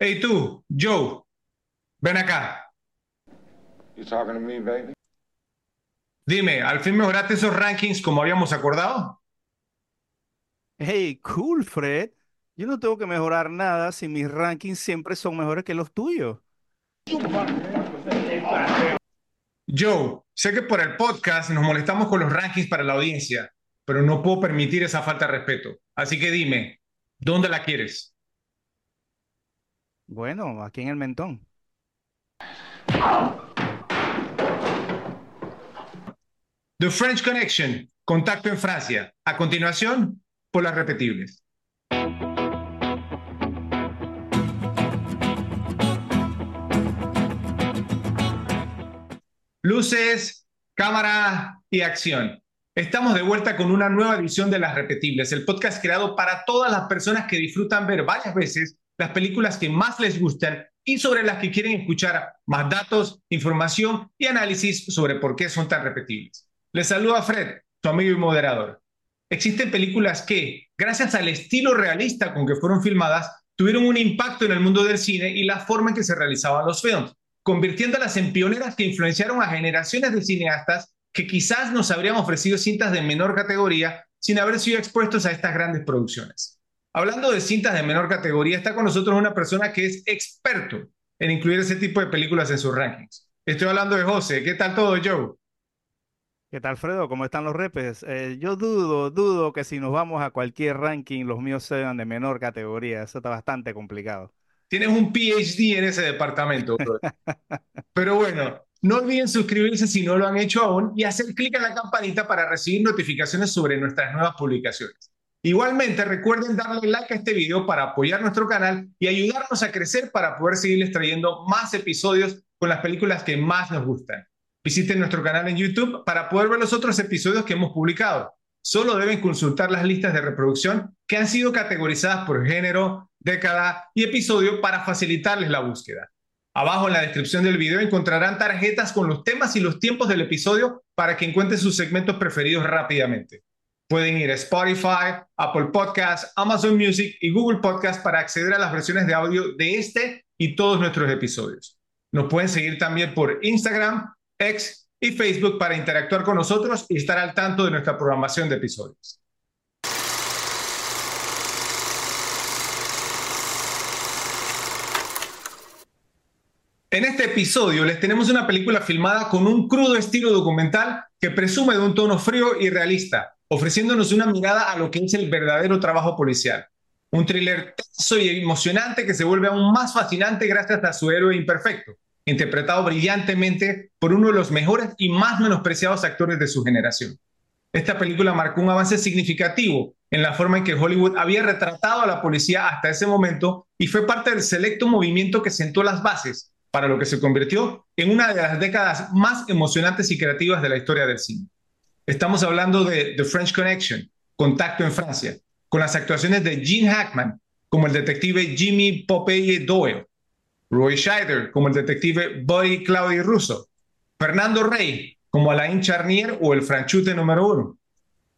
Hey tú, Joe, ven acá. You talking to me, baby? Dime, ¿al fin mejoraste esos rankings como habíamos acordado? Hey, cool, Fred. Yo no tengo que mejorar nada si mis rankings siempre son mejores que los tuyos. Joe, sé que por el podcast nos molestamos con los rankings para la audiencia, pero no puedo permitir esa falta de respeto. Así que dime, ¿dónde la quieres? Bueno, aquí en el mentón. The French Connection, contacto en Francia. A continuación, por las repetibles. Luces, cámara y acción. Estamos de vuelta con una nueva edición de Las Repetibles, el podcast creado para todas las personas que disfrutan ver varias veces las películas que más les gustan y sobre las que quieren escuchar más datos, información y análisis sobre por qué son tan repetibles. Les saluda Fred, su amigo y moderador. Existen películas que, gracias al estilo realista con que fueron filmadas, tuvieron un impacto en el mundo del cine y la forma en que se realizaban los films, convirtiéndolas en pioneras que influenciaron a generaciones de cineastas que quizás nos habrían ofrecido cintas de menor categoría sin haber sido expuestos a estas grandes producciones. Hablando de cintas de menor categoría, está con nosotros una persona que es experto en incluir ese tipo de películas en sus rankings. Estoy hablando de José. ¿Qué tal todo, Joe? ¿Qué tal, Alfredo? ¿Cómo están los repes? Eh, yo dudo, dudo que si nos vamos a cualquier ranking, los míos sean de menor categoría. Eso está bastante complicado. Tienes un PhD en ese departamento, bro. Pero bueno, no olviden suscribirse si no lo han hecho aún y hacer clic en la campanita para recibir notificaciones sobre nuestras nuevas publicaciones. Igualmente, recuerden darle like a este video para apoyar nuestro canal y ayudarnos a crecer para poder seguirles trayendo más episodios con las películas que más nos gustan. Visiten nuestro canal en YouTube para poder ver los otros episodios que hemos publicado. Solo deben consultar las listas de reproducción que han sido categorizadas por género, década y episodio para facilitarles la búsqueda. Abajo en la descripción del video encontrarán tarjetas con los temas y los tiempos del episodio para que encuentren sus segmentos preferidos rápidamente. Pueden ir a Spotify, Apple Podcasts, Amazon Music y Google Podcasts para acceder a las versiones de audio de este y todos nuestros episodios. Nos pueden seguir también por Instagram, X y Facebook para interactuar con nosotros y estar al tanto de nuestra programación de episodios. En este episodio les tenemos una película filmada con un crudo estilo documental que presume de un tono frío y realista, ofreciéndonos una mirada a lo que es el verdadero trabajo policial. Un thriller tenso y emocionante que se vuelve aún más fascinante gracias a su héroe imperfecto, interpretado brillantemente por uno de los mejores y más menospreciados actores de su generación. Esta película marcó un avance significativo en la forma en que Hollywood había retratado a la policía hasta ese momento y fue parte del selecto movimiento que sentó las bases para lo que se convirtió en una de las décadas más emocionantes y creativas de la historia del cine. Estamos hablando de The French Connection, Contacto en Francia, con las actuaciones de Gene Hackman como el detective Jimmy Popeye Doyle, Roy Scheider como el detective Buddy Claudio Russo, Fernando Rey como Alain Charnier o el franchute número uno,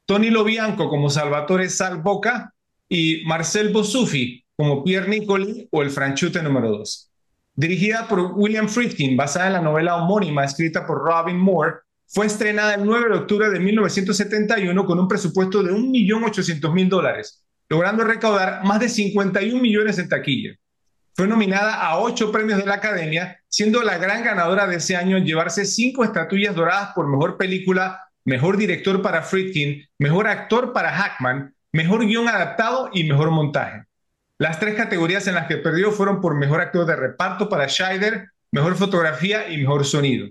Tony Lobianco como Salvatore Salboca y Marcel Bosufi como Pierre Nicoli o el franchute número dos. Dirigida por William Friedkin, basada en la novela homónima escrita por Robin Moore, fue estrenada el 9 de octubre de 1971 con un presupuesto de 1.800.000 dólares, logrando recaudar más de 51 millones en taquilla. Fue nominada a ocho premios de la Academia, siendo la gran ganadora de ese año en llevarse cinco estatuillas doradas por Mejor Película, Mejor Director para Friedkin, Mejor Actor para Hackman, Mejor Guión Adaptado y Mejor Montaje. Las tres categorías en las que perdió fueron por Mejor Actor de Reparto para Scheider, Mejor Fotografía y Mejor Sonido.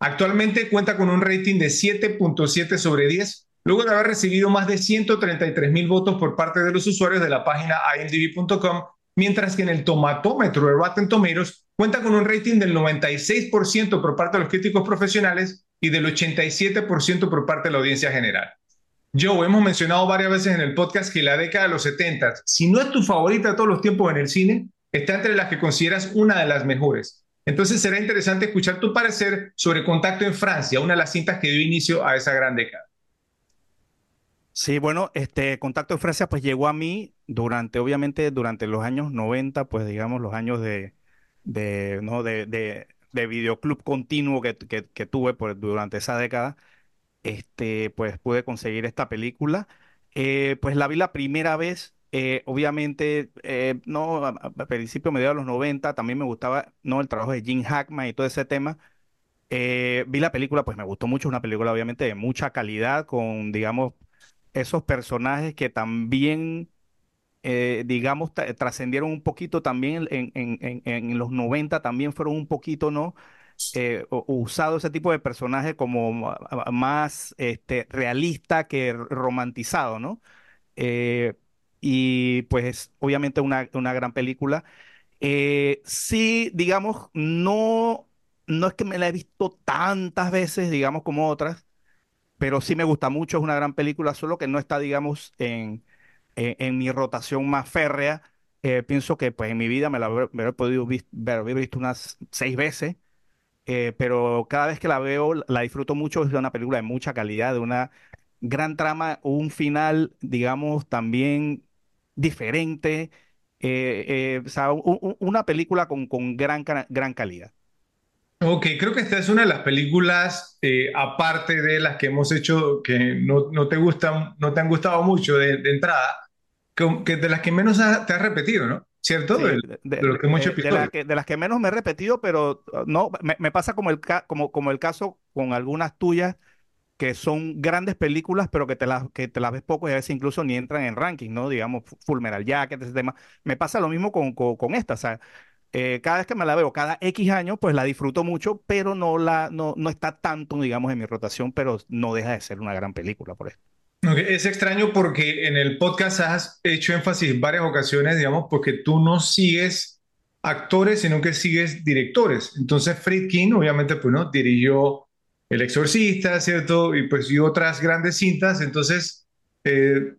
Actualmente cuenta con un rating de 7.7 sobre 10, luego de haber recibido más de 133 mil votos por parte de los usuarios de la página imdb.com mientras que en el tomatómetro de Rotten Tomatoes cuenta con un rating del 96% por parte de los críticos profesionales y del 87% por parte de la audiencia general. Joe, hemos mencionado varias veces en el podcast que la década de los 70, si no es tu favorita de todos los tiempos en el cine, está entre las que consideras una de las mejores. Entonces será interesante escuchar tu parecer sobre Contacto en Francia, una de las cintas que dio inicio a esa gran década. Sí, bueno, este Contacto de Francia pues llegó a mí durante, obviamente, durante los años 90, pues digamos los años de, de, ¿no? de, de, de videoclub continuo que, que, que tuve por, durante esa década. este, pues pude conseguir esta película. Eh, pues la vi la primera vez, eh, obviamente, eh, no, a, a- principio, mediados de los 90 también me gustaba, ¿no? El trabajo de Gene Hackman y todo ese tema. Eh, vi la película, pues me gustó mucho, una película obviamente de mucha calidad, con, digamos, esos personajes que también, eh, digamos, tra- trascendieron un poquito también en, en, en, en los 90 también fueron un poquito, ¿no? eh, usado ese tipo de personaje como más este, realista que romantizado, ¿no? Y pues obviamente una, una gran película. Eh, sí, digamos, no, no es que me la he visto tantas veces, digamos, como otras, pero sí me gusta mucho, es una gran película, solo que no está, digamos, en, en, mi rotación más férrea. Eh, pienso que pues en mi vida me la he podido ver, haber visto unas seis veces eh, pero cada vez que la veo la disfruto mucho. Es una película de mucha calidad, de una gran trama, un final, digamos, también diferente. eh, eh, o sea, u- u- una película con, con gran, gran calidad. Ok, creo que esta es una de las películas, eh, aparte de las que hemos hecho, que no, no te gustan, no te han gustado mucho de, de entrada, que, que de las que menos ha- te has repetido, ¿no? ¿Cierto? Sí, De, de, de los que hemos hecho la que, de las que menos me he repetido, pero uh, no, me, me pasa como el, ca- como, como el caso con algunas tuyas que son grandes películas, pero que te las, que te las ves poco y a veces incluso ni entran en ranking, ¿no? Digamos, Fu- Full Metal Jacket, ese tema. Me pasa lo mismo con, con, con esta, o sea, eh, cada vez que me la veo, cada X años, pues la disfruto mucho, pero no, la, no, no está tanto, digamos, en mi rotación, pero no deja de ser una gran película por eso. Ok, Es extraño porque en el podcast has hecho énfasis varias ocasiones, digamos, porque tú no sigues actores, sino que sigues directores. Entonces, Friedkin, obviamente, pues, ¿no? Dirigió El Exorcista, ¿cierto? Y pues, y otras grandes cintas. Entonces, eh,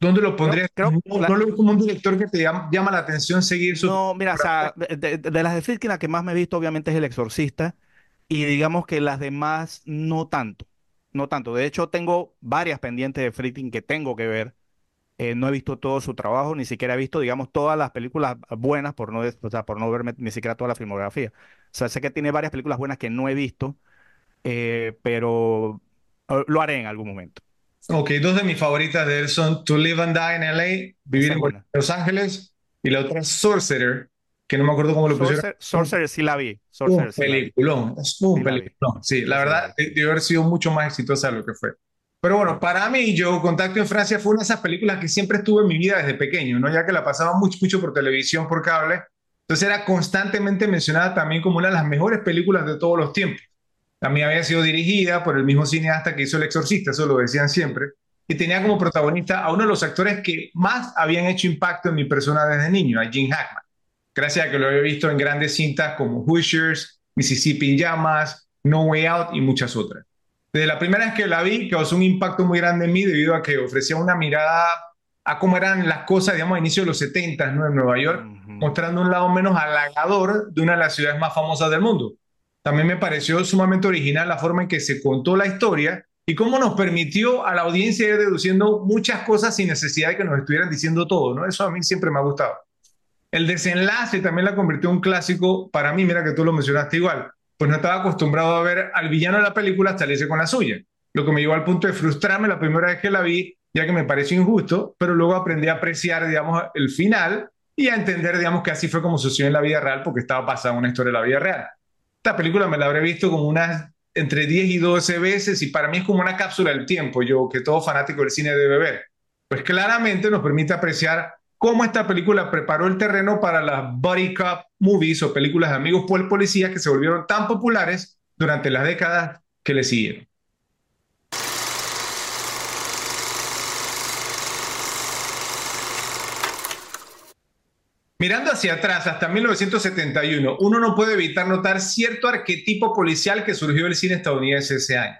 ¿dónde lo pondrías? creo, No, la- no lo veo como un director que te llama, llama la atención seguir su... no, mira, o sea, de, las de Friedkin, la que más me he visto, obviamente, es El Exorcista, y digamos que las demás no tanto, no tanto. De hecho, tengo varias pendientes de Friedkin que tengo que ver Eh, no he visto todo su trabajo, ni siquiera he visto, digamos, todas las películas buenas, por no, o sea, por no verme ni siquiera toda la filmografía. O sea, sé que tiene varias películas buenas que no he visto, eh, pero lo haré en algún momento. Ok, dos de mis favoritas de él son To Live and Die in LA, Vivir Esa es en. Los Ángeles, y la otra Sorcerer, que no me acuerdo cómo lo pusieron. Sorcerer, sí la vi. Un Sorcerer sí la vi. peliculón, es un Sí peliculón. Sí, la Sí, sí verdad, vi. de- debió haber sido mucho más exitosa de lo que fue. Pero bueno, para mí, yo, Contacto en Francia fue una de esas películas que siempre estuvo en mi vida desde pequeño, ¿no? Ya que la pasaba mucho, mucho por televisión, por cable. Entonces era constantemente mencionada también como una de las mejores películas de todos los tiempos. También había sido dirigida por el mismo cineasta que hizo El Exorcista, eso lo decían siempre. Y tenía como protagonista a uno de los actores que más habían hecho impacto en mi persona desde niño, a Gene Hackman gracias a que lo había visto en grandes cintas como Hoosiers, Mississippi en Llamas, No Way Out y muchas otras. Desde la primera vez que la vi, causó un impacto muy grande en mí debido a que ofrecía una mirada a cómo eran las cosas, digamos, a inicio de los 70 ¿no? en Nueva York, mostrando un lado menos halagador de una de las ciudades más famosas del mundo. También me pareció sumamente original la forma en que se contó la historia y cómo nos permitió a la audiencia ir deduciendo muchas cosas sin necesidad de que nos estuvieran diciendo todo, ¿no? Eso a mí siempre me ha gustado. El desenlace también la convirtió en un clásico para mí, mira que tú lo mencionaste igual, pues no estaba acostumbrado a ver al villano de la película salirse con la suya, lo que me llevó al punto de frustrarme la primera vez que la vi, ya que me pareció injusto, pero luego aprendí a apreciar, digamos, el final y a entender, digamos, que así fue como sucedió en la vida real, porque estaba en una historia de la vida real. Esta película me la habré visto como unas entre 10 y 12 veces y para mí es como una cápsula del tiempo, yo que todo fanático del cine debe ver. Pues claramente nos permite apreciar cómo esta película preparó el terreno para las buddy cop movies o películas de amigos por policías que se volvieron tan populares durante las décadas que le siguieron. Mirando hacia atrás, hasta 1971, uno no puede evitar notar cierto arquetipo policial que surgió del cine estadounidense ese año.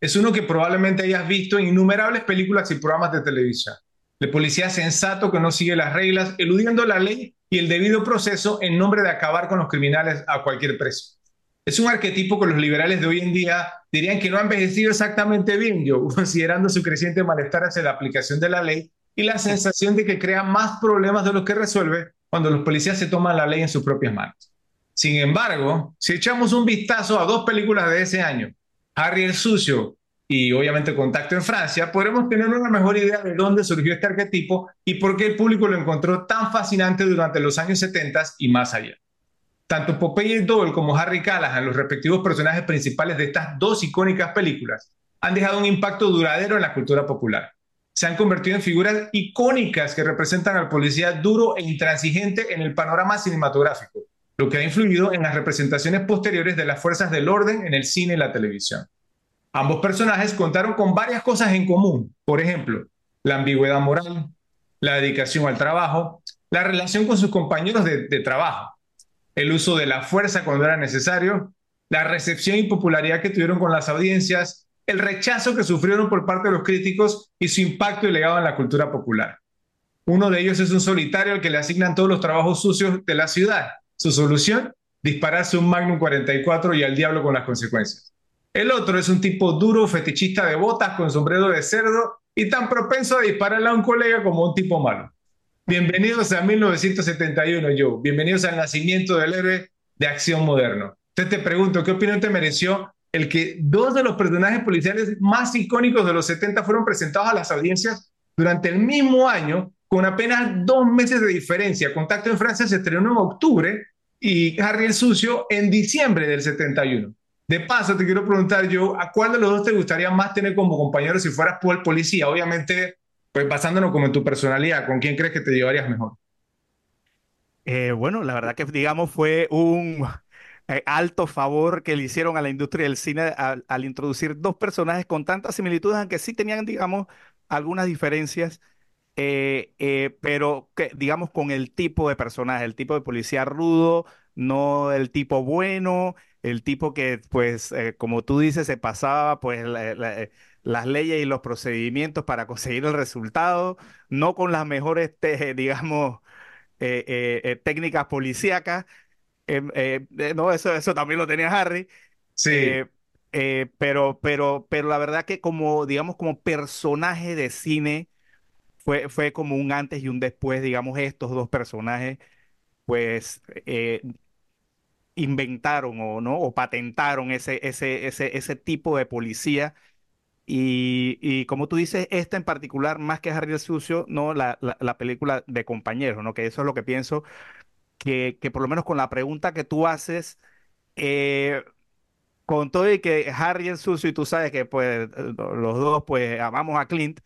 Es uno que probablemente hayas visto en innumerables películas y programas de televisión. El policía sensato que no sigue las reglas, eludiendo la ley y el debido proceso en nombre de acabar con los criminales a cualquier precio. Es un arquetipo que los liberales de hoy en día dirían que no ha envejecido exactamente bien, yo, considerando su creciente malestar hacia la aplicación de la ley y la sensación de que crea más problemas de los que resuelve cuando los policías se toman la ley en sus propias manos. Sin embargo, si echamos un vistazo a dos películas de ese año, Harry el Sucio y obviamente Contacto en Francia, podremos tener una mejor idea de dónde surgió este arquetipo y por qué el público lo encontró tan fascinante durante los años 70 y más allá. Tanto Popeye Doyle como Harry Callahan, los respectivos personajes principales de estas dos icónicas películas, han dejado un impacto duradero en la cultura popular. Se han convertido en figuras icónicas que representan al policía duro e intransigente en el panorama cinematográfico, lo que ha influido en las representaciones posteriores de las fuerzas del orden en el cine y la televisión. Ambos personajes contaron con varias cosas en común, por ejemplo, la ambigüedad moral, la dedicación al trabajo, la relación con sus compañeros de, de trabajo, el uso de la fuerza cuando era necesario, la recepción y popularidad que tuvieron con las audiencias, el rechazo que sufrieron por parte de los críticos y su impacto y legado en la cultura popular. Uno de ellos es un solitario al que le asignan todos los trabajos sucios de la ciudad. Su solución, dispararse un Magnum 44 y al diablo con las consecuencias. El otro es un tipo duro, fetichista de botas con sombrero de cerdo y tan propenso a dispararle a un colega como un tipo malo. Bienvenidos a 1971, Joe. Bienvenidos al nacimiento del héroe de acción moderno. Entonces te pregunto, ¿qué opinión te mereció el que dos de los personajes policiales más icónicos de los 70 fueron presentados a las audiencias durante el mismo año, con apenas dos meses de diferencia? Contacto en Francia se estrenó en octubre y Harry el Sucio en diciembre del 71. De paso, te quiero preguntar yo, ¿a cuál de los dos te gustaría más tener como compañero si fueras por policía? Obviamente, pues basándonos como en tu personalidad, ¿con quién crees que te llevarías mejor? Eh, bueno, la verdad que digamos fue un eh, alto favor que le hicieron a la industria del cine al, introducir dos personajes con tantas similitudes, aunque sí tenían, digamos, algunas diferencias. Eh, eh, pero digamos con el tipo de personaje, el tipo de policía rudo, no el tipo bueno, el tipo que, pues, como tú dices, se pasaba, pues, la- la- las leyes y los procedimientos para conseguir el resultado, no con las mejores, digamos, técnicas policíacas. Em, eh, eh, no, eso, eso también lo tenía Harry. Sí, eh, pero, pero, pero la verdad que como, digamos, como personaje de cine fue, fue como un antes y un después, digamos, estos dos personajes, pues inventaron o no, o patentaron ese, ese, ese, ese tipo de policía. Y, y como tú dices, esta en particular, más que Harry el Sucio, no, la, la, la película de compañeros, ¿no? Que eso es lo que pienso, que, que por lo menos con la pregunta que tú haces, eh, con todo y que Harry el Sucio, y tú sabes que pues los dos pues amamos a Clint,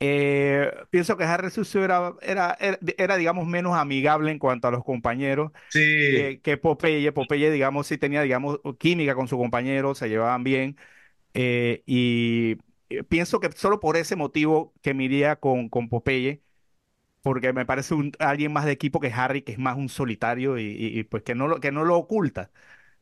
eh, pienso que Harry Sucio era, era, era, era, digamos, menos amigable en cuanto a los compañeros sí. que, que Popeye. Popeye, digamos, sí tenía, digamos, química con su compañero, se llevaban bien. eh, y eh, pienso que solo por ese motivo que me iría con, con Popeye, porque me parece un, alguien más de equipo que Harry, que es más un solitario y, y- pues que no lo, que no lo oculta.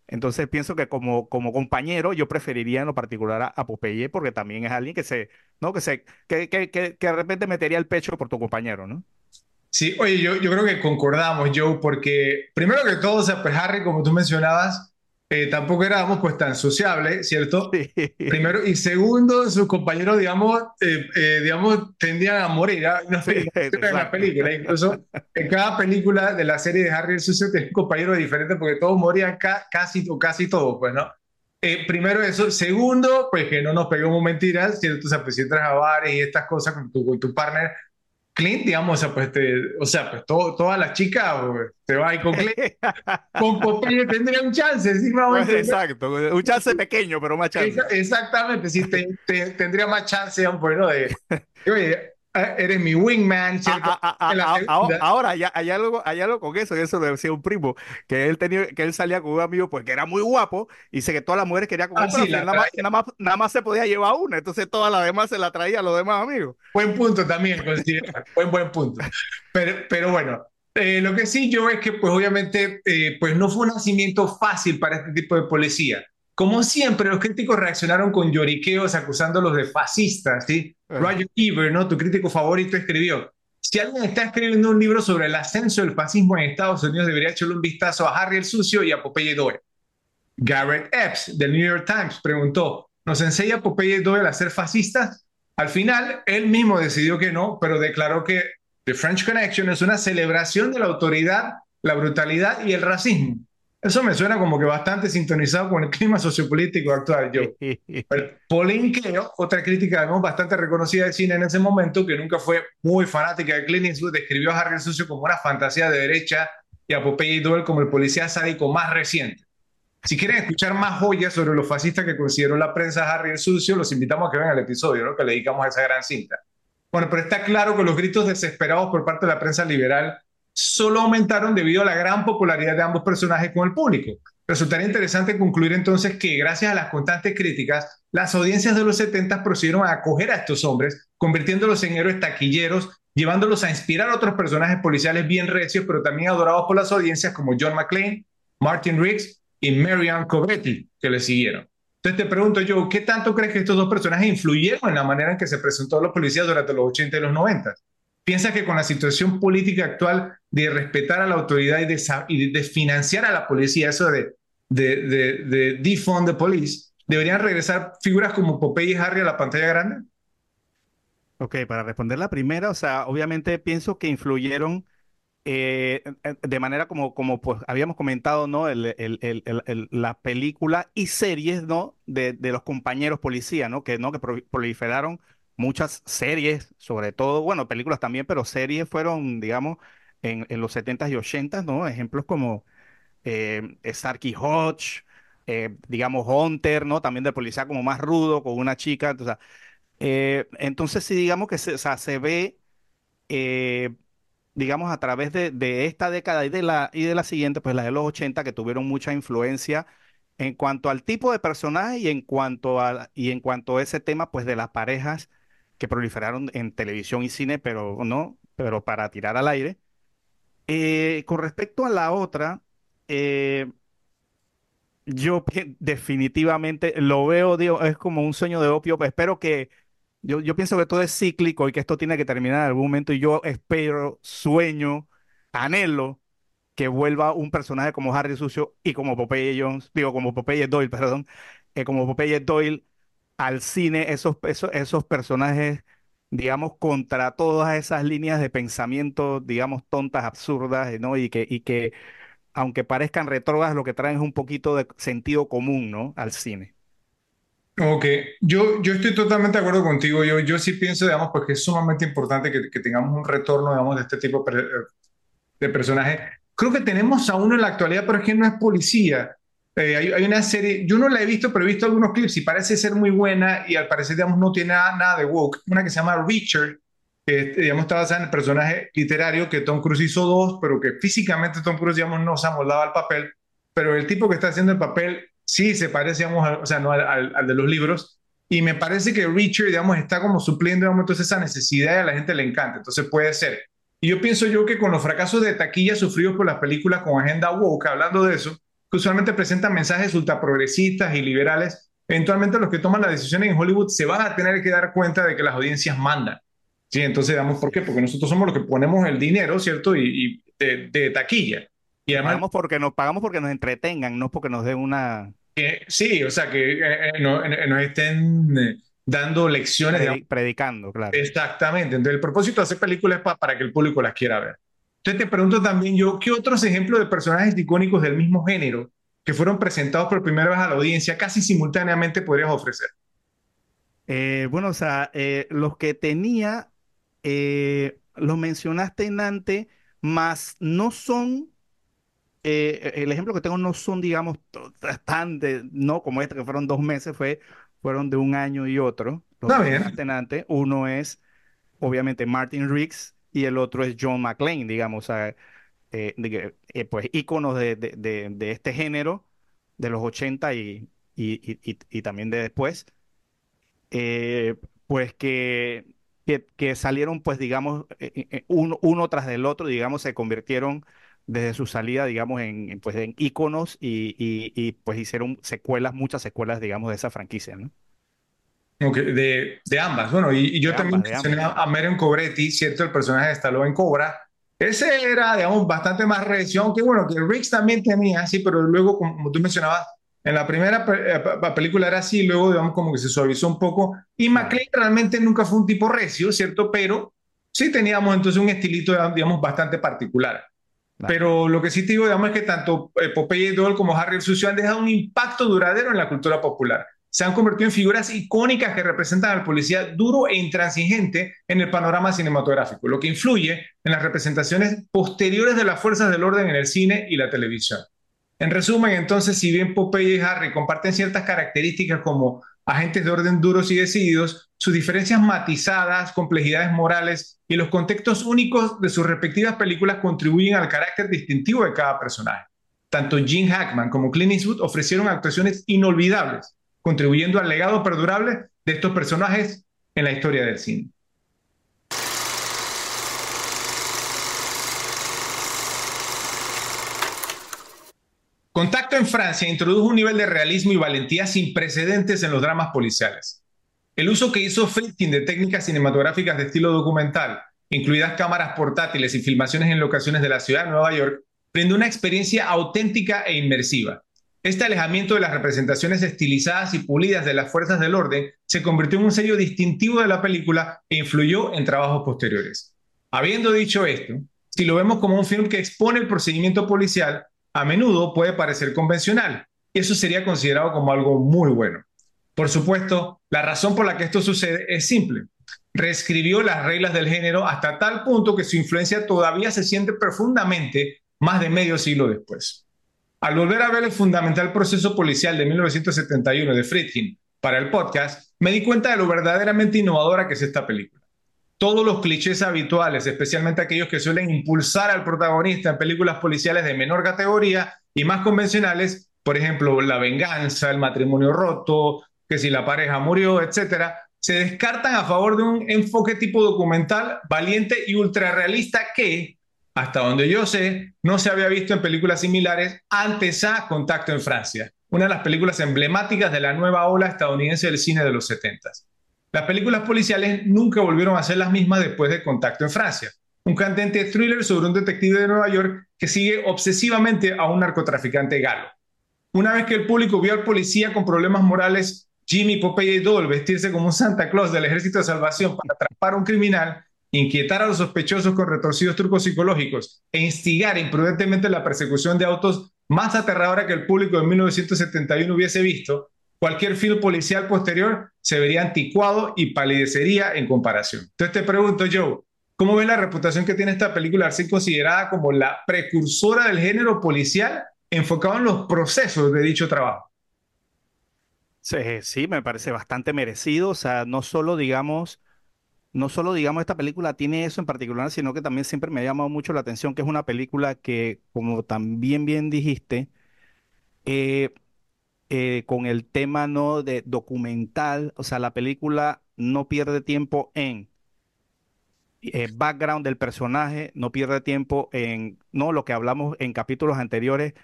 Entonces pienso que como, como compañero yo preferiría en lo particular a, a Popeye porque también es alguien que se, ¿no? Que se, que, que, que, que de repente metería el pecho por tu compañero, ¿no? Sí, oye, yo, yo creo que concordamos, Joe, porque primero que todo, o sea, pues Harry, como tú mencionabas, eh, tampoco éramos pues tan sociable, ¿cierto? Sí, Primero, y segundo, sus compañeros, digamos, eh, eh, digamos, tendían a morir. ¿ah? Una sí, en la película, incluso en cada película de la serie de Harry el Sucio tenía un compañero diferente porque todos morían ca- casi o casi todos, pues, ¿no? Eh, primero eso. Segundo, pues que no nos peguemos mentiras, ¿cierto? O sea, pues si entras a bares y estas cosas con tu, con tu partner, Clint, digamos, o sea, pues, te, o sea, pues todo, todas las chicas pues, te va a ir con Clint. Con Popeye tendría un chance, ¿sí? Entender. Exacto, un chance pequeño, pero más chance. Exa- Exactamente, sí, te- te- tendría más chance, bueno, de, oye, eres mi wingman, ¿cierto? A- a- a- En la a- a- segunda, ahora hay, hay algo, hay algo con eso, y eso lo decía un primo, que él tenía, que él salía con un amigo pues que era muy guapo, y dice que todas las mujeres querían con ah, él, sí, nada más, nada más, nada más se podía llevar una, entonces todas las demás se la traía a los demás amigos. Buen punto también, buen, buen punto. Pero, pero bueno, eh, lo que sí yo es que, pues obviamente, eh, pues no fue un nacimiento fácil para este tipo de policía. Como siempre, los críticos reaccionaron con lloriqueos acusándolos de fascistas, ¿sí? Ajá. Roger Ebert, ¿no? Tu crítico favorito, escribió, si alguien está escribiendo un libro sobre el ascenso del fascismo en Estados Unidos, debería echarle un vistazo a Harry el Sucio y a Popeye Doyle. Garrett Epps del New York Times preguntó, ¿nos enseña Popeye Doyle a ser fascistas? Al final, él mismo decidió que no, pero declaró que The French Connection es una celebración de la autoridad, la brutalidad y el racismo. Eso me suena como que bastante sintonizado con el clima sociopolítico actual. Yo. Pauline Kael, otra crítica además bastante reconocida del cine en ese momento, que nunca fue muy fanática de Clint Eastwood, describió a Harry el Sucio como una fantasía de derecha y a Popeye Doyle como el policía sádico más reciente. Si quieren escuchar más joyas sobre los fascistas que consideró la prensa Harry el Sucio, los invitamos a que vean el episodio ¿no? que le dedicamos a esa gran cinta. Bueno, pero está claro que los gritos desesperados por parte de la prensa liberal solo aumentaron debido a la gran popularidad de ambos personajes con el público. Resultaría interesante concluir entonces que gracias a las constantes críticas, las audiencias de los 70 procedieron a acoger a estos hombres, convirtiéndolos en héroes taquilleros, llevándolos a inspirar a otros personajes policiales bien recios, pero también adorados por las audiencias como John McClane, Martin Riggs y Marianne Covetti, que le siguieron. Entonces te pregunto yo, ¿qué tanto crees que estos dos personajes influyeron en la manera en que se presentó a los policías durante los 80 y los 90? ¿Piensas que con la situación política actual de respetar a la autoridad y de, financiar a la policía, eso de, de, de, defund the police, deberían regresar figuras como Popeye y Harry a la pantalla grande? Ok, para responder la primera, o sea, obviamente pienso que influyeron eh, de manera como, como pues habíamos comentado, ¿no? El, el, la película y series, ¿no? De, de, los compañeros policía, ¿no? Que, ¿no? que proliferaron muchas series, sobre todo, bueno, películas también, pero series fueron, digamos, en, los 70s y 80s, ¿no? Ejemplos como eh, Starkey Hodge, eh, digamos, Hunter, ¿no? También de policía como más rudo, con una chica. Entonces, eh, entonces sí, digamos que se, o sea, se ve, eh, digamos, a través de, esta década y de, la, y de la siguiente, pues la de los 80, que tuvieron mucha influencia en cuanto al tipo de personaje y en cuanto a, y en cuanto a ese tema, pues de las parejas que proliferaron en televisión y cine, pero no, pero para tirar al aire. Eh, con respecto a la otra, eh, yo definitivamente lo veo, digo, es como un sueño de opio, pero espero que, yo, yo pienso que todo es cíclico y que esto tiene que terminar en algún momento y yo espero, sueño, anhelo que vuelva un personaje como Harry Sucio y como Popeye Jones, digo, como Popeye Doyle, perdón, eh, como Popeye Doyle al cine esos, esos, personajes, digamos, contra todas esas líneas de pensamiento, digamos, tontas, absurdas, ¿no? Y que, y que aunque parezcan retrógradas, lo que traen es un poquito de sentido común, ¿no? Al cine. Ok, yo, yo estoy totalmente de acuerdo contigo. Yo, yo sí pienso, digamos, pues, es sumamente importante que, que tengamos un retorno, digamos, de este tipo de personajes. Creo que tenemos a uno en la actualidad, pero es que no es policía. Eh, hay, una serie, yo no la he visto, pero he visto algunos clips y parece ser muy buena y al parecer, digamos, no tiene nada, de woke. Una que se llama Richard, que, digamos, está basada en el personaje literario que Tom Cruise hizo dos, pero que físicamente Tom Cruise, digamos, no se ha moldado al papel, pero el tipo que está haciendo el papel sí se parece, digamos, o sea, no al, al, de los libros. Y me parece que Richard, digamos, está como supliendo, digamos, entonces esa necesidad y a la gente le encanta. Entonces puede ser. Y yo pienso yo que con los fracasos de taquilla sufridos por las películas con agenda woke, hablando de eso, que usualmente presentan mensajes ultraprogresistas y liberales, eventualmente los que toman las decisiones en Hollywood se van a tener que dar cuenta de que las audiencias mandan. Sí, entonces, digamos, ¿por qué? Porque nosotros somos los que ponemos el dinero, ¿cierto? Y, de, taquilla. Y además... Pagamos porque, nos, pagamos porque nos entretengan, no porque nos den una... sí, o sea, que eh, eh, no, eh, nos estén dando lecciones. predicando, claro. Exactamente. Entonces, el propósito de hacer películas es para que el público las quiera ver. Entonces te pregunto también yo, ¿qué otros ejemplos de personajes icónicos del mismo género que fueron presentados por primera vez a la audiencia casi simultáneamente podrías ofrecer? Eh, bueno, o sea, eh, los que tenía, eh, los mencionaste en antes, más no son, el ejemplo que tengo no son, digamos, tan de, no como este que fueron dos meses, fue, fueron de un año y otro. Los Está bien. Antes. Uno es, obviamente, Martin Riggs, y el otro es John McClane, digamos, eh, eh, pues íconos de, de, de, este género de los 80 y, y, y, también de después, eh, pues que, que, salieron, pues digamos, uno, uno, tras del otro, digamos, se convirtieron desde su salida, digamos, en, pues, en íconos y, y, pues hicieron secuelas, muchas secuelas, digamos, de esa franquicia, ¿no? De, de, ambas. Bueno, y, yo también mencioné a Marion Cobretti, ¿cierto? El personaje de Stallone en Cobra. Ese era, digamos, bastante más reacción que, bueno, que Riggs también tenía, sí, pero luego, como tú mencionabas, En la primera eh, película era así, luego, digamos, como que se suavizó un poco. Y McLean realmente nunca fue un tipo recio, ¿cierto? Pero sí teníamos entonces un estilito, digamos, bastante particular. Pero lo que sí te digo, digamos, es que tanto Popeye Doll como Harry el Sucio han dejado un impacto duradero en la cultura popular. Se han convertido en figuras icónicas que representan al policía duro e intransigente en el panorama cinematográfico, lo que influye en las representaciones posteriores de las fuerzas del orden en el cine y la televisión. En resumen, entonces, si bien Popeye y Harry comparten ciertas características como agentes de orden duros y decididos, sus diferencias matizadas, complejidades morales y los contextos únicos de sus respectivas películas contribuyen al carácter distintivo de cada personaje. Tanto Gene Hackman como Clint Eastwood ofrecieron actuaciones inolvidables, contribuyendo al legado perdurable de estos personajes en la historia del cine. Contacto en Francia introdujo un nivel de realismo y valentía sin precedentes en los dramas policiales. El uso que hizo Friedkin de técnicas cinematográficas de estilo documental, incluidas cámaras portátiles y filmaciones en locaciones de la ciudad de Nueva York, brindó una experiencia auténtica e inmersiva. Este alejamiento de las representaciones estilizadas y pulidas de las fuerzas del orden se convirtió en un sello distintivo de la película e influyó en trabajos posteriores. Habiendo dicho esto, si lo vemos como un film que expone el procedimiento policial, a menudo puede parecer convencional eso sería considerado como algo muy bueno. Por supuesto, la razón por la que esto sucede es simple. Reescribió las reglas del género hasta tal punto que su influencia todavía se siente profundamente más de medio siglo después. Al volver a ver el fundamental proceso policial de 1971 de Friedkin para el podcast, me di cuenta de lo verdaderamente innovadora que es esta película. Todos los clichés habituales, especialmente aquellos que suelen impulsar al protagonista en películas policiales de menor categoría y más convencionales, por ejemplo, la venganza, el matrimonio roto, que si la pareja murió, etcétera, se descartan a favor de un enfoque tipo documental valiente y ultrarrealista que, hasta donde yo sé, no se había visto en películas similares antes a Contacto en Francia, una de las películas emblemáticas de la nueva ola estadounidense del cine de los 70 las películas policiales nunca volvieron a ser las mismas después de Contacto en Francia, un candente thriller sobre un detective de Nueva York que sigue obsesivamente a un narcotraficante galo. Una vez que el público vio al policía con problemas morales, Jimmy, Popeye y Doll vestirse como un Santa Claus del Ejército de Salvación para atrapar a un criminal, inquietar a los sospechosos con retorcidos trucos psicológicos e instigar imprudentemente la persecución de autos más aterradora que el público de 1971 hubiese visto, cualquier film policial posterior se vería anticuado y palidecería en comparación. Entonces te pregunto, Joe, ¿cómo ves la reputación que tiene esta película al ser considerada como la precursora del género policial enfocado en los procesos de dicho trabajo? Sí, sí, me parece bastante merecido. O sea, no solo digamos, no solo digamos esta película tiene eso en particular, sino que también siempre me ha llamado mucho la atención que es una película que, como también bien dijiste, eh, eh, con el tema no de documental, o sea, la película no pierde tiempo en eh, background del personaje, no pierde tiempo en no lo que hablamos en capítulos anteriores,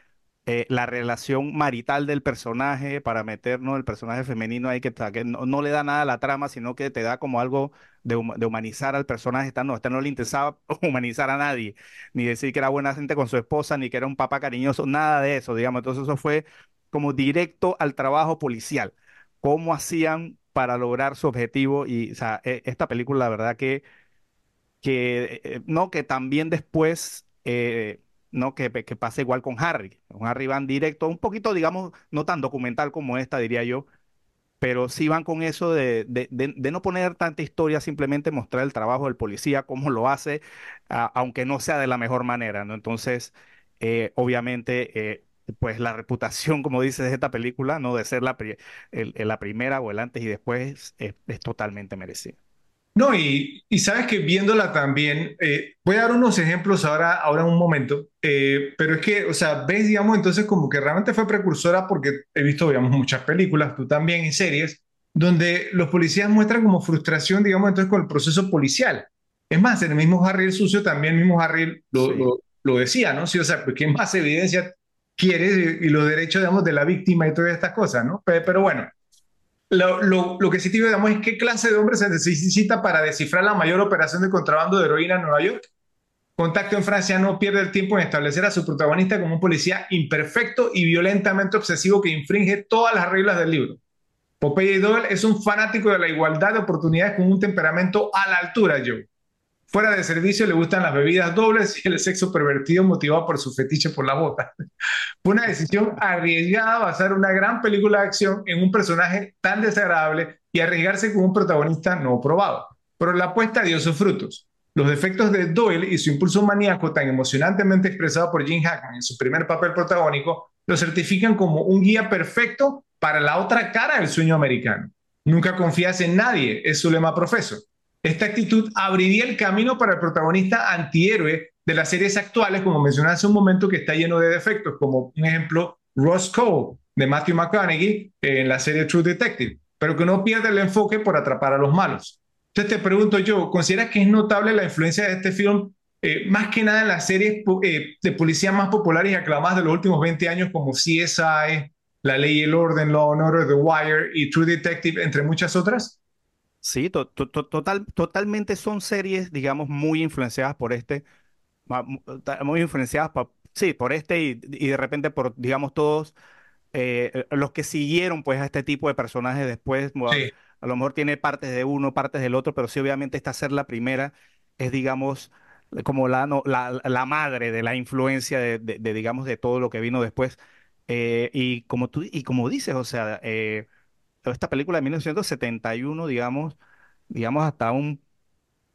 eh, la relación marital del personaje para meternos el personaje femenino ahí que, que no, le da nada a la trama, sino que te da como algo de, humanizar al personaje. Esta no, no le interesaba humanizar a nadie, ni decir que era buena gente con su esposa, ni que era un papá cariñoso, nada de eso, digamos. Entonces eso fue como directo al trabajo policial. ¿Cómo hacían para lograr su objetivo? Y, e, esta película, la verdad que, que eh, no, que también después, eh, no, que, que pasa igual con Harry. Con Harry van directo, un poquito, digamos, no tan documental como esta, diría yo, pero sí van con eso de, de, no poner tanta historia, simplemente mostrar el trabajo del policía, cómo lo hace, aunque no sea de la mejor manera, ¿no? Entonces, eh, obviamente, pues la reputación, como dices, de esta película, no de ser la, la primera o el antes y después, es, totalmente merecida. No, y, y, sabes que viéndola también, eh, voy a dar unos ejemplos ahora, ahora en un momento, eh, pero es que, o sea, ves, digamos, entonces como que realmente fue precursora porque he visto, digamos, muchas películas, tú también, y series, donde los policías muestran como frustración, digamos, entonces con el proceso policial. Es más, en el mismo Harry el Sucio, también el mismo Harry lo, lo, decía, ¿no? Sí, o sea, pues, ¿qué más evidencia quiere y los derechos, digamos, de la víctima y todas estas cosas, ¿no? Pero, bueno, lo, que sí te digamos, es qué clase de hombre se necesita para descifrar la mayor operación de contrabando de heroína en Nueva York. Contacto en Francia no pierde el tiempo en establecer a su protagonista como un policía imperfecto y violentamente obsesivo que infringe todas las reglas del libro. Popeye Doyle es un fanático de la igualdad de oportunidades con un temperamento a la altura, Joe. Fuera de servicio le gustan las bebidas dobles y el sexo pervertido motivado por su fetiche por la bota. Fue una decisión arriesgada basar una gran película de acción en un personaje tan desagradable y arriesgarse con un protagonista no probado. Pero la apuesta dio sus frutos. Los defectos de Doyle y su impulso maníaco tan emocionantemente expresado por Jim Hackman en su primer papel protagónico lo certifican como un guía perfecto para la otra cara del sueño americano. Nunca confías en nadie, es su lema profeso. Esta actitud abriría el camino para el protagonista antihéroe de las series actuales, como mencioné hace un momento, que está lleno de defectos, como un ejemplo Ross Cole de Matthew McConaughey en la serie True Detective, pero que no pierde el enfoque por atrapar a los malos. Entonces te pregunto yo, ¿consideras que es notable la influencia de este film, eh, más que nada en las series eh, de policía más populares y aclamadas de los últimos 20 años, como CSI, La Ley y el Orden, Law and Order, The Wire y True Detective, entre muchas otras? Sí, total, totalmente son series, digamos, muy influenciadas por este, muy influenciadas por, sí, por este y, de repente por, digamos, todos eh, los que siguieron pues a este tipo de personajes después, a, lo mejor tiene partes de uno, partes del otro, pero sí, obviamente esta ser la primera es, digamos, como la, la, madre de la influencia de, digamos, de todo lo que vino después. Eh, y como tú, y como dices, o sea, eh, esta película de 1971, digamos, digamos hasta un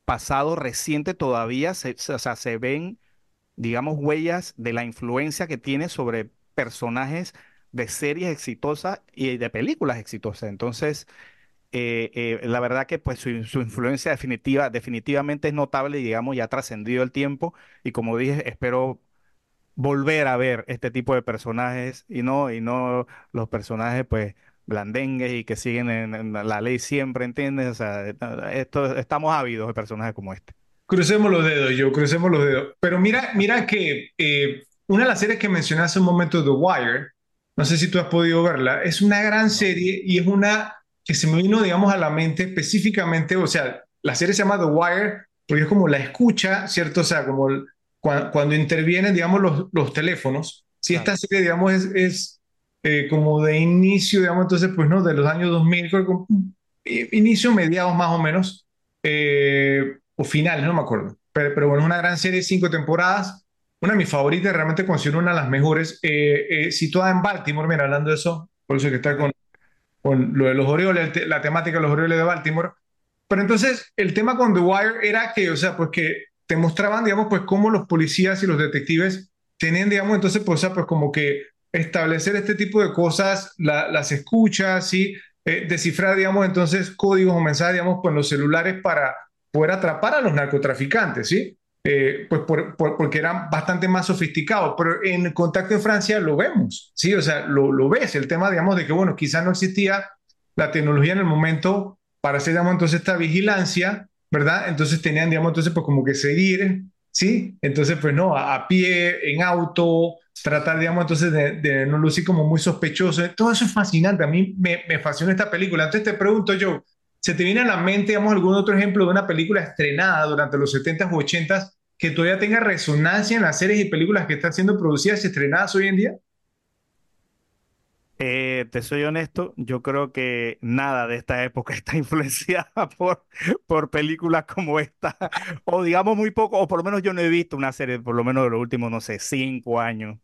pasado reciente todavía, se, o sea, se ven, digamos, huellas de la influencia que tiene sobre personajes de series exitosas y de películas exitosas. Entonces, eh, eh, la verdad que pues su, influencia definitiva, definitivamente es notable y digamos ya ha trascendido el tiempo y como dije, espero volver a ver este tipo de personajes y no, y no los personajes pues blandengues y que siguen en, la ley siempre, ¿entiendes? O sea, esto, estamos ávidos de personajes como este. Crucemos los dedos, yo, crucemos los dedos. Pero mira, mira que eh, una de las series que mencioné hace un momento, The Wire, no sé si tú has podido verla, es una gran serie y es una que se me vino, digamos, a la mente específicamente, o sea, la serie se llama The Wire porque es como la escucha, ¿cierto? O sea, como cuando, intervienen, digamos, los, los teléfonos. Si esta serie, digamos, es, es eh, como de inicio, digamos, entonces, pues, ¿no? De los años 2000, creo que, inicio, mediados más o menos, eh, o finales, no me acuerdo. Pero, pero, bueno, una gran serie, cinco temporadas, una de mis favoritas, realmente considero una de las mejores, eh, situada en Baltimore, mira, hablando de eso, por eso que está con, con lo de los Orioles, la temática de los Orioles de Baltimore. Pero entonces, el tema con The Wire era que, o sea, pues que te mostraban, digamos, pues cómo los policías y los detectives tenían, digamos, entonces, pues, o sea, pues como que establecer este tipo de cosas, las escuchas, ¿sí? Eh, descifrar, digamos, entonces códigos o mensajes, digamos, con los celulares para poder atrapar a los narcotraficantes, ¿sí? Eh, pues porque eran bastante más sofisticados, pero en Contacto en Francia lo vemos, ¿sí? O sea, lo, lo ves, el tema, digamos, de que, bueno, quizás no existía la tecnología en el momento para hacer, digamos, entonces esta vigilancia, ¿verdad? Entonces tenían, digamos, entonces, pues como que seguir, ¿sí? Entonces, pues no, a pie, en auto, tratar, digamos, entonces de, no lucir como muy sospechoso. Todo eso es fascinante. A mí me, me fascina esta película. Entonces te pregunto yo, ¿se te viene a la mente, digamos, algún otro ejemplo de una película estrenada durante los 70s o 80s que todavía tenga resonancia en las series y películas que están siendo producidas y estrenadas hoy en día? Eh, te soy honesto, yo creo que nada de esta época está influenciada por, por películas como esta, o digamos muy poco, o por lo menos yo no he visto una serie, por lo menos de los últimos, no sé, cinco años,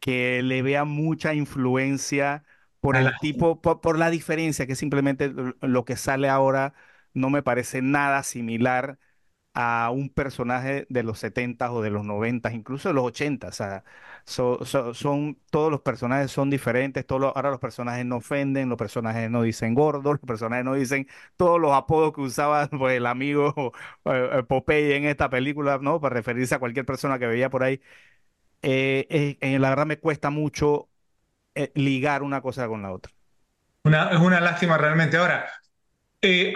que le vea mucha influencia por el tipo, por, la diferencia, que simplemente lo que sale ahora no me parece nada similar a un personaje de los 70 o de los 90, incluso de los 80. O sea, son todos los personajes son diferentes, todos ahora los personajes no ofenden, los personajes no dicen gordos, los personajes no dicen todos los apodos que usaba pues, el amigo eh, Popeye en esta película, ¿no? Para referirse a cualquier persona que veía por ahí. Eh, eh, la verdad me cuesta mucho eh, ligar una cosa con la otra. Una, es una lástima realmente. Ahora,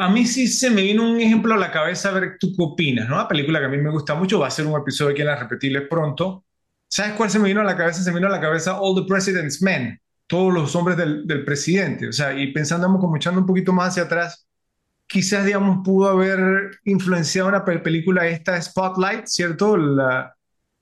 a mí sí se me vino un ejemplo a la cabeza, a ver tú qué opinas, ¿no? Una película que a mí me gusta mucho, va a ser un episodio aquí en las repetibles pronto. ¿Sabes cuál se me vino a la cabeza? Se me vino a la cabeza All the President's Men, todos los hombres del, del presidente. O sea, y pensando, como echando un poquito más hacia atrás, quizás, digamos, pudo haber influenciado una pe- película esta Spotlight, ¿cierto? La,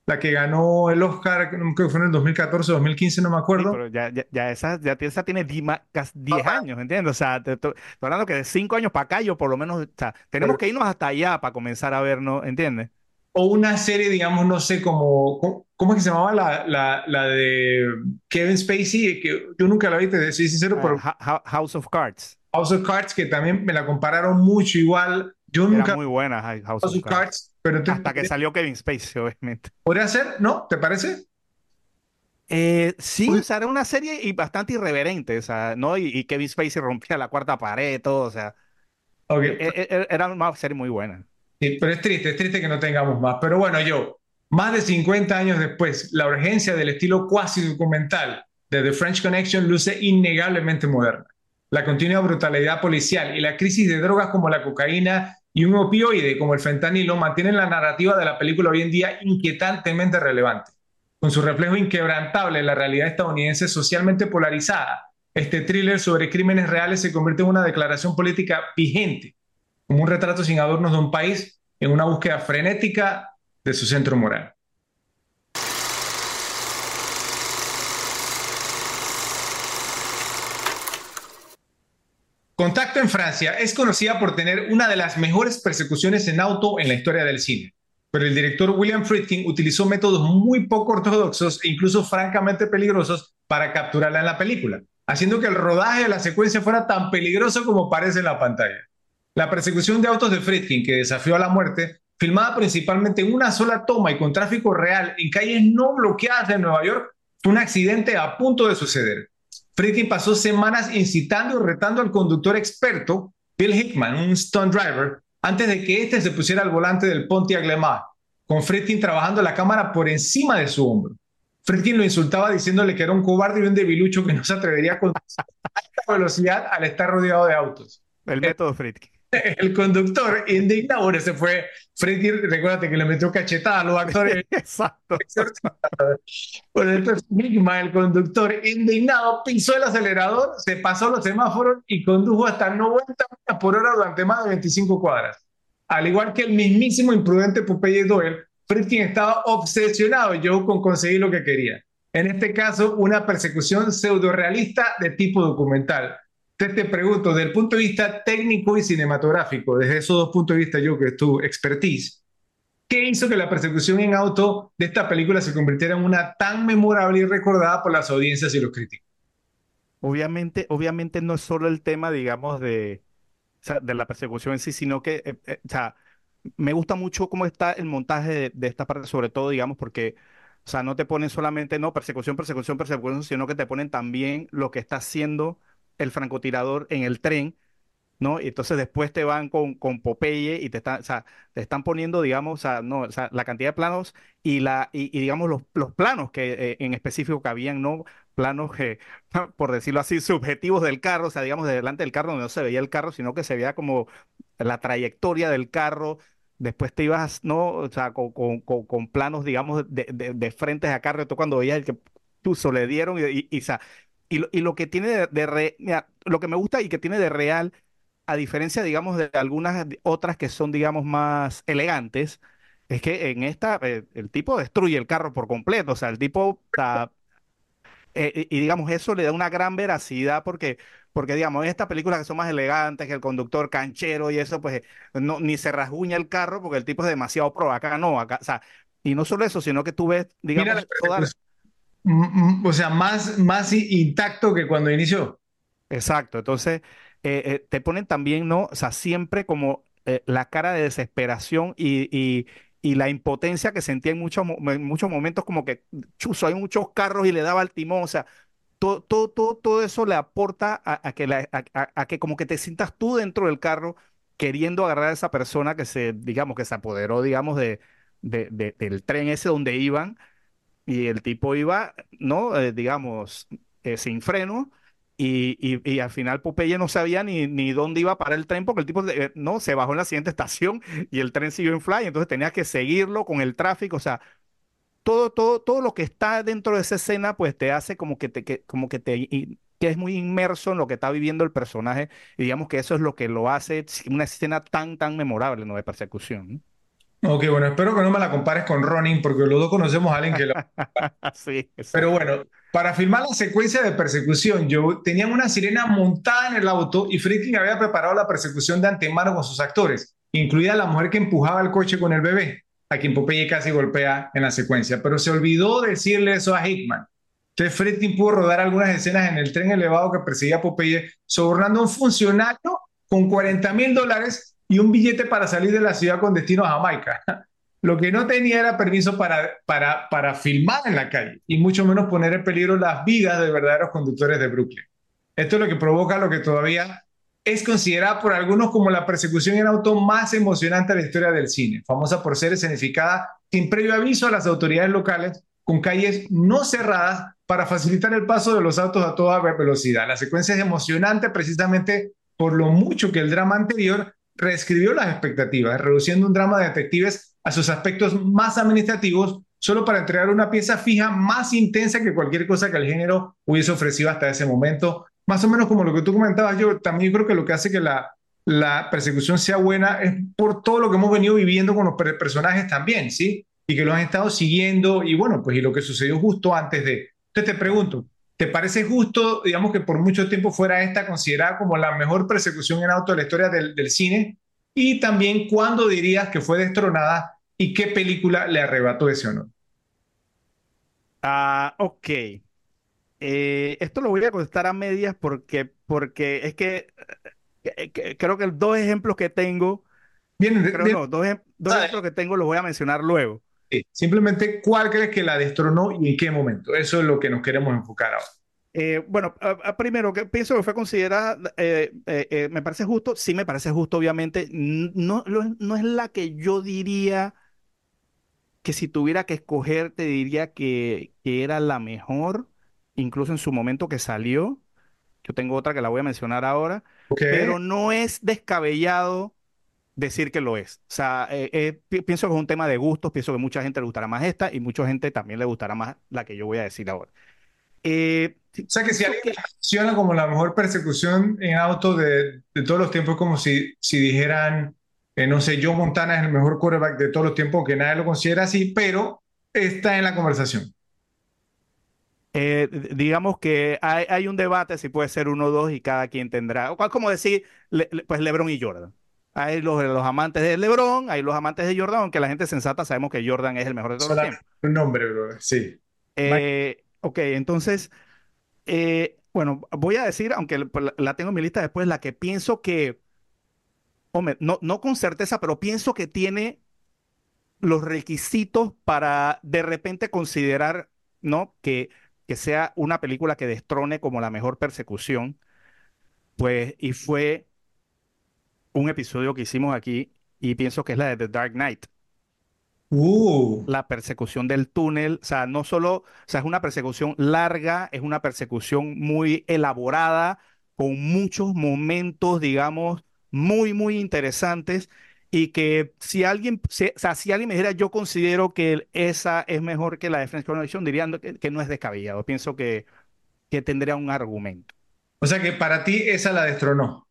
la que ganó el Oscar, creo que fue en el 2014 o 2015, no me Sí, acuerdo. pero ya, ya, ya esa, ya esa tiene di- ma- casi 10 años, ¿entiendes? O sea, te, estoy hablando que de 5 años para acá, yo por lo menos, o sea, tenemos que irnos hasta allá para comenzar a vernos, ¿entiendes? O una serie, digamos, no sé, como, ¿cómo, cómo es que se llamaba la, la, la de Kevin Spacey? Que yo nunca la vi, te soy sincero, Ah, pero House of Cards. House of Cards, que también me la compararon mucho igual. Yo Era nunca muy buena House House of Cards. Cards, pero Hasta que salió Kevin Spacey, obviamente. podría ser, ¿no? ¿Te parece? Eh, sí, Uy. o sea, era una serie y bastante irreverente, o sea, ¿no? Y, y Kevin Spacey rompía la cuarta pared, todo, o sea, Ok, e- e- e- era una serie muy buena. Sí, pero es triste, es triste que no tengamos más. Pero bueno, yo, más de 50 años después, la urgencia del estilo cuasi documental de The French Connection luce innegablemente moderna. La continua brutalidad policial y la crisis de drogas como la cocaína y un opioide como el fentanilo mantienen la narrativa de la película hoy en día inquietantemente relevante. Con su reflejo inquebrantable en la realidad estadounidense socialmente polarizada, este thriller sobre crímenes reales se convierte en una declaración política vigente como un retrato sin adornos de un país en una búsqueda frenética de su centro moral. Contacto en Francia es conocida por tener una de las mejores persecuciones en auto en la historia del cine, pero el director William Friedkin utilizó métodos muy poco ortodoxos e incluso francamente peligrosos para capturarla en la película, haciendo que el rodaje de la secuencia fuera tan peligroso como parece en la pantalla. La persecución de autos de Friedkin, que desafió a la muerte, filmada principalmente en una sola toma y con tráfico real en calles no bloqueadas de Nueva York, fue un accidente a punto de suceder. Friedkin pasó semanas incitando y retando al conductor experto, Bill Hickman, un stunt driver, antes de que éste se pusiera al volante del Pontiac Le Mans, con Friedkin trabajando la cámara por encima de su hombro. Friedkin lo insultaba diciéndole que era un cobarde y un debilucho que no se atrevería a conducir a alta velocidad al estar rodeado de autos. El método Friedkin. El conductor indignado, bueno, se fue Friedkin, recuérdate que le metió cachetada a los actores. Exacto. Bueno, entonces Hickman, el conductor indignado, pisó el acelerador, se pasó los semáforos y condujo hasta 90 millas por hora durante más de 25 cuadras. Al igual que el mismísimo imprudente Popeye Doyle, Friedkin estaba obsesionado yo con conseguir lo que quería. En este caso, una persecución pseudo-realista de tipo documental. Te, te pregunto, desde el punto de vista técnico y cinematográfico, desde esos dos puntos de vista, yo que es tu expertise, ¿qué hizo que la persecución en auto de esta película se convirtiera en una tan memorable y recordada por las audiencias y los críticos? Obviamente, obviamente no es solo el tema, digamos, de, de la persecución en sí, sino que, eh, eh, o sea, me gusta mucho cómo está el montaje de esta parte, sobre todo, digamos, porque, o sea, no te ponen solamente, no, persecución, persecución, persecución, sino que te ponen también lo que está haciendo el francotirador en el tren, ¿no? Y entonces después te van con, con Popeye y te están, o sea, te están poniendo, digamos, o sea, no, o sea, la cantidad de planos y, la, y, digamos, los, los planos que eh, en específico que habían, ¿no? Planos que, por decirlo así, subjetivos del carro, o sea, digamos, de delante del carro donde no se veía el carro, sino que se veía como la trayectoria del carro. Después te ibas, ¿no? O sea, con, con, con, planos, digamos, de, de, de frentes a carro, tú cuando veías el que puso, le dieron y, y, y, y, lo, y lo que tiene de, de re, mira, lo que me gusta y que tiene de real a diferencia, digamos, de algunas otras que son, digamos, más elegantes, es que en esta eh, el tipo destruye el carro por completo, o sea, el tipo, está, eh, y digamos, eso le da una gran veracidad porque, porque digamos, en estas películas que son más elegantes, que el conductor canchero y eso, pues no, ni se rasguña el carro porque el tipo es demasiado pro, acá no, acá, o sea, y no solo eso, sino que tú ves, digamos, Mira, toda la- o sea, más, más intacto que cuando inició. Exacto, entonces eh, eh, te ponen también, ¿no? O sea, siempre como eh, la cara de desesperación y, y- la impotencia que sentía en muchos, en muchos momentos, como que, chuzo, hay muchos carros y le daba al timón, o sea, todo, todo, todo, todo eso le aporta a, que la- a, a- que como que te sientas tú dentro del carro queriendo agarrar a esa persona que se, digamos, que se apoderó, digamos, de- del tren ese donde iban y el tipo iba, ¿no? Eh, digamos, eh, sin freno. Y, y- y al final Popeye no sabía ni, ni dónde iba a parar el tren porque el tipo eh, no se bajó en la siguiente estación y el tren siguió en fly, entonces tenía que seguirlo con el tráfico, o sea, todo, todo, todo lo que está dentro de esa escena pues te hace como que te, que- como que te, que es muy inmerso en lo que está viviendo el personaje y digamos que eso es lo que lo hace una escena tan, tan memorable, ¿no? De persecución. Ok, bueno, espero que no me la compares con Ronin, porque los dos conocemos a alguien que lo... sí, Pero bueno, para filmar la secuencia de persecución, yo tenían una sirena montada en el auto y Friedkin había preparado la persecución de antemano con sus actores, incluida la mujer que empujaba el coche con el bebé, a quien Popeye casi golpea en la secuencia. Pero se olvidó decirle eso a Hickman. Entonces Friedkin pudo rodar algunas escenas en el tren elevado que perseguía a Popeye, sobornando a un funcionario con 40 mil dólares y un billete para salir de la ciudad con destino a Jamaica. Lo que no tenía era permiso para, para, para filmar en la calle y mucho menos poner en peligro las vidas de verdaderos conductores de Brooklyn. Esto es lo que provoca lo que todavía es considerada por algunos como la persecución en auto más emocionante de la historia del cine, famosa por ser escenificada sin previo aviso a las autoridades locales, con calles no cerradas para facilitar el paso de los autos a toda velocidad. La secuencia es emocionante precisamente por lo mucho que el drama anterior reescribió las expectativas, reduciendo un drama de detectives a sus aspectos más administrativos, solo para entregar una pieza fija más intensa que cualquier cosa que el género hubiese ofrecido hasta ese momento. Más o menos como lo que tú comentabas, yo también creo que lo que hace que la, persecución sea buena es por todo lo que hemos venido viviendo con los personajes también, ¿sí? Y que lo han estado siguiendo y bueno, pues y lo que sucedió justo antes de. Entonces te pregunto, ¿Te parece justo, digamos, que por mucho tiempo fuera esta considerada como la mejor persecución en auto de la historia del, del cine? Y también, ¿cuándo dirías que fue destronada y qué película le arrebató ese honor? Ah, ok. Eh, esto lo voy a contestar a medias porque, porque es que, eh, que- creo que dos ejemplos que tengo, Bien, creo bien, no, dos, dos ejemplos que tengo los voy a mencionar luego. Sí. Simplemente, ¿cuál crees que la destronó y en qué momento? Eso es lo que nos queremos enfocar ahora. Eh, bueno, a- a- primero, que pienso que fue considerada, eh, eh, me parece justo, sí me parece justo, obviamente, no, lo- no es la que yo diría que si tuviera que escoger, te diría que, que era la mejor, incluso en su momento que salió. Yo tengo otra que la voy a mencionar ahora, pero no es descabellado decir que lo es. O sea, eh, eh, pi- pienso que es un tema de gustos, pienso que mucha gente le gustará más esta y mucha gente también le gustará más la que yo voy a decir ahora. Eh, O sea que si alguien que- menciona como la mejor persecución en auto de, de todos los tiempos, es como si, si dijeran, eh, no sé, Joe Montana es el mejor quarterback de todos los tiempos, que nadie lo considera así, pero está en la conversación. eh, digamos que hay, hay un debate si puede ser uno o dos y cada quien tendrá, o cual- como decir, le- pues LeBron y Jordan. Hay los, los amantes de LeBron, hay los amantes de Jordan, aunque la gente sensata sabemos que Jordan es el mejor de todos los tiempos. un nombre, bro. Sí. Eh, ok, entonces, eh, bueno, voy a decir, aunque la, la tengo en mi lista después, la que pienso que, hombre, no, no con certeza, pero pienso que tiene los requisitos para de repente considerar, ¿no? Que, que sea una película que destrone como la mejor persecución, pues, y fue un episodio que hicimos aquí, y pienso que es la de The Dark Knight. Uh, la persecución del túnel, o sea, no solo, o sea, es una persecución larga, es una persecución muy elaborada, con muchos momentos, digamos, muy, muy interesantes, y que si alguien, si- o sea, si alguien me dijera, yo considero que esa es mejor que la de French Connection, diría que, que no es descabellado, pienso que, que tendría un argumento. o sea que para ti esa la destronó.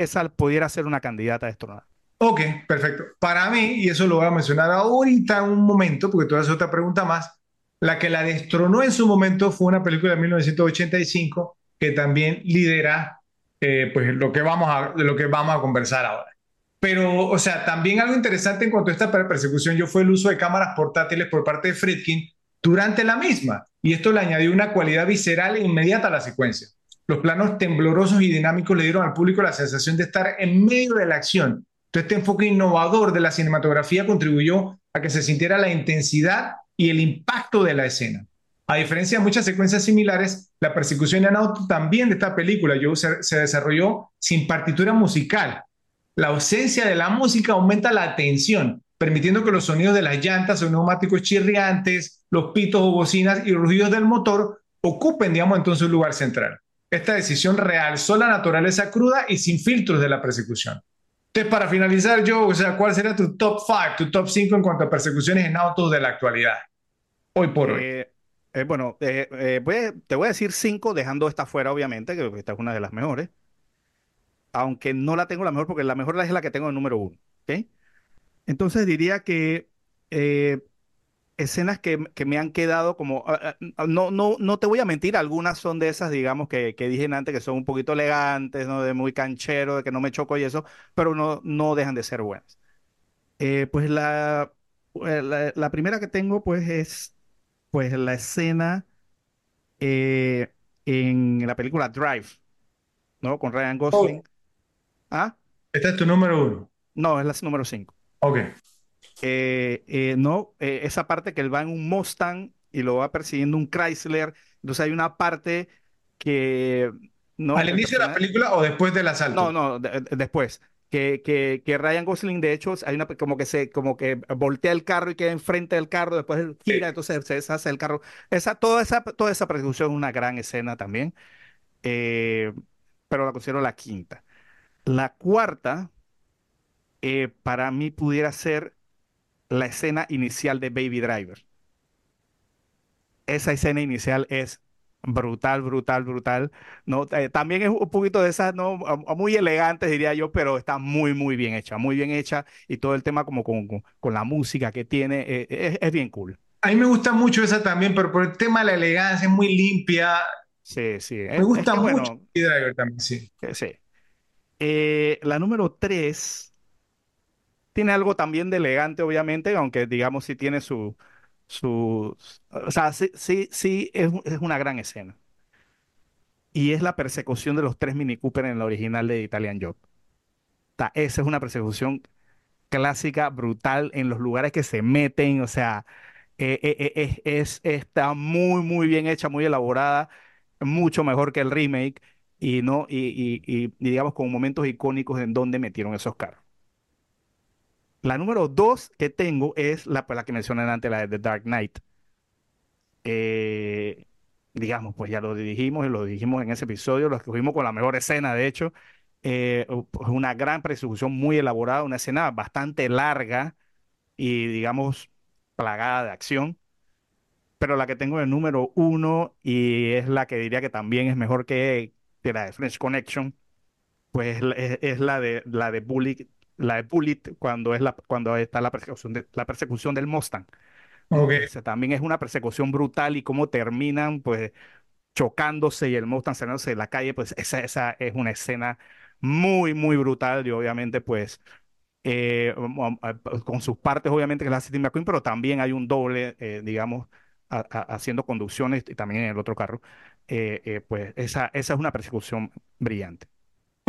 Esa pudiera ser una candidata destronada. Ok, perfecto. Para mí, y eso lo voy a mencionar ahorita un momento, porque a hacer otra pregunta más, la que la destronó en su momento fue una película de 1985 que también lidera eh, pues, lo, que vamos a, lo que vamos a conversar ahora. Pero, o sea, también algo interesante en cuanto a esta persecución yo fue el uso de cámaras portátiles por parte de Friedkin durante la misma, y esto le añadió una cualidad visceral inmediata a la secuencia. Los planos temblorosos y dinámicos le dieron al público la sensación de estar en medio de la acción. Entonces, este enfoque innovador de la cinematografía contribuyó a que se sintiera la intensidad y el impacto de la escena. A diferencia de muchas secuencias similares, la persecución en auto también de esta película yo, se, se desarrolló sin partitura musical. La ausencia de la música aumenta la tensión, permitiendo que los sonidos de las llantas o neumáticos chirriantes, los pitos o bocinas y rugidos del motor ocupen, digamos, entonces un lugar central. Esta decisión realzó la naturaleza cruda y sin filtros de la persecución. Entonces, para finalizar, yo, o sea, ¿cuál sería tu top 5, tu top 5 en cuanto a persecuciones en autos de la actualidad? Hoy por hoy. Eh, Eh, bueno, eh, eh, voy a- te voy a decir cinco, dejando esta fuera, obviamente, que esta es una de las mejores, aunque no la tengo la mejor, porque la mejor es la que tengo en número uno. ¿ok? Entonces diría que eh, escenas que, que me han quedado como, ah, ah, no, no, no te voy a mentir, algunas son de esas, digamos, que, que dije antes, que son un poquito elegantes, ¿no? De muy canchero, de que no me choco y eso, pero no, no dejan de ser buenas. Eh, pues la, eh, la, la primera que tengo, pues, es pues la escena eh, en la película Drive, ¿no? Con Ryan Oh, Gosling. Ah, este es tu número uno. no, es la número 5. Ok. Eh, eh, no, eh, esa parte que él va en un Mustang y lo va persiguiendo un Chrysler. Entonces hay una parte que, no, ¿Al inicio de la película o después del no, asalto? no, de- de- después. Que, que, que Ryan Gosling, de hecho, hay una como que se, como que voltea el carro y queda enfrente del carro, después Sí. gira, entonces se deshace el carro. Esa, toda esa, toda esa persecución es una gran escena también, pero la considero la quinta. La cuarta, para mí pudiera ser la escena inicial de Baby Driver. esa escena inicial es brutal, brutal, brutal. ¿no? Eh, también es un poquito de esas, ¿no? A- a Muy elegantes, diría yo, pero está muy, muy bien hecha, muy bien hecha. Y todo el tema como con, con- con la música que tiene, eh, es, es bien cool. A mí me gusta mucho esa también, pero por el tema de la elegancia, es muy limpia. Sí, sí. Me es gusta que mucho bueno, Baby Driver también, sí. eh, sí. Eh, la número tres tiene algo también de elegante, obviamente, aunque digamos sí tiene su, su, o sea, sí, sí, sí es, es una gran escena. Y es la persecución de los tres Mini Cooper en la original de Italian Job. Ta- Esa es una persecución clásica, brutal, en los lugares que se meten, o sea, eh, eh, eh, es- está muy, muy bien hecha, muy elaborada, mucho mejor que el remake, y, no, y, y- y- y digamos con momentos icónicos en donde metieron esos carros. La número dos que tengo es la, pues, la que mencioné antes, la de The Dark Knight. Digamos, pues ya lo dijimos y lo dijimos en ese episodio, lo escogimos con la mejor escena, de hecho. Eh, pues, una gran persecución muy elaborada, una escena bastante larga y, digamos, plagada de acción. Pero la que tengo en número uno y es la que diría que también es mejor que, que la de French Connection, pues es, es- la de la de Bullet, la de Bullet cuando es la cuando está la persecución de, la persecución del Mustang, ¿no? Ok. Esa también es una persecución brutal y cómo terminan pues chocándose y el Mustang saliéndose de la calle, pues esa, esa es una escena muy, muy brutal y obviamente pues eh, um, um, ah, con sus partes obviamente que es la Steve McQueen, pero también hay un doble, eh, digamos, a- a- haciendo conducciones y también en el otro carro, eh, eh, pues esa, esa es una persecución brillante.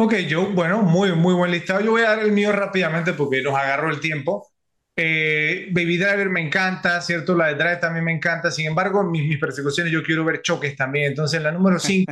Ok, yo, bueno, muy, muy buen listado. Yo voy a dar el mío rápidamente porque nos agarró el tiempo. Eh, Baby Driver me encanta, ¿cierto? La de Drive también me encanta. Sin embargo, mis, mis persecuciones yo quiero ver choques también. Entonces, la número 5,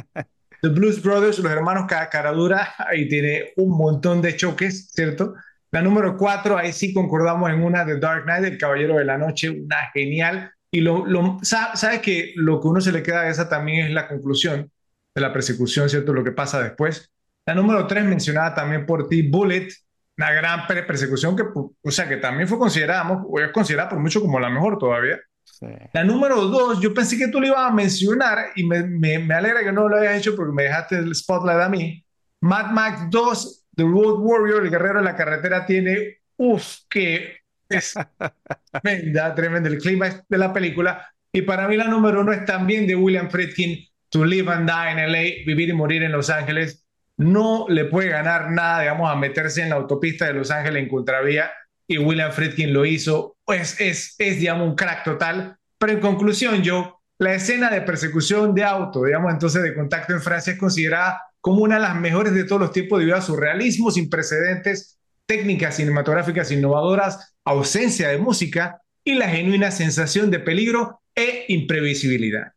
The Blues Brothers, los hermanos Ca- Caradura, ahí tiene un montón de choques, ¿cierto? La número 4, ahí sí concordamos en una de Dark Knight, El Caballero de la Noche, una genial. Y lo, lo, sa- sabes que lo que uno se le queda de esa también es la conclusión de la persecución, ¿cierto? Lo que pasa después. La número 3, mencionada también por ti, Bullet, una gran persecución que, o sea, que también fue considerada, o es considerada por mucho como la mejor todavía. Sí. La número dos, yo pensé que tú le ibas a mencionar y me, me, me alegra que no lo hayas hecho porque me dejaste el spotlight a mí. Mad Max 2, The Road Warrior, el guerrero de la carretera, tiene, uff, que es tremenda, tremenda el clima de la película. Y para mí la número uno es también de William Friedkin, To Live and Die in LA, Vivir y Morir en Los Ángeles. No le puede ganar nada, digamos, a meterse en la autopista de Los Ángeles en contravía y William Friedkin lo hizo, pues es, es, digamos, un crack total. Pero en conclusión, yo, la escena de persecución de auto, digamos, entonces de contacto en Francia es considerada como una de las mejores de todos los tiempos debido a su realismo sin precedentes, técnicas cinematográficas innovadoras, ausencia de música y la genuina sensación de peligro e imprevisibilidad.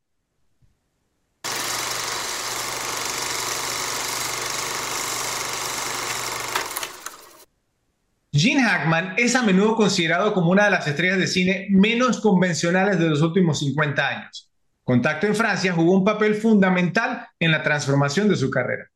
Gene Hackman es a menudo considerado como una de las estrellas de cine menos convencionales de los últimos 50 años. Contacto en Francia jugó un papel fundamental en la transformación de su carrera.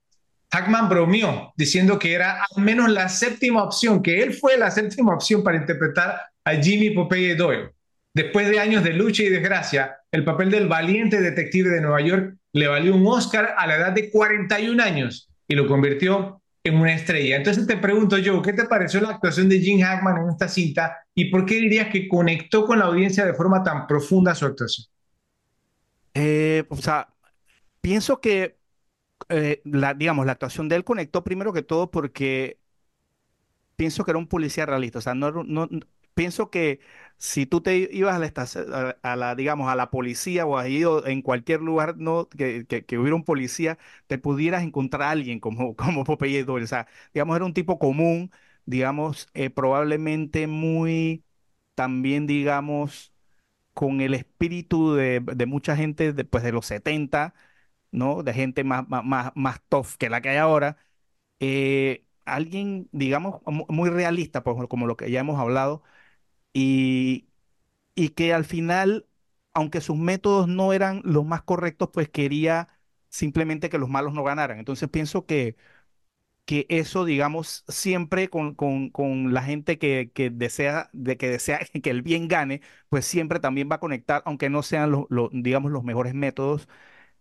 Hackman bromeó diciendo que era al menos la séptima opción, que él fue la séptima opción para interpretar a Jimmy Popeye Doyle. Después de años de lucha y desgracia, el papel del valiente detective de Nueva York le valió un Oscar a la edad de 41 años y lo convirtió en una estrella. Entonces te pregunto yo, ¿qué te pareció la actuación de Jim Hackman en esta cinta y por qué dirías que conectó con la audiencia de forma tan profunda su actuación? Eh, o sea, pienso que eh, la, digamos, la actuación de él conectó primero que todo porque pienso que era un policía realista. O sea, no, no, pienso que si tú te ibas a la, a, la, digamos, a la policía o has ido en cualquier lugar que, hubiera un policía, te pudieras encontrar a alguien como, como Popeye Doyle. O sea, digamos, era un tipo común, digamos, eh, probablemente muy, también, digamos, con el espíritu de, mucha gente de, pues, de los 70, ¿no? De gente más, más, más, tough que la que hay ahora eh, alguien, digamos, mu- muy realista, pues, como lo que ya hemos hablado, y, y que al final, aunque sus métodos no eran los más correctos, pues quería simplemente que los malos no ganaran. Entonces pienso que, que eso, digamos, siempre con, con, con la gente que, que desea, de que desea que el bien gane, pues siempre también va a conectar, aunque no sean los, digamos, los mejores métodos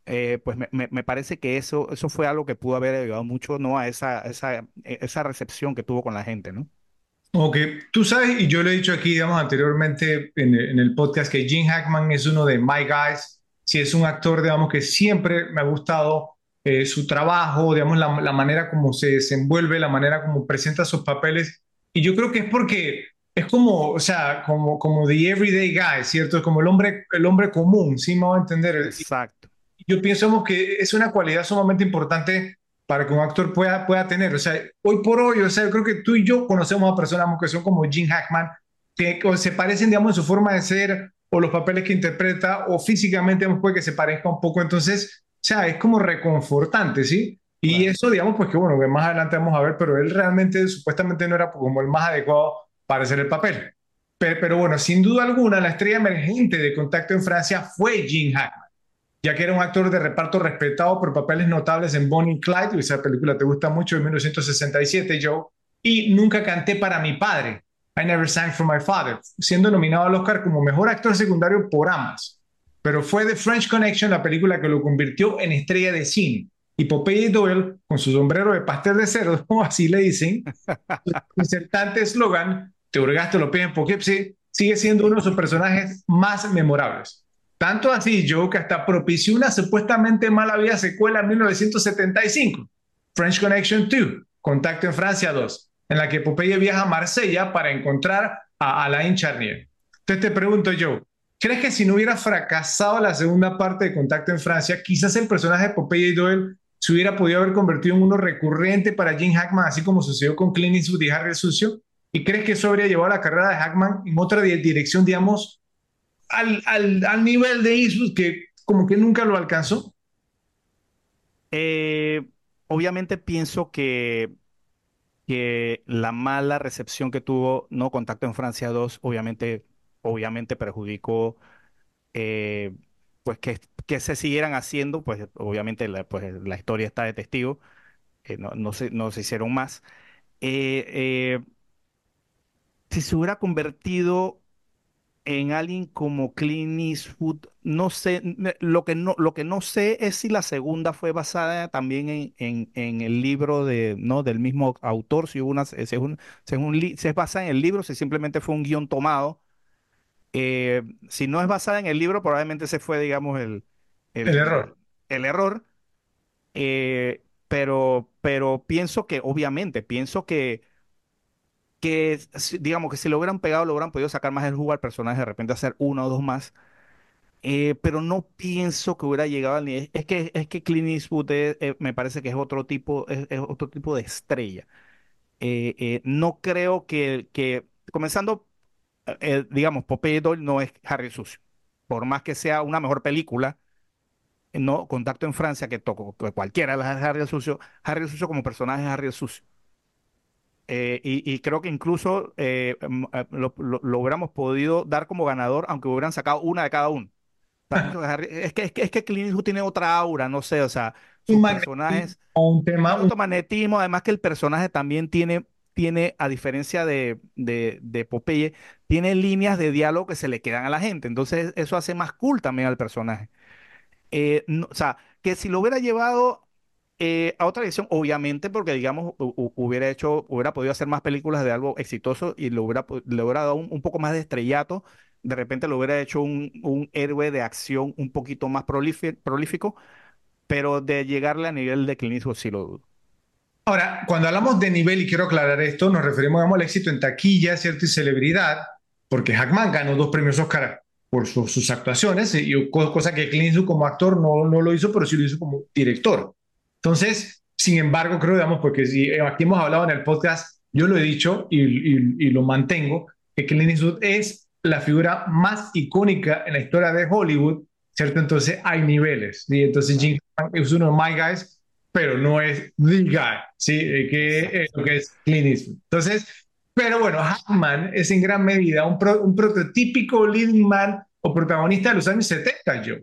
eh, pues me, me- me parece que eso, eso fue algo que pudo haber ayudado mucho, ¿no? A esa, esa, e- esa recepción que tuvo con la gente, ¿no? Ok, tú sabes, y yo lo he dicho aquí, digamos, anteriormente en, el en el podcast, que Gene Hackman es uno de my guys. Si es un actor, digamos, que siempre me ha gustado eh, su trabajo, digamos, la, la manera como se desenvuelve, la manera como presenta sus papeles. Y yo creo que es porque es como, o sea, como, como the everyday guy, ¿cierto? Es como el hombre, el hombre común, ¿sí me va a entender? Exacto. yo pienso que es una cualidad sumamente importante para que un actor pueda, pueda tener. O sea, hoy por hoy, o sea, yo creo que tú y yo conocemos a personas que son como Jim Hackman, que o se parecen, digamos, en su forma de ser o los papeles que interpreta o físicamente, digamos, puede que se parezca un poco. Entonces, o sea, es como reconfortante, ¿sí? Y Claro. eso, digamos, pues que bueno, que más adelante vamos a ver, pero él realmente supuestamente no era como el más adecuado para hacer el papel. Pero, pero bueno, sin duda alguna, la estrella emergente de Contacto en Francia fue Jim Hackman ya que era un actor de reparto respetado por papeles notables en Bonnie y Clyde, esa película te gusta mucho, de 1967, Joe, y Nunca canté para mi padre, I Never Sang for My Father, siendo nominado al Oscar como mejor actor secundario por ambas. Pero fue The French Connection la película que lo convirtió en estrella de cine. Y Popeye Doyle, con su sombrero de pastel de cerdo, así le dicen, insertante eslogan, te hurgaste lo piden Poughkeepsie, sigue siendo uno de sus personajes más memorables. Tanto así, Joe, que hasta propició una supuestamente mala vida secuela en 1975, French Connection 2, Contacto en Francia 2, en la que Popeye viaja a Marsella para encontrar a Alain Charnier. Entonces te pregunto, Joe, ¿crees que si no hubiera fracasado la segunda parte de Contacto en Francia, quizás el personaje de Popeye Doyle se hubiera podido haber convertido en uno recurrente para Jim Hackman, así como sucedió con Clint Eastwood y Harry Sucio? ¿Y crees que eso habría llevado la carrera de Hackman en otra di- dirección, digamos, al, al, al nivel de Eastwood que como que nunca lo alcanzó? Eh, obviamente pienso que, que la mala recepción que tuvo, ¿no? Contacto en Francia 2, obviamente, obviamente perjudicó, eh, pues que, que se siguieran haciendo, pues obviamente la, pues, la historia está de testigo, eh, no, no se, no se hicieron más. Si se hubiera convertido en alguien como Clint Eastwood, no sé, lo que no, lo que no sé es si la segunda fue basada también en, en, en el libro de, ¿no? del mismo autor, si hubo una, si es un, si es un li- si es basada en el libro, si simplemente fue un guion tomado. Eh, si no es basada en el libro, probablemente ese fue, digamos, el, El el, error. el error. Eh, pero, pero pienso que, obviamente, pienso que que, digamos, que si lo hubieran pegado, lo hubieran podido sacar más el jugo al personaje, de repente hacer uno o dos más. Eh, pero no pienso que hubiera llegado al nivel. Es que, es que Clint Eastwood eh, me parece que es otro tipo, es, otro tipo de estrella. Eh, eh, no creo que, que comenzando, digamos, Popeye Doyle no es Harry Sucio. Por más que sea una mejor película, no, Contacto en Francia, que que cualquiera las Harry Sucio, Harry Sucio como personaje es Harry Sucio. Eh, y, y creo que incluso eh, mm, eh, lo, lo- lo hubiéramos podido dar como ganador, aunque hubieran sacado una de cada uno. Es que, es que, es que Clint Eastwood tiene otra aura, no sé, o sea, Un sus magnetismo, personajes, un tema, un- magnetismo, además que el personaje también tiene, tiene, a diferencia de, de, de Popeye, tiene líneas de diálogo que se le quedan a la gente. Entonces eso hace más cool también al personaje. Eh, no- o sea, que si lo hubiera llevado eh, a otra dirección, obviamente, porque digamos, hu- hu- hubiera hecho, hubiera podido hacer más películas de algo exitoso y le hubiera, le hubiera dado un, poco más de estrellato, de repente lo hubiera hecho un, héroe de acción un poquito más prolífi- prolífico, pero de llegarle a nivel de Clint sí lo dudo. Ahora, cuando hablamos de nivel, y quiero aclarar esto, nos referimos digamos, al éxito en taquilla, ¿cierto? Y celebridad, porque Hackman ganó dos premios Oscar por su- sus actuaciones, y co- cosa que Clint como actor no, no lo hizo, pero sí lo hizo como director. Entonces, sin embargo, creo, digamos, porque si eh, aquí hemos hablado en el podcast, yo lo he dicho y, y- y lo mantengo, que Clint Eastwood es la figura más icónica en la historia de Hollywood, ¿cierto? Entonces hay niveles, ¿sí? Entonces Jim es uno de my guys, pero no es the guy, ¿sí? Eh, que eh, lo que es Clint Eastwood. Entonces, pero bueno, Hackman es en gran medida un, pro- un prototípico leading man o protagonista de los años 70, yo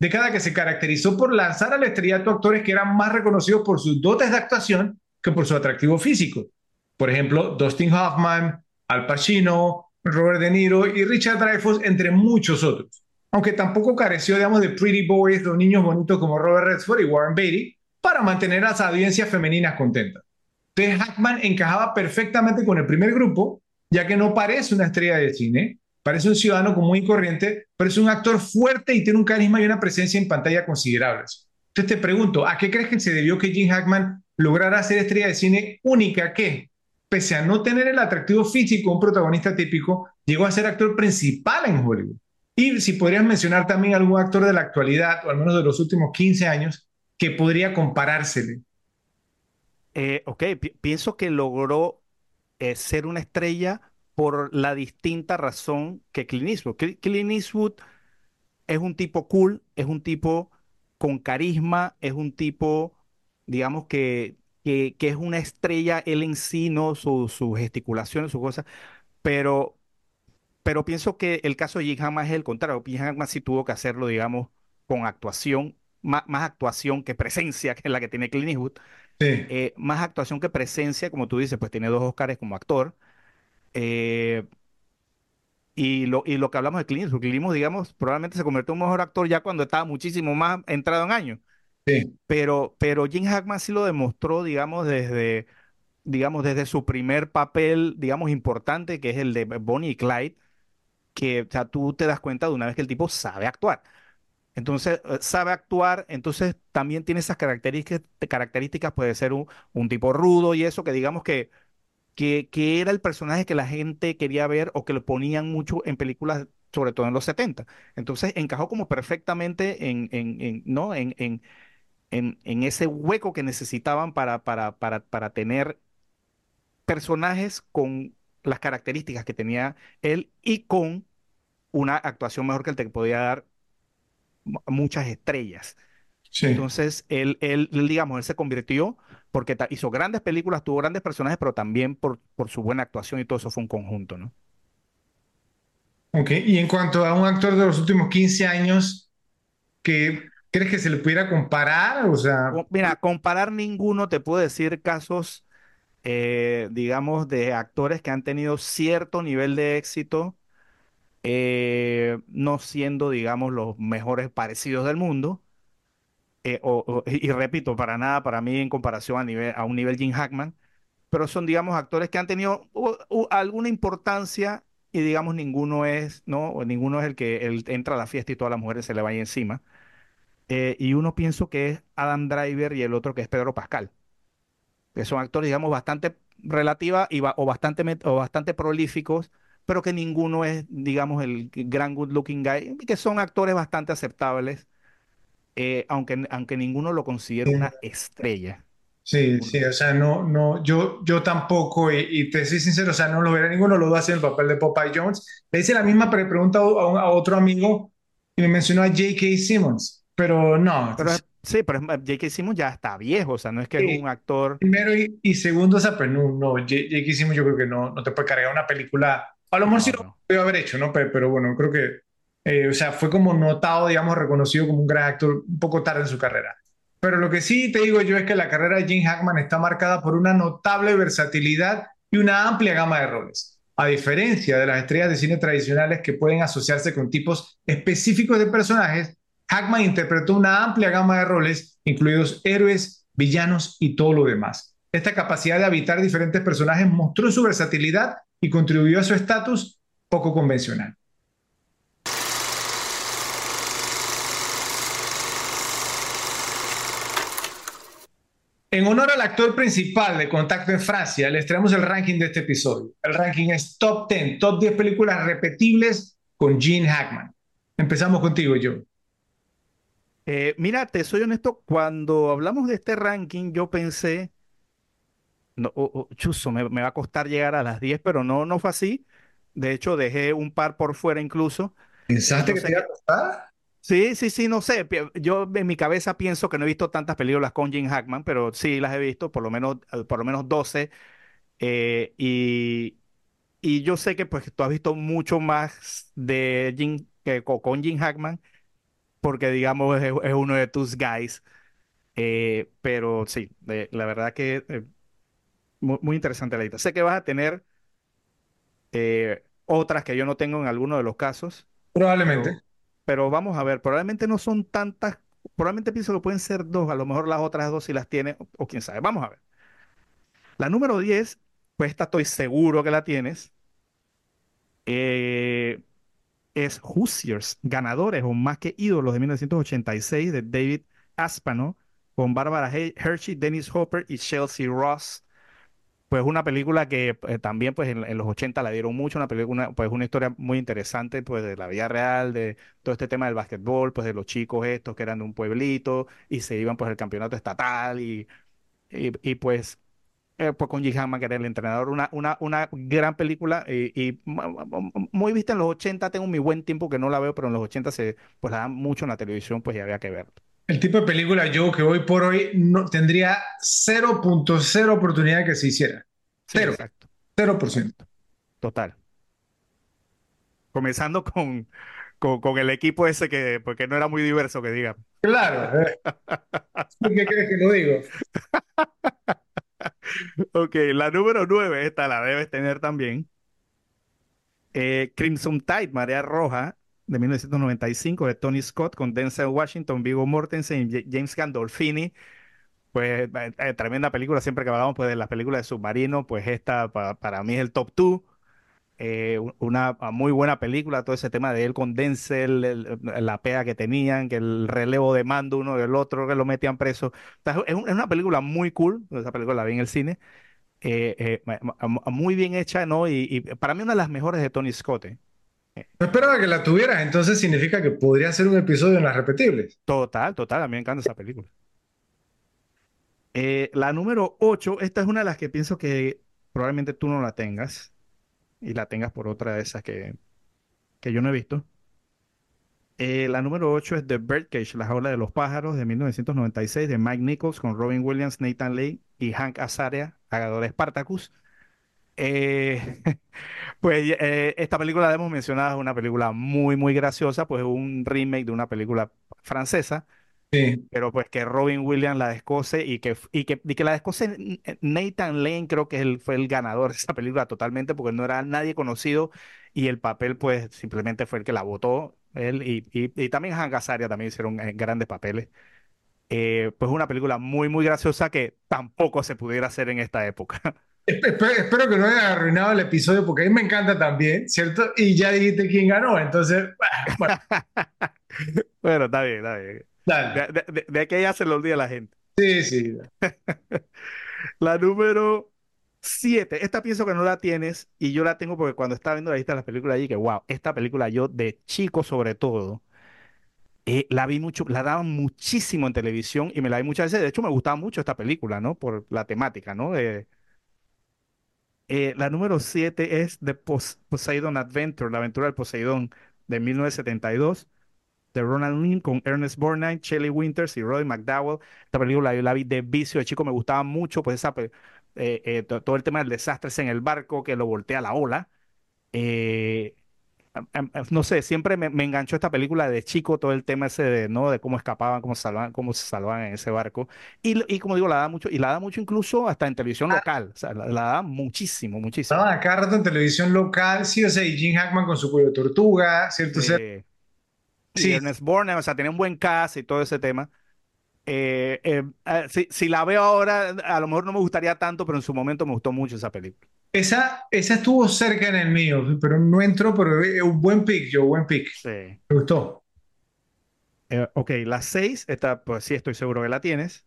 década que se caracterizó por lanzar al estrellato actores que eran más reconocidos por sus dotes de actuación que por su atractivo físico. Por ejemplo, Dustin Hoffman, Al Pacino, Robert De Niro y Richard Dreyfuss, entre muchos otros. Aunque tampoco careció, digamos, de pretty boys, los niños bonitos como Robert Redford y Warren Beatty, para mantener a las audiencias femeninas contentas. Entonces, Hackman encajaba perfectamente con el primer grupo, ya que no parece una estrella de cine, parece un ciudadano común y corriente, pero es un actor fuerte y tiene un carisma y una presencia en pantalla considerables. Entonces te pregunto, ¿a qué crees que se debió que Jim Hackman lograra ser estrella de cine única que, pese a no tener el atractivo físico de un protagonista típico, llegó a ser actor principal en Hollywood? Y si podrías mencionar también algún actor de la actualidad, o al menos de los últimos 15 años, que podría comparársele. Eh, ok, pi- pienso que logró eh, ser una estrella por la distinta razón que Clint Eastwood. Cl- Clint Eastwood es un tipo cool, es un tipo con carisma, es un tipo, digamos, que, que, que es una estrella él en sí, ¿no? Su- Sus gesticulaciones, sus cosas, pero, pero pienso que el caso de Jim Hammond es el contrario. Jim Hammond sí tuvo que hacerlo, digamos, con actuación, más, más actuación que presencia, que es la que tiene Clint Eastwood Sí, eh, más actuación que presencia, como tú dices, pues tiene dos Oscars como actor. Eh, y, lo, y lo que hablamos de Clint Eastwood, Clint Eastwood, digamos, probablemente se convirtió en un mejor actor ya cuando estaba muchísimo más entrado en años. sí, Pero, pero Jim Hackman sí lo demostró, digamos, desde, digamos, desde su primer papel, digamos, importante, que es el de Bonnie y Clyde, que, o sea, tú te das cuenta de una vez que el tipo sabe actuar. Entonces, eh, sabe actuar, entonces también tiene esas características, características, puede ser un, un tipo rudo y eso, que digamos que, que, que era el personaje que la gente quería ver o que lo ponían mucho en películas, sobre todo en los 70. Entonces, encajó como perfectamente en, en, en, ¿no? en, en, en, en ese hueco que necesitaban para, para, para, para tener personajes con las características que tenía él y con una actuación mejor que el que podía dar mu- muchas estrellas. sí. Entonces, él, él, digamos, él se convirtió porque hizo grandes películas, tuvo grandes personajes, pero también por, por su buena actuación y todo eso fue un conjunto, ¿no? Ok, y en cuanto a un actor de los últimos 15 años, ¿qué crees que se le pudiera comparar? O sea, Mira, comparar ninguno, te puedo decir casos, eh, digamos, de actores que han tenido cierto nivel de éxito, eh, no siendo, digamos, los mejores parecidos del mundo. Eh, o- o- y, repito, para nada, para mí en comparación a, nivel, a un nivel Jim Hackman, pero son, digamos, actores que han tenido alguna importancia y, digamos, ninguno es, ¿no? Ninguno es el que él entra a la fiesta y todas las mujeres se le vayan encima. Eh, y uno pienso que es Adam Driver y el otro que es Pedro Pascal, que son actores, digamos, bastante relativa y ba- o bastante, o bastante prolíficos, pero que ninguno es, digamos, el gran good looking guy, que son actores bastante aceptables, eh, aunque, aunque ninguno lo considere sí, una estrella. sí, sí, o sea, no, no, yo, yo tampoco, y, y te soy sincero, o sea, no lo veré ninguno, lo hace en el papel de Popeye Jones. Le hice la misma pre- pregunta a, un- a otro amigo y me mencionó a J.K. Simmons, pero no, Pero sí, pero es- J.K. Simmons ya está viejo, o sea, no es que es sí, un actor, primero y, y segundo, o sea, pues no, no, J.K. Simmons yo creo que no, no te puede cargar una película, a lo mejor sí no, lo no. puede haber hecho, ¿no? Pero, pero bueno, creo que, eh, o sea, fue como notado, digamos, reconocido como un gran actor un poco tarde en su carrera. Pero lo que sí te digo yo es que la carrera de Jim Hackman está marcada por una notable versatilidad y una amplia gama de roles. A diferencia de las estrellas de cine tradicionales que pueden asociarse con tipos específicos de personajes, Hackman interpretó una amplia gama de roles, incluidos héroes, villanos y todo lo demás. Esta capacidad de habitar diferentes personajes mostró su versatilidad y contribuyó a su estatus poco convencional. En honor al actor principal de Contacto en Francia, les traemos el ranking de este episodio. El ranking es top 10, top 10 películas repetibles con Gene Hackman. Empezamos contigo, Joe. Eh, mira, te soy honesto, cuando hablamos de este ranking, yo pensé, no, oh, oh, chuzo, me, me va a costar llegar a las 10, pero no, no fue así. De hecho, dejé un par por fuera incluso. ¿Pensaste que te Entonces, iba a costar? Sí, sí, sí, no sé. Yo en mi cabeza pienso que no he visto tantas películas con Gene Hackman, pero sí las he visto, por lo menos, eh, por lo menos 12. eh, y, y yo sé que pues tú has visto mucho más de Gene, que co- con Gene Hackman, porque digamos es, uno de tus guys. Eh, pero sí, de- la verdad que eh, muy, interesante la lista. Sé que vas a tener eh, otras que yo no tengo en alguno de los casos, Probablemente. Pero, vamos a ver, probablemente no son tantas, probablemente pienso que pueden ser dos, a lo mejor las otras dos si las tiene, o, quién sabe, vamos a ver. La número 10 pues esta estoy seguro que la tienes, eh, es Hoosiers, ganadores o más que ídolos de 1986 de David Aspano, con Barbara He- Hershey, Dennis Hopper y Chelsea Ross. Pues una película que eh, también pues en, los 80 la dieron mucho, una película, pues una historia muy interesante pues de la vida real, de todo este tema del básquetbol, pues de los chicos estos que eran de un pueblito y se iban pues al campeonato estatal y, y, y, pues, eh, pues con Jim Hammond que era el entrenador, una, una, una gran película y, y mu- mu- muy vista en los 80, tengo mi buen tiempo que no la veo, pero en los 80 se pues la dan mucho en la televisión, pues ya había que ver. El tipo de película, Joe, que hoy por hoy no tendría 0.0 oportunidad que se hiciera. Sí, Cero. exacto, 0%. correcto, total. Comenzando con, con, con el equipo ese que, porque no era muy diverso, que diga. Claro. eh. ¿Tú ¿Qué crees que lo digo? Ok, la número 9, esta la debes tener también. Eh, Crimson Tide, Marea Roja, de 1995, de Tony Scott, con Denzel Washington, Viggo Mortensen y James Gandolfini. Pues eh, eh, tremenda película, siempre que hablamos pues, de las películas de submarino, pues esta pa- para mí es el top 2. Eh, una muy buena película, todo ese tema de él con Denzel, el- la pega que tenían, que el relevo de mando uno del otro, que lo metían preso. Es, un- es una película muy cool, esa película la vi en el cine, eh, muy bien hecha, ¿no? Y, y para mí una de las mejores de Tony Scott. No esperaba que la tuvieras, entonces significa que podría ser un episodio en las repetibles. Total, total, a mí me encanta esa película. Eh, la número 8, esta es una de las que pienso que probablemente tú no la tengas y la tengas por otra de esas que, que yo no he visto. Eh, la número 8 es The Birdcage, La jaula de los pájaros de 1996 de Mike Nichols con Robin Williams, Nathan Lane y Hank Azaria, ganador de Spartacus. Eh, pues eh, esta película la hemos mencionado, es una película muy, muy graciosa, pues es un remake de una película francesa Sí. pero pues que Robin Williams la descoce y que, y que, y que la descoce Nathan Lane creo que él fue el ganador de esa película totalmente porque no era nadie conocido y el papel pues simplemente fue el que la votó él y, y, y también Hank Azaria también hicieron eh, grandes papeles. Eh, pues una película muy muy graciosa que tampoco se pudiera hacer en esta época. Espe- espe- Espero que no haya arruinado el episodio porque a mí me encanta también, ¿cierto? Y ya dijiste quién ganó, entonces, ah, bueno, Bueno, está bien, está bien. dale. De, de, de, aquí a allá se lo olvida la gente. Sí, sí. La número 7, esta pienso que no la tienes y yo la tengo porque cuando estaba viendo la lista de las películas allí, que wow, esta película yo de chico sobre todo, eh, la vi mucho, la daban muchísimo en televisión y me la vi muchas veces. De hecho, me gustaba mucho esta película, ¿no? Por la temática, ¿no? Eh, la número 7 es The Pos- Poseidon Adventure, la aventura del Poseidón de 1972 de Ronald Lynn con Ernest Borgnine, Shelley Winters y Roddy McDowell. Esta película yo la vi de vicio de chico, me gustaba mucho, pues esa, eh, eh, to- todo el tema del desastre en el barco que lo voltea la ola. Eh, No sé, siempre me, me enganchó esta película de chico, todo el tema ese de, ¿no? De cómo escapaban, cómo se salvaban, cómo se salvaban en ese barco. Y, y como digo, la da mucho, y la da mucho incluso hasta en televisión local. O sea, la, la da muchísimo, muchísimo. A cada rato en televisión local, sí, o sea, y Jim Hackman con su cuello de tortuga, ¿cierto? O sea, Sí. Sí, Ernest Borgnine, o sea, tenía un buen cast y todo ese tema. Eh, eh, eh, si, si la veo ahora, a lo mejor no me gustaría tanto, pero en su momento me gustó mucho esa película. Esa, esa estuvo cerca en el mío, pero no entró, pero es un buen pick, yo, buen pick. Sí. Me gustó. Eh, ok, la 6, esta pues sí estoy seguro que la tienes.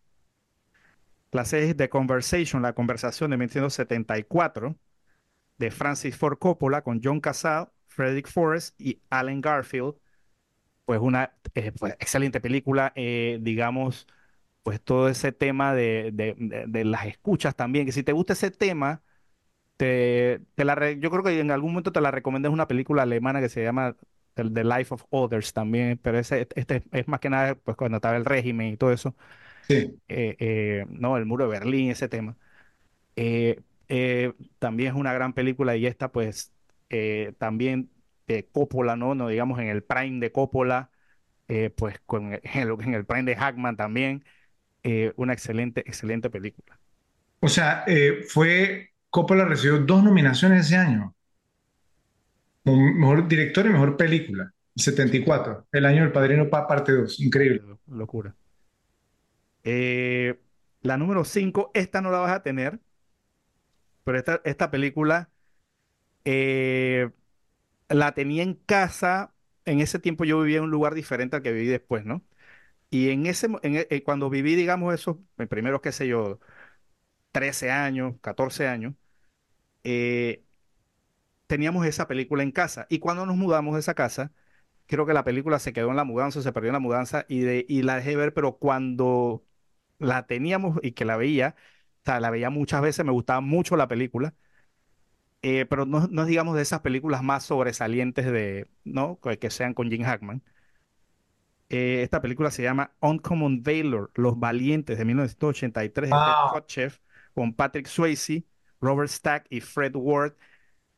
La 6 The Conversation, la conversación de 1974 de Francis Ford Coppola con John Cassatt, Frederick Forrest y Allen Garfield. Pues una eh, pues, excelente película, eh, digamos, pues todo ese tema de, de- de- de las escuchas también, que si te gusta ese tema, te, te la re- yo creo que en algún momento te la recomendé, es una película alemana que se llama The, Life of Others también, pero ese, este es más que nada pues cuando estaba el régimen y todo eso, Sí. eh, eh, no, el muro de Berlín, ese tema. Eh, también es una gran película y esta pues también de Coppola, ¿no? No digamos en el prime de Coppola, pues con en el, prime de Hackman también, una excelente, excelente película. O sea, fue, Coppola recibió dos nominaciones ese año. Mejor director y mejor película. El 74, el año del Padrino Pa- parte 2. Increíble. Lo- Locura. Eh, la número 5, esta no la vas a tener, pero esta, esta película eh, la tenía en casa. En ese tiempo yo vivía en un lugar diferente al que viví después, ¿no? Y en ese, en e- eh, cuando viví, digamos, esos primeros, qué sé yo, 13 años, 14 años, eh, teníamos esa película en casa. Y cuando nos mudamos de esa casa, creo que la película se quedó en la mudanza, se perdió en la mudanza y, de, y la dejé ver, pero cuando la teníamos y que la veía, o sea, la veía muchas veces, me gustaba mucho la película, eh, pero no, no es, digamos, de esas películas más sobresalientes de, ¿no? Que, que sean con Jim Hackman. Eh, esta película se llama Uncommon Valor, Los Valientes, de 1983, de Ted Wow. Con Patrick Swayze, Robert Stack y Fred Ward.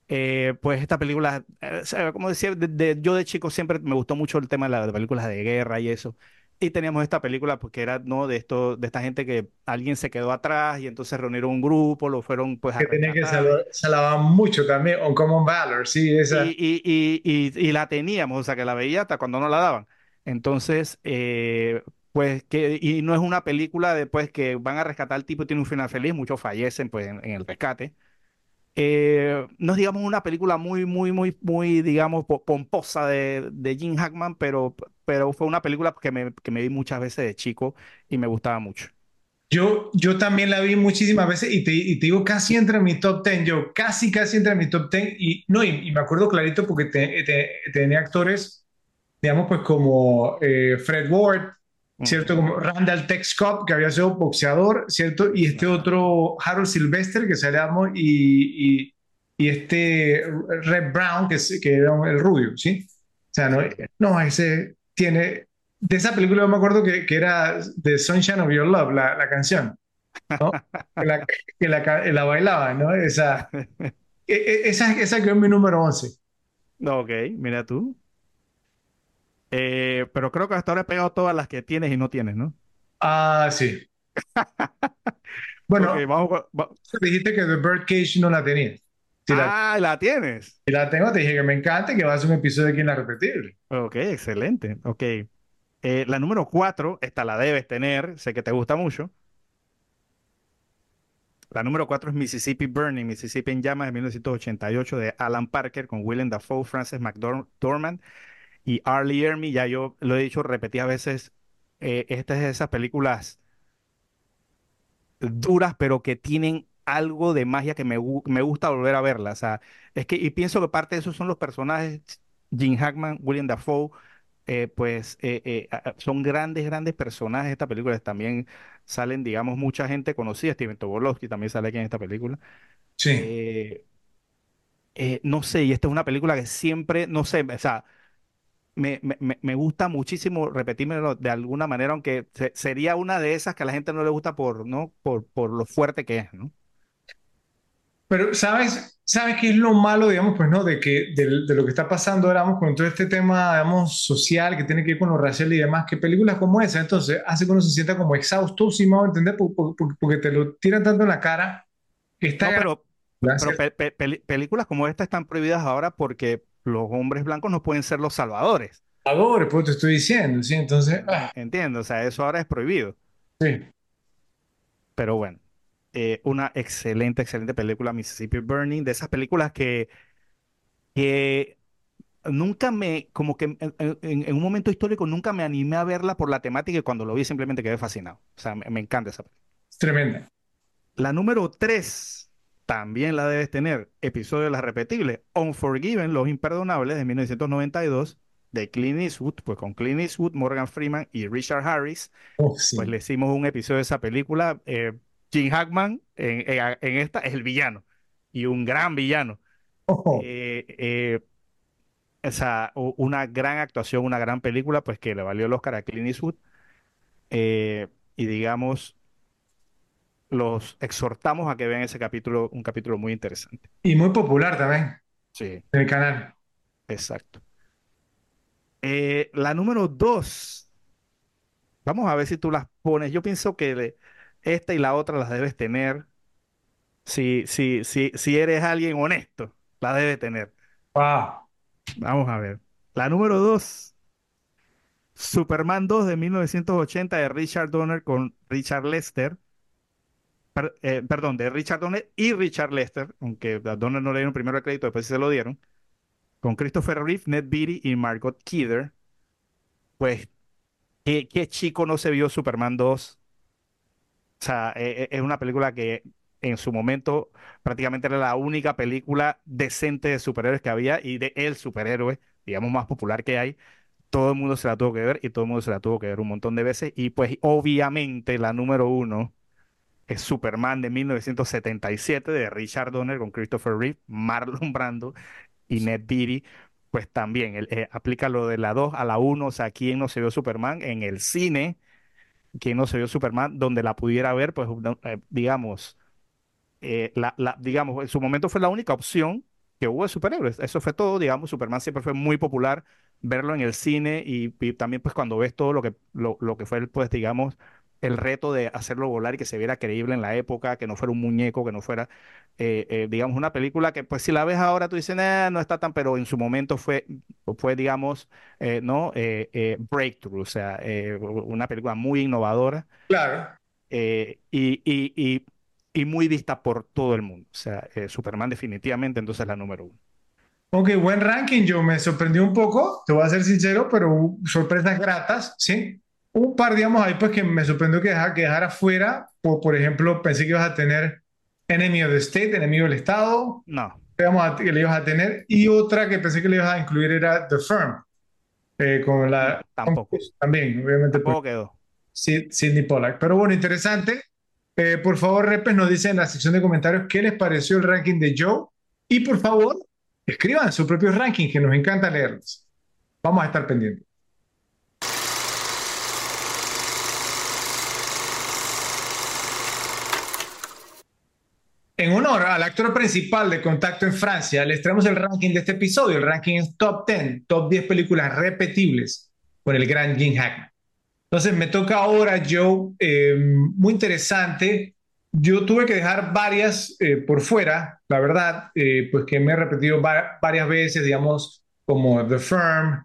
Eh, pues esta película, eh, como decía, de- de- yo de chico siempre me gustó mucho el tema de las películas de guerra y eso. Y teníamos esta película porque era, ¿no? De esto, de esta gente que alguien se quedó atrás y entonces reunieron un grupo, lo fueron pues a Que tenía que salvar, mucho también. On Common Valor, sí, esa. Y, y, y, y, y la teníamos, o sea, que la veía hasta cuando no la daban. Entonces, eh, pues que, y no es una película de pues que van a rescatar al tipo y tiene un final feliz, muchos fallecen pues en, en el rescate. Eh, no es, digamos, una película muy, muy, muy, muy, digamos, po- pomposa de, de Jim Hackman, pero, pero fue una película que me, que me vi muchas veces de chico y me gustaba mucho. Yo, yo también la vi muchísimas veces y te, y te digo casi entre mi top 10, yo casi, casi entre mi top 10 y no, y, y me acuerdo clarito porque te- te- tenía actores, digamos, pues como eh, Fred Ward, ¿cierto? Ujú. Como Randall Tex Cobb, que había sido boxeador, ¿cierto? Y este otro Harold Sylvester, que salíamos, y, y, y este Red Brown, que, es- que era el rubio, ¿sí? O sea, no, no, ese tiene... De esa película yo me acuerdo que, que era The Sunshine of Your Love, la, la canción, ¿no? Que la, que la, la bailaba, ¿no? Esa, e- e- esa, esa quedó en mi número 11. Ok, mira tú. Eh, pero creo que hasta ahora he pegado todas las que tienes y no tienes, ¿no? Ah, sí. Bueno, vamos, va- dijiste que The Birdcage no la tenía. Si la, Ah, la tienes. si la tengo, te dije que me encanta y que va a ser un episodio aquí en La Repetible. Ok, excelente. Ok. Eh, la número cuatro, esta la debes tener, sé que te gusta mucho. La número cuatro es Mississippi Burning, Mississippi en llamas de 1988 de Alan Parker con Willem Dafoe, Frances McDormand y R. Lee Ermey. Ya yo lo he dicho repetidas veces, eh, esta es de esas películas duras, pero que tienen algo de magia que me, me gusta volver a verla. O sea, es que, y pienso que parte de eso son los personajes, Jim Hackman, William Dafoe, eh, pues eh, eh, son grandes, grandes personajes de esta película. También salen, digamos, mucha gente conocida. Steven Tobolowsky también sale aquí en esta película. Sí. No sé, y esta es una película que siempre, no sé, o sea, me, me, me- gusta muchísimo repetírmelo de alguna manera, aunque se- sería una de esas que a la gente no le gusta por, ¿no? Por, por lo fuerte que es, ¿no? Pero, ¿sabes? ¿Sabes qué es lo malo, digamos, pues no, de que de, de lo que está pasando digamos, con todo este tema, digamos, social que tiene que ver con lo racial y demás, que películas como esa, entonces, hace que uno se sienta como exhausto, si me voy a entender, Por- por- por- porque te lo tiran tanto en la cara, está No, pero, pero pe- pe- películas como esta están prohibidas ahora porque los hombres blancos no pueden ser los salvadores. Salvador, pues te estoy diciendo, ¿sí? Entonces, ah, ¿Entiendes? O sea, eso ahora es prohibido. sí. Pero bueno, eh, una excelente, excelente película, Mississippi Burning, de esas películas que, que nunca me, como que en, en- en un momento histórico nunca me animé a verla por la temática y cuando lo vi simplemente quedé fascinado. O sea, me, me encanta esa película. Es tremenda. La número 3 también la debes tener, episodio de las repetibles, Unforgiven, Los Imperdonables de 1992, de Clint Eastwood, pues con Clint Eastwood, Morgan Freeman y Richard Harris, Oh, sí. pues le hicimos un episodio de esa película. Eh, Jim Hackman en, en- en esta es el villano y un gran villano. Oh, Eh, eh, o sea, una gran actuación, una gran película, pues que le valió el Oscar a Clint Eastwood. Eh, y digamos, los exhortamos a que vean ese capítulo, un capítulo muy interesante. y muy popular también Sí, en el canal. exacto. Eh, la número dos, vamos a ver si tú las pones. Yo pienso que esta y la otra las debes tener. Si, si, si, si eres alguien honesto, la debes tener. Wow. Vamos a ver. La número dos, Superman 2 de 1980 de Richard Donner con Richard Lester. Eh, perdón, de Richard Donner y Richard Lester, aunque Donner no le dieron primero el crédito, después se lo dieron. Con Christopher Reeve, Ned Beatty y Margot Kidder. Pues, ¿qué, chico no se vio Superman 2? O sea, eh, eh, es una película que en su momento prácticamente era la única película decente de superhéroes que había y de el superhéroe, digamos, más popular que hay. Todo el mundo se la tuvo que ver y todo el mundo se la tuvo que ver un montón de veces. Y pues obviamente la número uno es Superman de 1977 de Richard Donner con Christopher Reeve, Marlon Brando y Ned Beatty. Pues también él, eh, aplica lo de la 2 a la 1, o sea, ¿quién no se vio Superman en el cine? ¿Quién no se vio Superman donde la pudiera ver? Pues eh, digamos, eh, la- digamos, en su momento fue la única opción que hubo de superhéroes. Eso fue todo, digamos, Superman siempre fue muy popular verlo en el cine y, y también pues cuando ves todo lo que, lo, lo que fue, pues digamos, el reto de hacerlo volar y que se viera creíble en la época, que no fuera un muñeco, que no fuera, eh, eh, digamos, una película que pues si la ves ahora tú dices, "Nah, no está tan, pero en su momento fue, fue digamos, eh, ¿no? Breakthrough, o sea, una película muy innovadora Claro. y, y, y, y muy vista por todo el mundo. O sea, Superman definitivamente entonces es la número uno. Ok, buen ranking. Yo me sorprendió un poco, te voy a ser sincero, pero sorpresas gratas, ¿sí? Un par, digamos, ahí pues que me sorprendió que dejara, que dejara fuera. Por, por ejemplo, pensé que ibas a tener Enemy of the State, enemigo del Estado, No, a- que le ibas a tener. Y otra que pensé que le ibas a incluir era The Firm, eh, con la... tampoco. También, obviamente, pues, Tampoco quedó. Sid- Sidney Pollack. Pero bueno, interesante. Eh, por favor, Repes, nos dicen en la sección de comentarios qué les pareció el ranking de Joe. Y por favor, escriban su propio ranking, que nos encanta leerlos. Vamos a estar pendientes. En honor al actor principal de Contacto en Francia, les traemos el ranking de este episodio. El ranking es Top 10, Top 10 películas repetibles con el gran Jim Hackman. Entonces me toca ahora, Joe, eh, muy interesante. Yo tuve que dejar varias eh, por fuera, la verdad, eh, pues que me he repetido va- varias veces, digamos, como The Firm,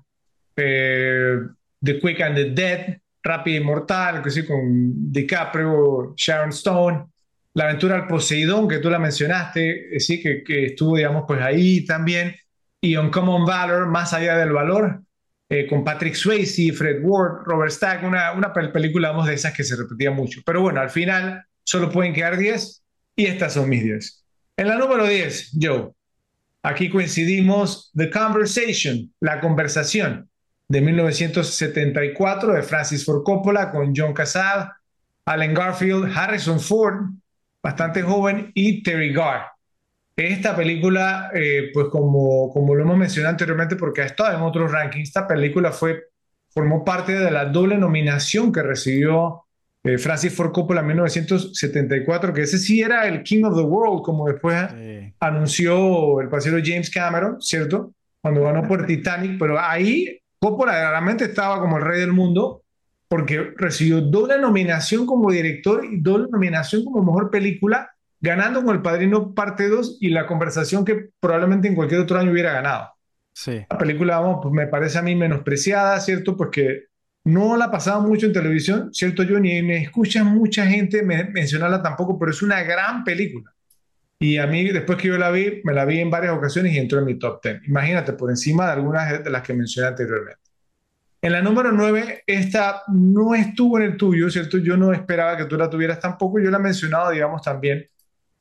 eh, The Quick and the Dead, Rápido y Mortal, que sí, con DiCaprio, Sharon Stone, La aventura al Poseidón, que tú la mencionaste, eh, sí, que, que estuvo, digamos, pues ahí también, y Uncommon Valor, Más allá del valor, eh, con Patrick Swayze, Fred Ward, Robert Stack, una, una pel- película, vamos, de esas que se repetía mucho. Pero bueno, al final solo pueden quedar 10 y estas son mis 10. En la número 10, Joe, aquí coincidimos The Conversation, La Conversación, de 1974 de Francis Ford Coppola con John Casal, Allen Garfield, Harrison Ford, bastante joven, y Terry Garr. Esta película, eh, pues como, como lo hemos mencionado anteriormente, porque ha estado en otros rankings, esta película fue, formó parte de la doble nominación que recibió eh, Francis Ford Coppola en 1974, que ese sí era el King of the World, como después Sí. anunció el pasero James Cameron, ¿cierto? Cuando ganó por Titanic, pero ahí Coppola realmente estaba como el rey del mundo porque recibió doble nominación como director y doble nominación como mejor película, ganando con El Padrino Parte 2 y la conversación que probablemente en cualquier otro año hubiera ganado. Sí. La película, vamos, pues me parece a mí menospreciada, ¿cierto? Porque no la pasaba mucho en televisión, ¿cierto? Yo ni me escucha mucha gente me- mencionarla tampoco, pero es una gran película. Y a mí, después que yo la vi, me la vi en varias ocasiones y entró en mi top 10. Imagínate, por encima de algunas de las que mencioné anteriormente. En la número 9, esta no estuvo en el tuyo, ¿cierto? Yo no esperaba que tú la tuvieras tampoco. Yo la he mencionado, digamos, también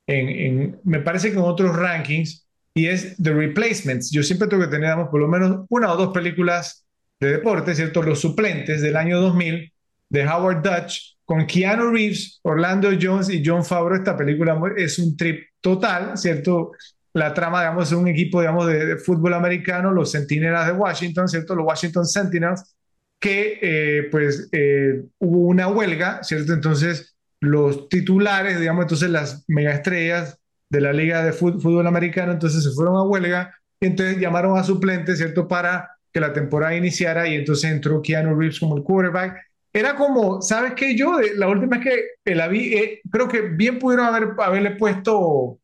en, me parece que en otros rankings, y es The Replacements. Yo siempre tengo que tener, digamos, por lo menos una o dos películas de deporte, ¿cierto? Los suplentes del año 2000 de Howard Dutch con Keanu Reeves, Orlando Jones y John Favreau. Esta película es un trip total, ¿cierto? La trama, digamos, es un equipo, digamos, de, de fútbol americano, los Centinelas de Washington, ¿cierto? Los Washington Sentinels, que eh, pues eh, hubo una huelga, ¿cierto? Entonces los titulares, digamos, entonces las megaestrellas de la Liga de Fútbol Americano, entonces se fueron a huelga y entonces llamaron a suplentes, ¿cierto? Para que la temporada iniciara y entonces entró Keanu Reeves como el quarterback. Era como, ¿sabes qué? Yo, de- la última vez que la vi, eh, creo que bien pudieron haber, haberle puesto,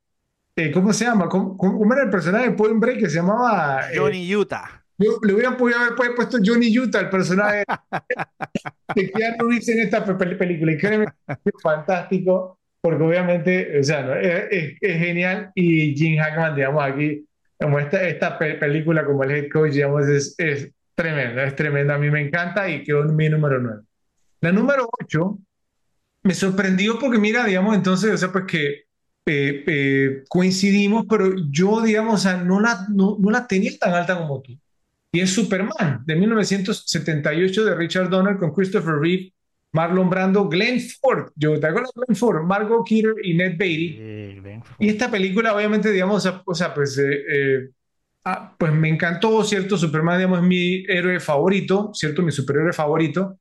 eh, ¿cómo se llama? ¿Cómo, cómo- era el personaje de Point Break que se llamaba? eh, Johnny Utah. yo- le hubieran podido haber pu- puesto Johnny Utah, el personaje de Keanu Reeves en esta pe- pe- película. Y créeme, es fantástico, porque obviamente, o sea, ¿no? es, es- es genial. Y Jim Hackman, digamos, aquí, como esta, esta pe- película como el head coach, digamos, es, es tremenda, es tremenda. A mí me encanta y quedó mi número 9. La número 8 me sorprendió porque, mira, digamos, entonces, o sea, pues que eh, eh, coincidimos, pero yo, digamos, o sea, no la, no, no la tenía tan alta como tú. Y es Superman, de 1978, de Richard Donner, con Christopher Reeve, Marlon Brando, Glenn Ford. Yo, ¿te acuerdas Glenn Ford? Margot Kidder y Ned Beatty. Ford. Y esta película, obviamente, digamos, o sea, o sea, pues, eh, eh, ah, pues me encantó, ¿cierto? Superman, digamos, es mi héroe favorito, ¿cierto? Mi superhéroe favorito.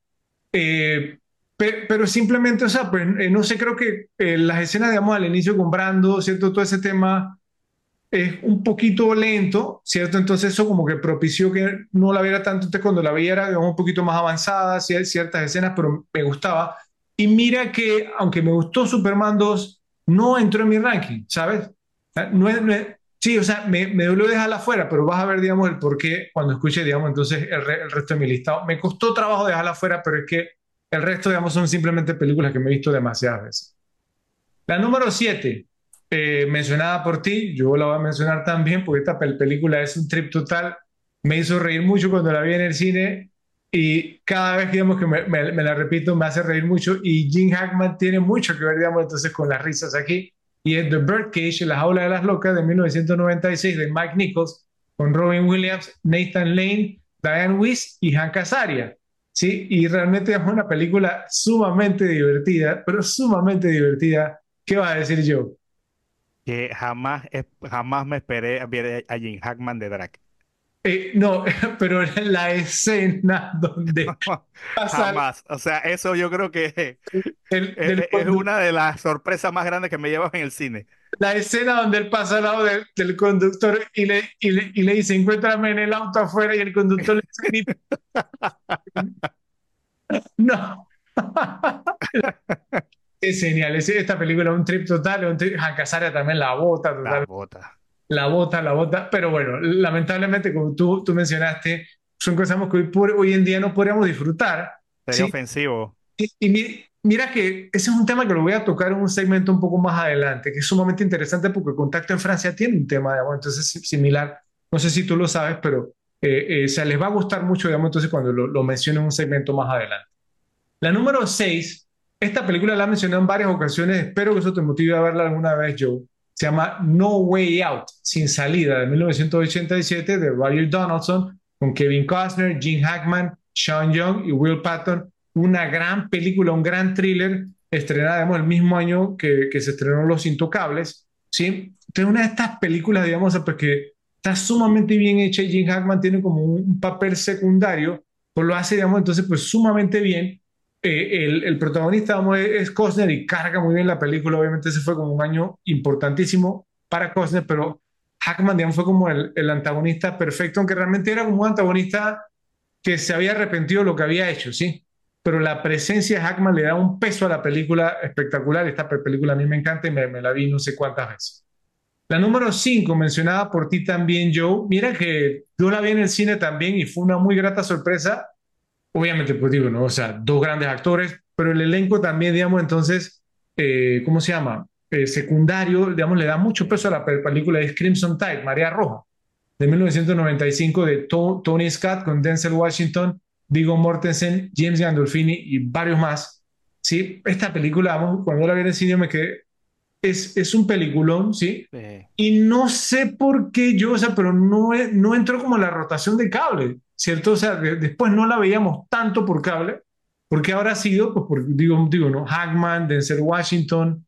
Eh, pe- pero, simplemente, o sea, pues eh, no sé, creo que eh, las escenas, digamos, al inicio con Brando, ¿cierto? Todo ese tema es un poquito lento, ¿cierto? Entonces eso como que propició que no la viera tanto. Entonces cuando la veía era digamos, un poquito más avanzada, ciertas escenas, pero me gustaba. Y mira que, aunque me gustó Superman 2, no entró en mi ranking, ¿sabes? No es, no es- sí, o sea, me, me dolió dejarla afuera, pero vas a ver, digamos, el por qué cuando escuche, digamos, entonces el, re- el resto de mi listado. Me costó trabajo dejarla afuera, pero es que el resto, digamos, son simplemente películas que me he visto demasiadas veces. La número 7, mencionada por ti, yo la voy a mencionar también porque esta pel- película es un trip total. Me hizo reír mucho cuando la vi en el cine y cada vez digamos, que me la repito me hace reír mucho y Jim Hackman tiene mucho que ver digamos, entonces con las risas aquí y es The Birdcage, La jaula de las locas de 1996 de Mike Nichols con Robin Williams, Nathan Lane, Diane Weiss y Hank Azaria. Sí, y realmente es una película sumamente divertida, pero sumamente divertida. ¿Qué vas a decir yo? Que jamás, jamás me esperé ver a Jim Hackman de drag. Eh, no, pero la escena donde pasa Jamás. O sea, eso yo creo que el- es, es una de las sorpresas más grandes que me llevan en el cine. La escena donde él pasa al lado del, del conductor y le, y, le, y le dice, encuéntrame en el auto afuera y el conductor le dice, no. Es genial, es- esta película es un trip total, un trip, Hank Azaria también la bota La total, bota. la bota, la bota, pero bueno, lamentablemente como tú, tú mencionaste, son cosas que hoy, hoy en día no podríamos disfrutar, Sería ¿sí? ofensivo. Y, y mira que ese es un tema que lo voy a tocar en un segmento un poco más adelante, que es sumamente interesante porque Contacto en Francia tiene un tema, digamos, entonces si- similar. No sé si tú lo sabes, pero eh, eh, les va a gustar mucho, digamos, entonces cuando lo, lo en un segmento más adelante. La número 6, esta película la he mencionado en varias ocasiones, espero que eso te motive a verla alguna vez, Joe. Se llama No Way Out, Sin Salida, de 1987, de Roger Donaldson, con Kevin Costner, Gene Hackman, Sean Young y Will Patton. Una gran película, un gran thriller, estrenada digamos, el mismo año que, que se estrenó Los Intocables. ¿sí? Entonces, una de estas películas, digamos, pues que está sumamente bien hecha y Gene Hackman tiene como un, un papel secundario, pues lo hace, digamos, entonces, pues sumamente bien. eh, el, el protagonista vamos, es Costner y carga muy bien la película. Obviamente ese fue como un año importantísimo para Costner, pero Hackman, digamos, fue como el, el antagonista perfecto, aunque realmente era como un antagonista que se había arrepentido de lo que había hecho, ¿sí? Pero la presencia de Hackman le da un peso a la película espectacular. Esta película a mí me encanta y me, me la vi no sé cuántas veces. La número 5, mencionada por ti también, Joe. Mira que yo la vi en el cine también y fue una muy grata sorpresa. Obviamente, pues digo, ¿no? O sea, dos grandes actores, pero el elenco también, digamos, entonces, eh, ¿cómo se llama? Eh, secundario, digamos, le da mucho peso a la película de Crimson Tide, María Roja, de 1995, de to Tony Scott con Denzel Washington, Viggo Mortensen, James Gandolfini y varios más. Sí, esta película, cuando la vi en el cine me quedé es, es, un peliculón, ¿sí? sí. Y no sé por qué yo, o sea, pero no, no entró como la rotación de cable, ¿cierto? O sea, de, después no la veíamos tanto por cable, porque ahora ha sido, pues, por, digo, digo, ¿no? Hackman, Denzel Washington.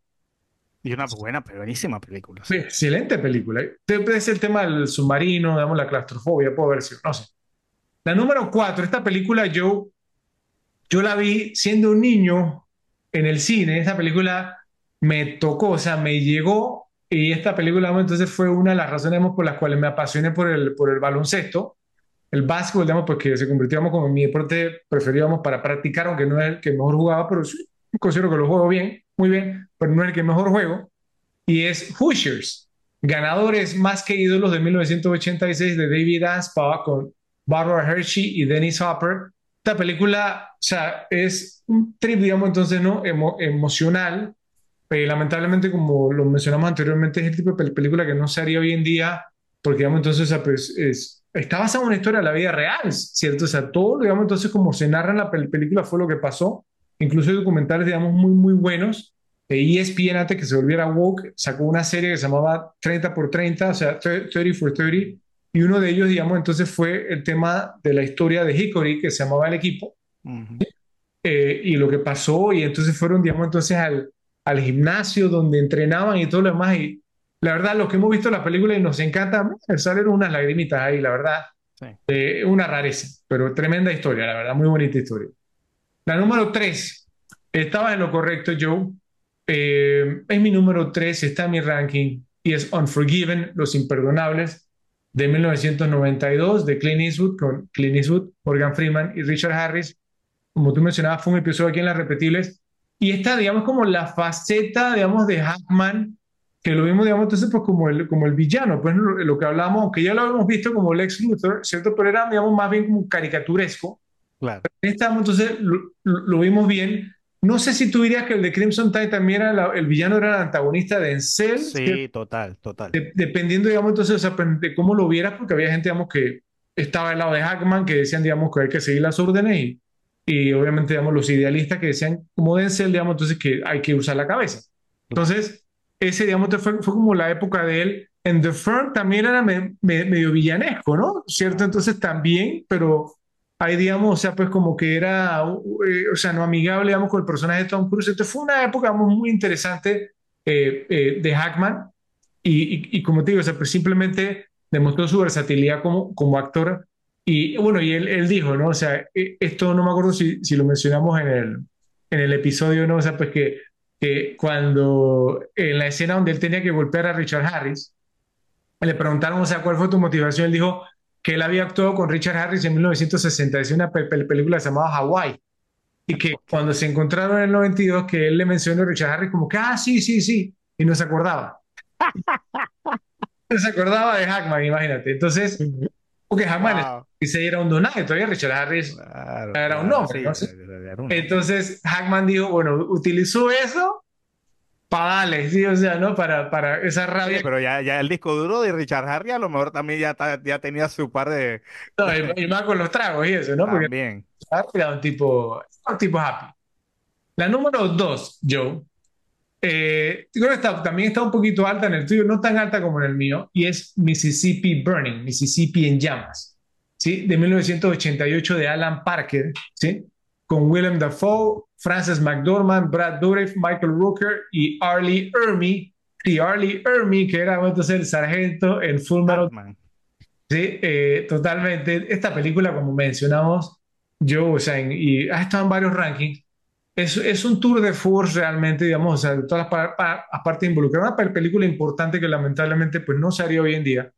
Y una buena, pero buenísima película. Sí. Excelente película. Es el tema del submarino, digamos, la claustrofobia, puede haber sido, no sé. La número cuatro, esta película yo, yo la vi siendo un niño en el cine, esta película me tocó, o sea, me llegó y esta película entonces fue una de las razones por las cuales me apasioné por el, por el baloncesto, el básquetbol, digamos, porque se convirtió como en mi deporte preferido para practicar, aunque no es el que mejor jugaba, pero sí, considero que lo juego bien, muy bien, pero no es el que mejor juego, y es Hoosiers, ganadores más que ídolos de 1986 de David Aspaw con Barbara Hershey y Dennis Hopper. Esta película, o sea, es un trip, digamos, entonces, ¿no? Emo emocional, eh, lamentablemente, como lo mencionamos anteriormente, es el tipo de película que no se haría hoy en día, porque, digamos, entonces pues, es, está basada en una historia de la vida real, ¿cierto? O sea, todo, digamos, entonces, como se narra en la película fue lo que pasó. Incluso hay documentales, digamos, muy, muy buenos. ESPN, antes que se volviera woke, sacó una serie que se llamaba 30 por 30, o sea, 30 for 30, y uno de ellos, digamos, entonces fue el tema de la historia de Hickory, que se llamaba El Equipo, uh -huh. eh, y lo que pasó, y entonces fueron, digamos, entonces al al gimnasio donde entrenaban y todo lo demás. Y la verdad, lo que hemos visto la película y nos encanta, salen unas lagrimitas ahí, la verdad. Sí. Eh, una rareza, pero tremenda historia, la verdad, muy bonita historia. La número tres, estaba en lo correcto, Joe. Eh, es mi número tres, está en mi ranking y es Unforgiven, Los Imperdonables, de 1992, de Clint Eastwood, con Clint Eastwood, Morgan Freeman y Richard Harris. Como tú mencionabas, fue un episodio aquí en Las Repetibles y esta, digamos, como la faceta, digamos, de Hackman, que lo vimos, digamos, entonces, pues como el, como el villano, pues lo, lo que hablamos, aunque ya lo habíamos visto como Lex Luthor, ¿cierto? Pero era, digamos, más bien como caricaturesco. Claro. Esta, entonces, lo, lo, vimos bien. No sé si tú dirías que el de Crimson Tide también era, la, el villano era el antagonista de Encel. Sí, que, total, total. De, dependiendo, digamos, entonces, o sea, de cómo lo vieras, porque había gente, digamos, que estaba al lado de Hackman, que decían, digamos, que hay que seguir las órdenes y y obviamente, digamos, los idealistas que decían, como Denzel, digamos, entonces que hay que usar la cabeza. Entonces, ese, digamos, fue, fue como la época de él. En The Firm también era me, me, medio villanesco, ¿no? ¿Cierto? Entonces también, pero ahí, digamos, o sea, pues como que era, eh, o sea, no amigable, digamos, con el personaje de Tom Cruise. Entonces fue una época, digamos, muy interesante eh, eh, de Hackman y, y, y, como te digo, o sea, pues simplemente demostró su versatilidad como, como actor y bueno, y él, él, dijo, ¿no? O sea, esto no me acuerdo si, si lo mencionamos en el, en el episodio, ¿no? O sea, pues que, que cuando en la escena donde él tenía que golpear a Richard Harris, le preguntaron, o sea, ¿cuál fue tu motivación? Él dijo que él había actuado con Richard Harris en 1960, una pe pe película llamada Hawaii. Y que cuando se encontraron en el 92, que él le mencionó a Richard Harris como que, ah, sí, sí, sí, y no se acordaba. no se acordaba de Hackman, imagínate. Entonces, porque Hackman wow. se era un donaje, todavía Richard Harris claro, era un nombre. Sí, ¿no? Entonces Hackman dijo, bueno, utilizó eso darle, sí, o sea, ¿no? Para, para esa rabia. Sí, pero ya, ya el disco duro de Richard Harris a lo mejor también ya, ya tenía su par de... No, y, y, más con los tragos y eso, ¿no? También. Porque era un tipo, un tipo happy. La número dos, Joe, eh, creo que está, también está un poquito alta en el tuyo, no tan alta como en el mío, y es Mississippi Burning, Mississippi en llamas, ¿sí? De 1988 de Alan Parker, ¿sí? Con Willem Dafoe, Frances McDormand, Brad Dourif, Michael Rooker y Arlie Ermey, y Arlie Ermey, que era entonces el sargento en Full Metal. Sí, eh, totalmente. Esta película, como mencionamos, yo, o sea, en, y ha estado en varios rankings, es, es un tour de force realmente, digamos, o sea, de todas las pa- pa- las partes involucradas. Una pel- película importante que lamentablemente pues no se haría hoy en día,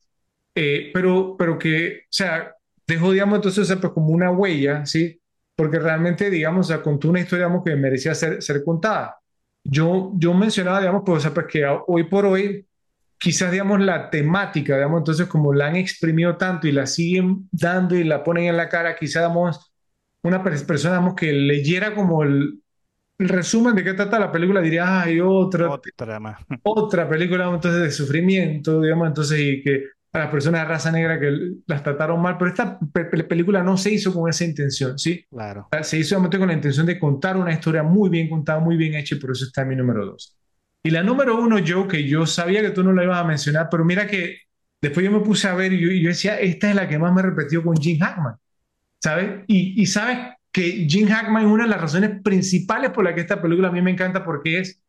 eh, pero, pero que, o sea, dejó, digamos, entonces, o sea, pues como una huella, ¿sí? Porque realmente, digamos, o sea, contó una historia, digamos, que merecía ser, ser contada. Yo, yo mencionaba, digamos, pues, o sea, pues que hoy por hoy, quizás, digamos, la temática, digamos, entonces, como la han exprimido tanto y la siguen dando y la ponen en la cara, quizás, digamos, una per- persona, digamos, que leyera como el, el resumen de qué trata la película, diría, ay, otra, Otra más. otra película entonces de sufrimiento, digamos, entonces y que a las personas de raza negra que las trataron mal, pero esta pe- pe- película no se hizo con esa intención, ¿sí? Claro. Se hizo solamente con la intención de contar una historia muy bien contada, muy bien hecha y por eso está mi número dos. Y la número uno, Joe, que yo sabía que tú no la ibas a mencionar, pero mira que después yo me puse a ver y yo, y yo decía, esta es la que más me repetió con Jim Hackman, ¿sabes? Y, y sabes que Jim Hackman es una de las razones principales por la que esta película a mí me encanta porque es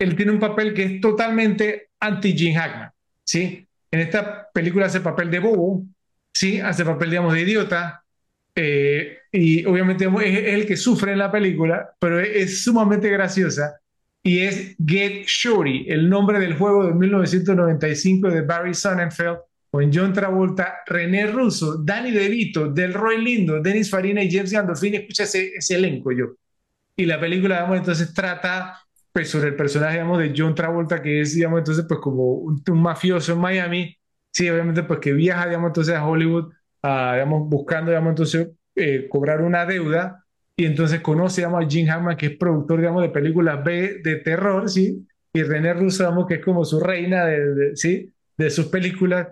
él tiene un papel que es totalmente anti-Jim Hackman, ¿sí? En esta película hace papel de bobo, ¿sí? Hace papel, digamos, de idiota, eh, y obviamente es, es el que sufre en la película, pero es, es sumamente graciosa, y es Get Shorty, el nombre del juego de 1995 de Barry Sonnenfeld, con John Travolta, René Russo, Danny DeVito, Delroy Lindo, Dennis Farina y James Gandolfini, escucha ese, ese elenco yo. Y la película, digamos, entonces trata pues, sobre el personaje, digamos, de John Travolta, que es, digamos, entonces, pues como un, un mafioso en Miami, sí, obviamente, pues que viaja, digamos, entonces a Hollywood, a, digamos, buscando, digamos, entonces, eh, cobrar una deuda, y entonces conoce, digamos, a Jim Hammond, que es productor, digamos, de películas B de terror, sí, y René Russo, digamos, que es como su reina de, de sí, de sus películas,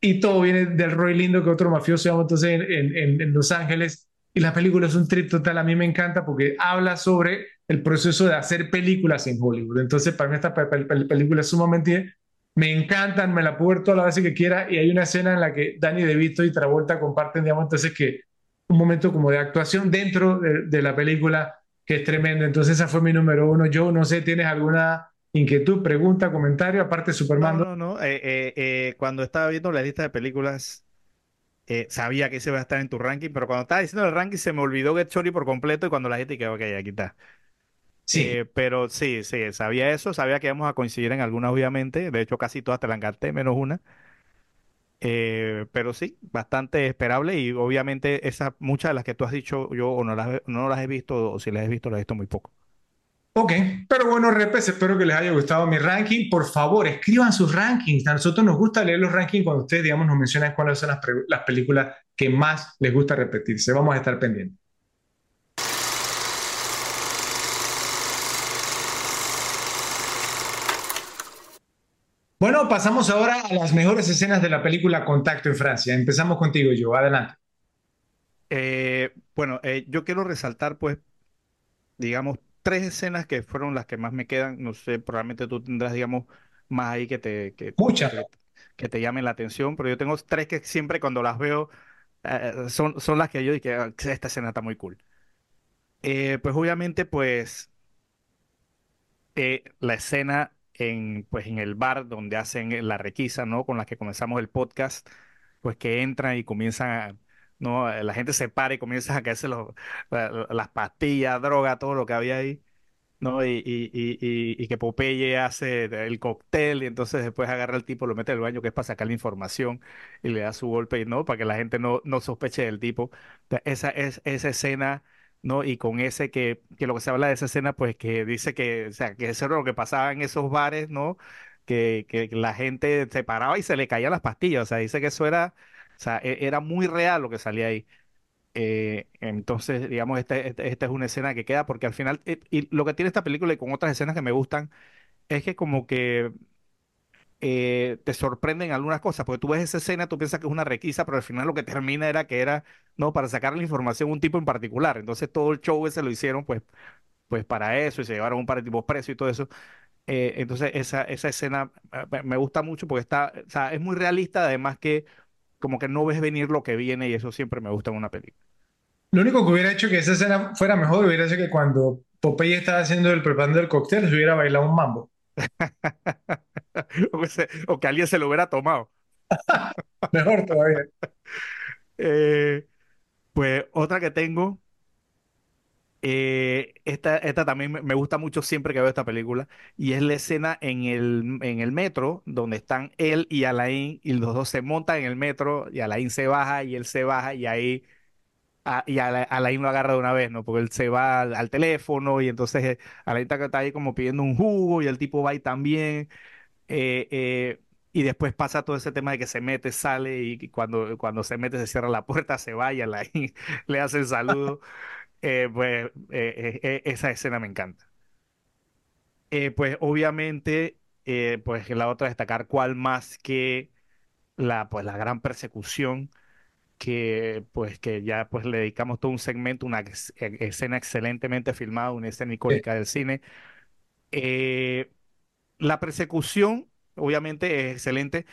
y todo viene del Roy Lindo, que otro mafioso, digamos, entonces, en, en, en Los Ángeles, y la película es un trip total, a mí me encanta porque habla sobre el proceso de hacer películas en Hollywood. Entonces, para mí esta pe pe película es sumamente... Me encantan, me la puedo ver todas las veces que quiera y hay una escena en la que Danny DeVito y Travolta comparten, digamos, entonces que un momento como de actuación dentro de, de la película que es tremendo. Entonces, esa fue mi número uno. Yo no sé, ¿tienes alguna inquietud, pregunta, comentario? Aparte de Superman. No, no, no. eh, eh, eh, cuando estaba viendo la lista de películas, eh, sabía que ese iba a estar en tu ranking, pero cuando estaba diciendo el ranking se me olvidó Get Shorty por completo y cuando la gente quedó, ok, aquí está. Sí. Eh, pero sí, sí, sabía eso, sabía que íbamos a coincidir en algunas, obviamente. De hecho, casi todas te la encarté, menos una. Eh, pero sí, bastante esperable y obviamente esas, muchas de las que tú has dicho, yo o no las, no las he visto o si las he visto, las he visto muy poco. Ok, pero bueno, repes, espero que les haya gustado mi ranking. Por favor, escriban sus rankings. A nosotros nos gusta leer los rankings cuando ustedes, digamos, nos mencionan cuáles son las, las películas que más les gusta repetirse. Vamos a estar pendientes. Bueno, pasamos ahora a las mejores escenas de la película Contacto en Francia. Empezamos contigo, yo. Adelante. Eh, bueno, eh, yo quiero resaltar, pues, digamos, tres escenas que fueron las que más me quedan. No sé, probablemente tú tendrás, digamos, más ahí que te, que, que, que te llamen la atención, pero yo tengo tres que siempre cuando las veo eh, son, son las que yo dije, "Ah, esta escena está muy cool. Pues obviamente, pues, la escena en, pues, en el bar donde hacen la requisa, ¿no? Con la que comenzamos el podcast, pues que entran y comienzan a, ¿no? La gente se para y comienza a caerse los, la- las pastillas, droga, todo lo que había ahí. ¿no? Y, y, y, y, que Popeye hace el cóctel y entonces después agarra al tipo, lo mete al baño, que es para sacar la información y le da su golpe, ¿no? Para que la gente no, no sospeche del tipo. Esa es esa escena, ¿no? Y con ese que, que lo que se habla de esa escena, pues que dice que, o sea, que eso era lo que pasaba en esos bares, ¿no? Que, que la gente se paraba y se le caían las pastillas, o sea, dice que eso era, o sea, e- era muy real lo que salía ahí. Eh, entonces, digamos, esta, esta, esta es una escena que queda, porque al final, eh, y lo que tiene esta película y con otras escenas que me gustan, es que como que eh, te sorprenden algunas cosas, porque tú ves esa escena, tú piensas que es una requisa, pero al final lo que termina era que era, no, para sacar la información un tipo en particular. Entonces todo el show ese lo hicieron pues, pues para eso y se llevaron un par de tipos presos y todo eso. Eh, entonces esa, esa escena eh, me gusta mucho porque está, es muy realista, además que como que no ves venir lo que viene y eso siempre me gusta en una película. Lo único que hubiera hecho que esa escena fuera mejor hubiera sido que cuando Popeye estaba haciendo el preparando el cóctel, se hubiera bailado un mambo. O que, se- o que alguien se lo hubiera tomado. Mejor todavía. Eh, pues otra que tengo Eh, esta, esta también me me gusta mucho siempre que veo esta película y es la escena en el, en el metro donde están él y Alain y los dos se montan en el metro y Alain se baja y él se baja y ahí a- y Ala- Alain lo agarra de una vez, ¿no? Porque él se va al, teléfono y entonces eh, Alain está, está ahí como pidiendo un jugo y el tipo va ahí también eh, eh, y después pasa todo ese tema de que se mete, sale y, y cuando, cuando se mete se cierra la puerta, se va y Alain le hace el saludo. Eh, pues esa escena me encanta. Pues obviamente, pues la otra destacar cuál más que la, pues, la gran persecución que pues que ya pues le dedicamos todo un segmento, una ex- e- escena excelentemente filmada, una escena icónica del cine. Eh, la persecución obviamente es excelente,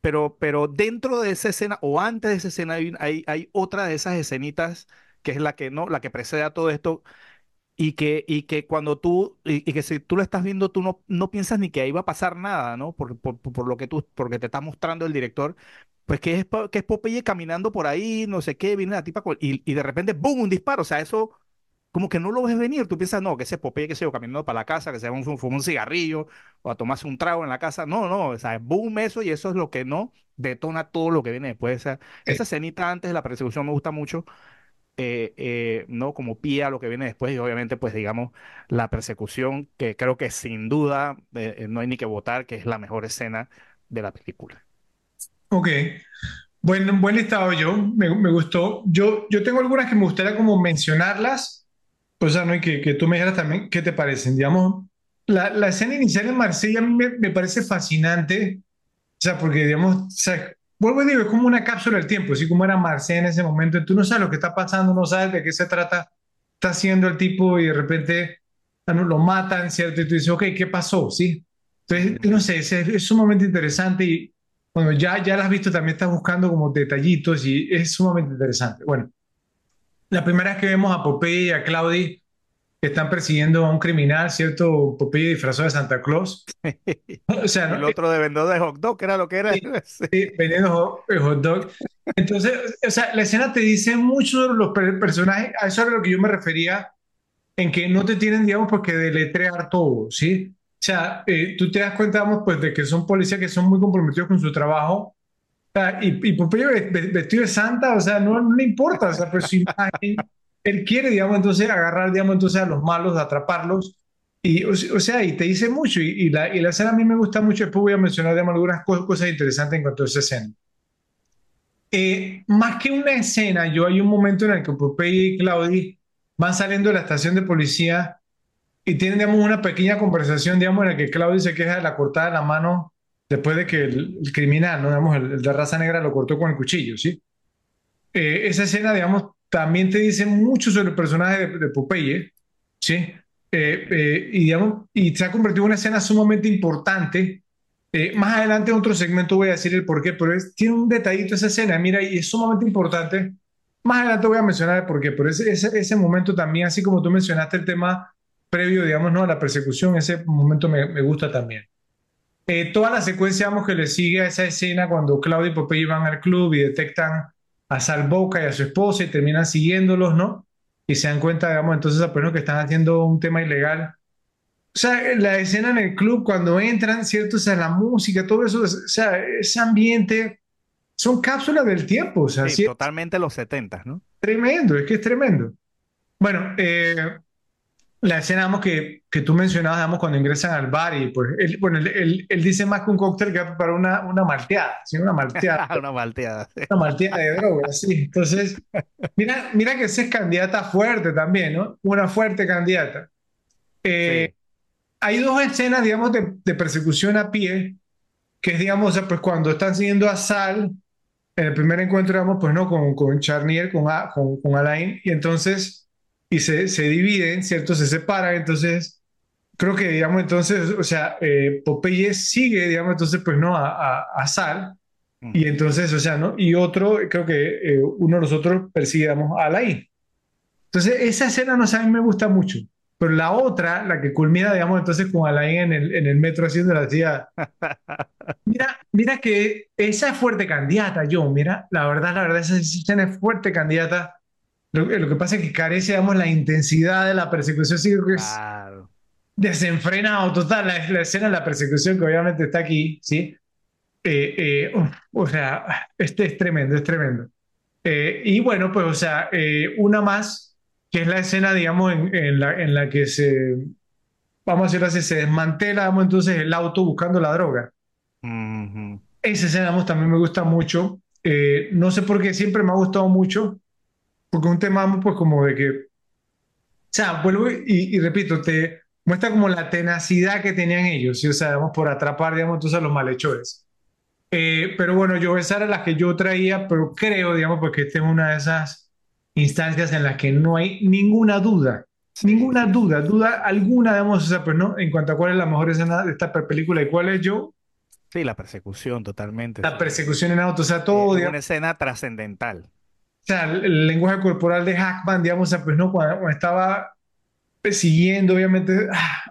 pero, pero dentro de esa escena o antes de esa escena hay, hay, hay otra de esas escenitas que es la que no, la que precede a todo esto y que, y que cuando tú, y, y que si tú lo estás viendo, tú no, no piensas ni que ahí va a pasar nada, ¿no? Por, por por lo que tú, porque te está mostrando el director, pues que es, que es Popeye caminando por ahí, no sé qué, viene la tipa, y, y de repente, ¡boom!, un disparo, o sea, eso como que no lo ves venir, tú piensas, no, que ese es Popeye, que se yo, caminando para la casa, que se va a fumar un cigarrillo, o a tomarse un trago en la casa, no, no, o sea, boom, eso, y eso es lo que no detona todo lo que viene después, esa, esa escenita antes de la persecución me gusta mucho, eh, eh, ¿no? Como pie a lo que viene después y obviamente pues digamos la persecución que creo que sin duda eh, eh, no hay ni que votar que es la mejor escena de la película. Ok, buen, buen listado yo, me, me gustó. Yo, yo tengo algunas que me gustaría como mencionarlas, o sea, ¿no? Y que, que tú me dijeras también qué te parecen. Digamos, la, la escena inicial en Marsella a mí me, me parece fascinante, o sea, porque digamos, o sea, vuelvo y digo, es como una cápsula del tiempo, así como era Marsella en ese momento, tú no sabes lo que está pasando, no sabes de qué se trata, está haciendo el tipo y de repente ah, lo matan, ¿cierto? Y tú dices, ok, ¿qué pasó? ¿Sí? Entonces, no sé, es, es sumamente interesante y cuando ya, ya la has visto también estás buscando como detallitos y es sumamente interesante. Bueno, la primera es que vemos a Popeye y a Claudia que están persiguiendo a un criminal, ¿cierto? Popeye disfrazado de Santa Claus. O sea, el otro de vendedor de hot dog, que era lo que era. Sí, Sí. vendiendo hot, el hot dog. Entonces, o sea, la escena te dice mucho de los per- personajes, a eso era lo que yo me refería, en que no te tienen, digamos, pues que deletrear todo, ¿sí? O sea, eh, tú te das cuenta, vamos, pues de que son policías que son muy comprometidos con su trabajo, o sea, y, y vestido de santa, o sea, no, no le importa, o sea, pues su imagen, él quiere, digamos, entonces agarrar, digamos, entonces a los malos, atraparlos, y, o, o sea, y te dice mucho, y, y la, y la escena a mí me gusta mucho, después voy a mencionar, digamos, algunas co- cosas interesantes en cuanto a esa escena. Eh, más que una escena, yo hay un momento en el que Popeye y Claudia van saliendo de la estación de policía y tienen, digamos, una pequeña conversación, digamos, en la que Claudia se queja de la cortada de la mano después de que el, criminal, ¿no? Digamos, el, de raza negra lo cortó con el cuchillo, ¿sí? Eh, esa escena, digamos, también te dice mucho sobre el personaje de, de Popeye, ¿sí? Eh, eh, y, digamos, y se ha convertido en una escena sumamente importante. Más adelante en otro segmento voy a decir el por qué, pero es- tiene un detallito esa escena, mira, y es sumamente importante. Más adelante voy a mencionar el por qué, pero ese, ese momento también, así como tú mencionaste el tema previo, digamos, ¿no? a la persecución, ese momento me, me gusta también. Eh, toda la secuencia, digamos, que le sigue a esa escena cuando Claudia y Popeye van al club y detectan a Sal Boca y a su esposa y terminan siguiéndolos, ¿no? Y se dan cuenta, digamos, entonces, pues, ¿no? que están haciendo un tema ilegal. O sea, la escena en el club cuando entran, ¿cierto? O sea, la música, todo eso, o sea, ese ambiente, son cápsulas del tiempo, o sea, Sí, totalmente los 70, ¿no? tremendo, es que es tremendo. Bueno, eh, la escena, digamos, que, que tú mencionabas, digamos, cuando ingresan al bar y pues, él, bueno, él, él- él dice más que un cóctel que para una, una malteada, ¿sí? Una malteada, Una malteada. una malteada de drogas, sí. Entonces, mira, mira que esa es candidata fuerte también, ¿no? Una fuerte candidata. Eh, Sí. hay dos escenas, digamos, de, de persecución a pie, que es, digamos, o sea, pues cuando están siguiendo a Sal, en el primer encuentro, digamos, pues no, con, con Charnier, con, A- con, con Alain, y entonces, y se, se dividen, ¿cierto? Se separan, entonces, creo que, digamos, entonces, o sea, eh, Popeye sigue, digamos, entonces, pues no, a, a, a Sal, y entonces, o sea, ¿no? Y otro, creo que eh, uno de los otros persigue, digamos, a Alain. Entonces, esa escena no sé, a mí me gusta mucho. Pero la otra, la que culmina, digamos, entonces con Alain en el, en el metro haciendo la tía. Mira, mira que esa es fuerte candidata, yo, mira, la verdad, la verdad, esa escena es fuerte candidata. Lo, lo que pasa es que carece, digamos, la intensidad de la persecución, sí que es Claro. desenfrenado total la, la escena de la persecución que obviamente está aquí, ¿sí? Eh, eh, uf, o sea, este es tremendo, es tremendo. Eh, y bueno, pues, o sea, eh, una más, que es la escena, digamos, en, en la, en la que se, vamos a decirlo así, se desmantela, digamos, entonces el auto buscando la droga. Esa escena, digamos, también me gusta mucho. Eh, no sé por qué siempre me ha gustado mucho, porque un tema, pues, como de que, o sea, vuelvo y, y repito, te muestra como la tenacidad que tenían ellos, ¿sí? O sea, digamos, por atrapar, digamos, entonces a los malhechores. Eh, pero bueno, yo esas eran las que yo traía, pero creo, digamos, porque esta es una de esas instancias en las que no hay ninguna duda, ninguna duda, duda alguna, digamos, o sea, pues no, en cuanto a cuál es la mejor escena de esta película y cuál es yo, Sí, la persecución, totalmente. la persecución en auto, o sea, Eh, todo, es digamos, una escena trascendental. O sea, el, lenguaje corporal de Hackman, digamos, pues no, cuando, cuando estaba persiguiendo, obviamente, ah,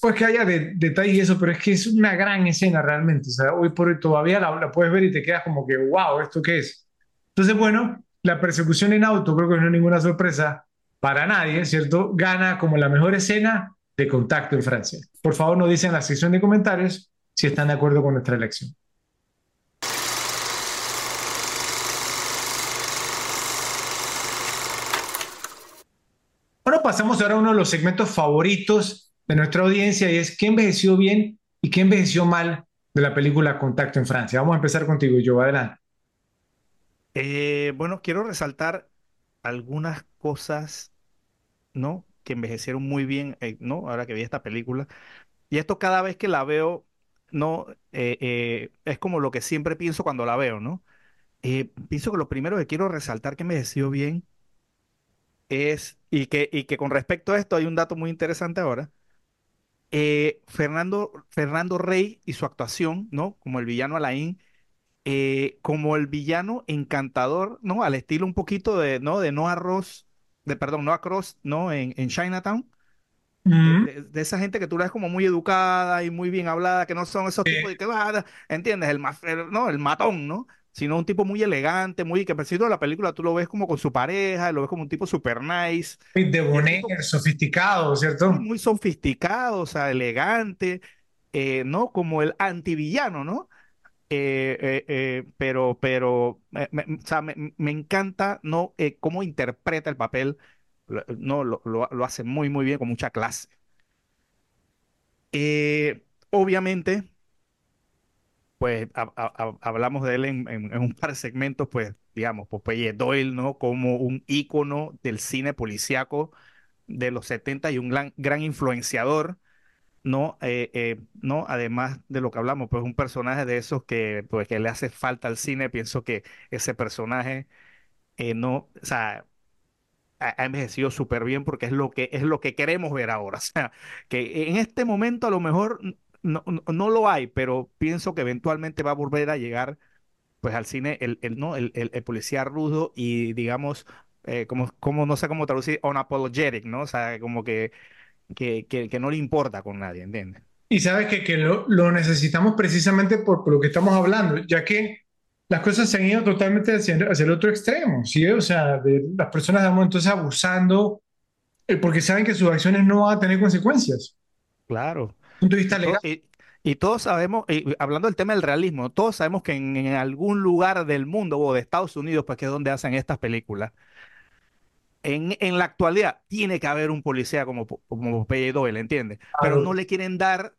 pues que haya de- detalles y eso, pero es que es una gran escena realmente, o sea, hoy por hoy todavía la, la puedes ver y te quedas como que, wow, ¿esto qué es? Entonces, bueno, la persecución en auto, creo que no es ninguna sorpresa para nadie, ¿cierto? Gana como la mejor escena de contacto en Francia. Por favor, nos dicen en la sección de comentarios si están de acuerdo con nuestra elección. Pasamos ahora a uno de los segmentos favoritos de nuestra audiencia y es ¿qué envejeció bien y qué envejeció mal de la película Contacto en Francia? Vamos a empezar contigo, yo, adelante. Eh, bueno, quiero resaltar algunas cosas, ¿no? Que envejecieron muy bien, eh, ¿no? Ahora que vi esta película. Y esto cada vez que la veo, ¿no? Eh, es como lo que siempre pienso cuando la veo, ¿no? Pienso que lo primero que quiero resaltar que envejeció bien es, y que, y que con respecto a esto hay un dato muy interesante ahora, eh, Fernando, Fernando Rey y su actuación, ¿no? Como el villano Alain, eh, como el villano encantador, ¿no? Al estilo un poquito de, ¿no? De Noah Ross, de, perdón, Noah Cross, ¿no? En, en Chinatown. De, de- de esa gente que tú la ves como muy educada y muy bien hablada, que no son esos tipos de que, ah, ¿entiendes? El, el- no, el matón, ¿no? Sino un tipo muy elegante, muy, que principio de la película tú lo ves como con su pareja, lo ves como un tipo super nice, y el tipo debonair, sofisticado, muy, ¿cierto? muy sofisticado, o sea, elegante, eh, ¿no? Como el antivillano, ¿no? Eh, eh, pero, pero, me, o sea, me, me encanta, ¿no? Cómo interpreta el papel, no, lo, lo, lo hace muy, muy bien, con mucha clase. Obviamente, pues ha- ha- ha- hablamos de él en, en- un par de segmentos, pues, digamos, Popeye Doyle, ¿no? Como un ícono del cine policíaco de los 70 y un gran, gran influenciador ¿no? Eh, eh, ¿no? Además de lo que hablamos, pues un personaje de esos que, pues, que le hace falta al cine, pienso que ese personaje eh, no, o sea, ha envejecido súper bien porque es lo que, es lo que queremos ver ahora. O sea, que en este momento a lo mejor no, no, no lo hay, pero pienso que eventualmente va a volver a llegar pues al cine el, el, ¿no? el, el, el policía rudo y digamos, eh, como, como, no sé cómo traducir, unapologetic, ¿no? O sea, como que, que, que, que no le importa con nadie, ¿entiendes? Y sabes que, que lo, lo necesitamos precisamente por, por lo que estamos hablando, ya que las cosas se han ido totalmente hacia, hacia el otro extremo, ¿sí? O sea, de las personas de entonces abusando eh, porque saben que sus acciones no van a tener consecuencias. Claro. Desde el punto de vista Y, legal. to- y, y todos sabemos, y hablando del tema del realismo, todos sabemos que en, en algún lugar del mundo o de Estados Unidos, pues que es donde hacen estas películas, en, en la actualidad tiene que haber un policía como, como Popeye Doyle, ¿entiendes? Pero no le quieren dar,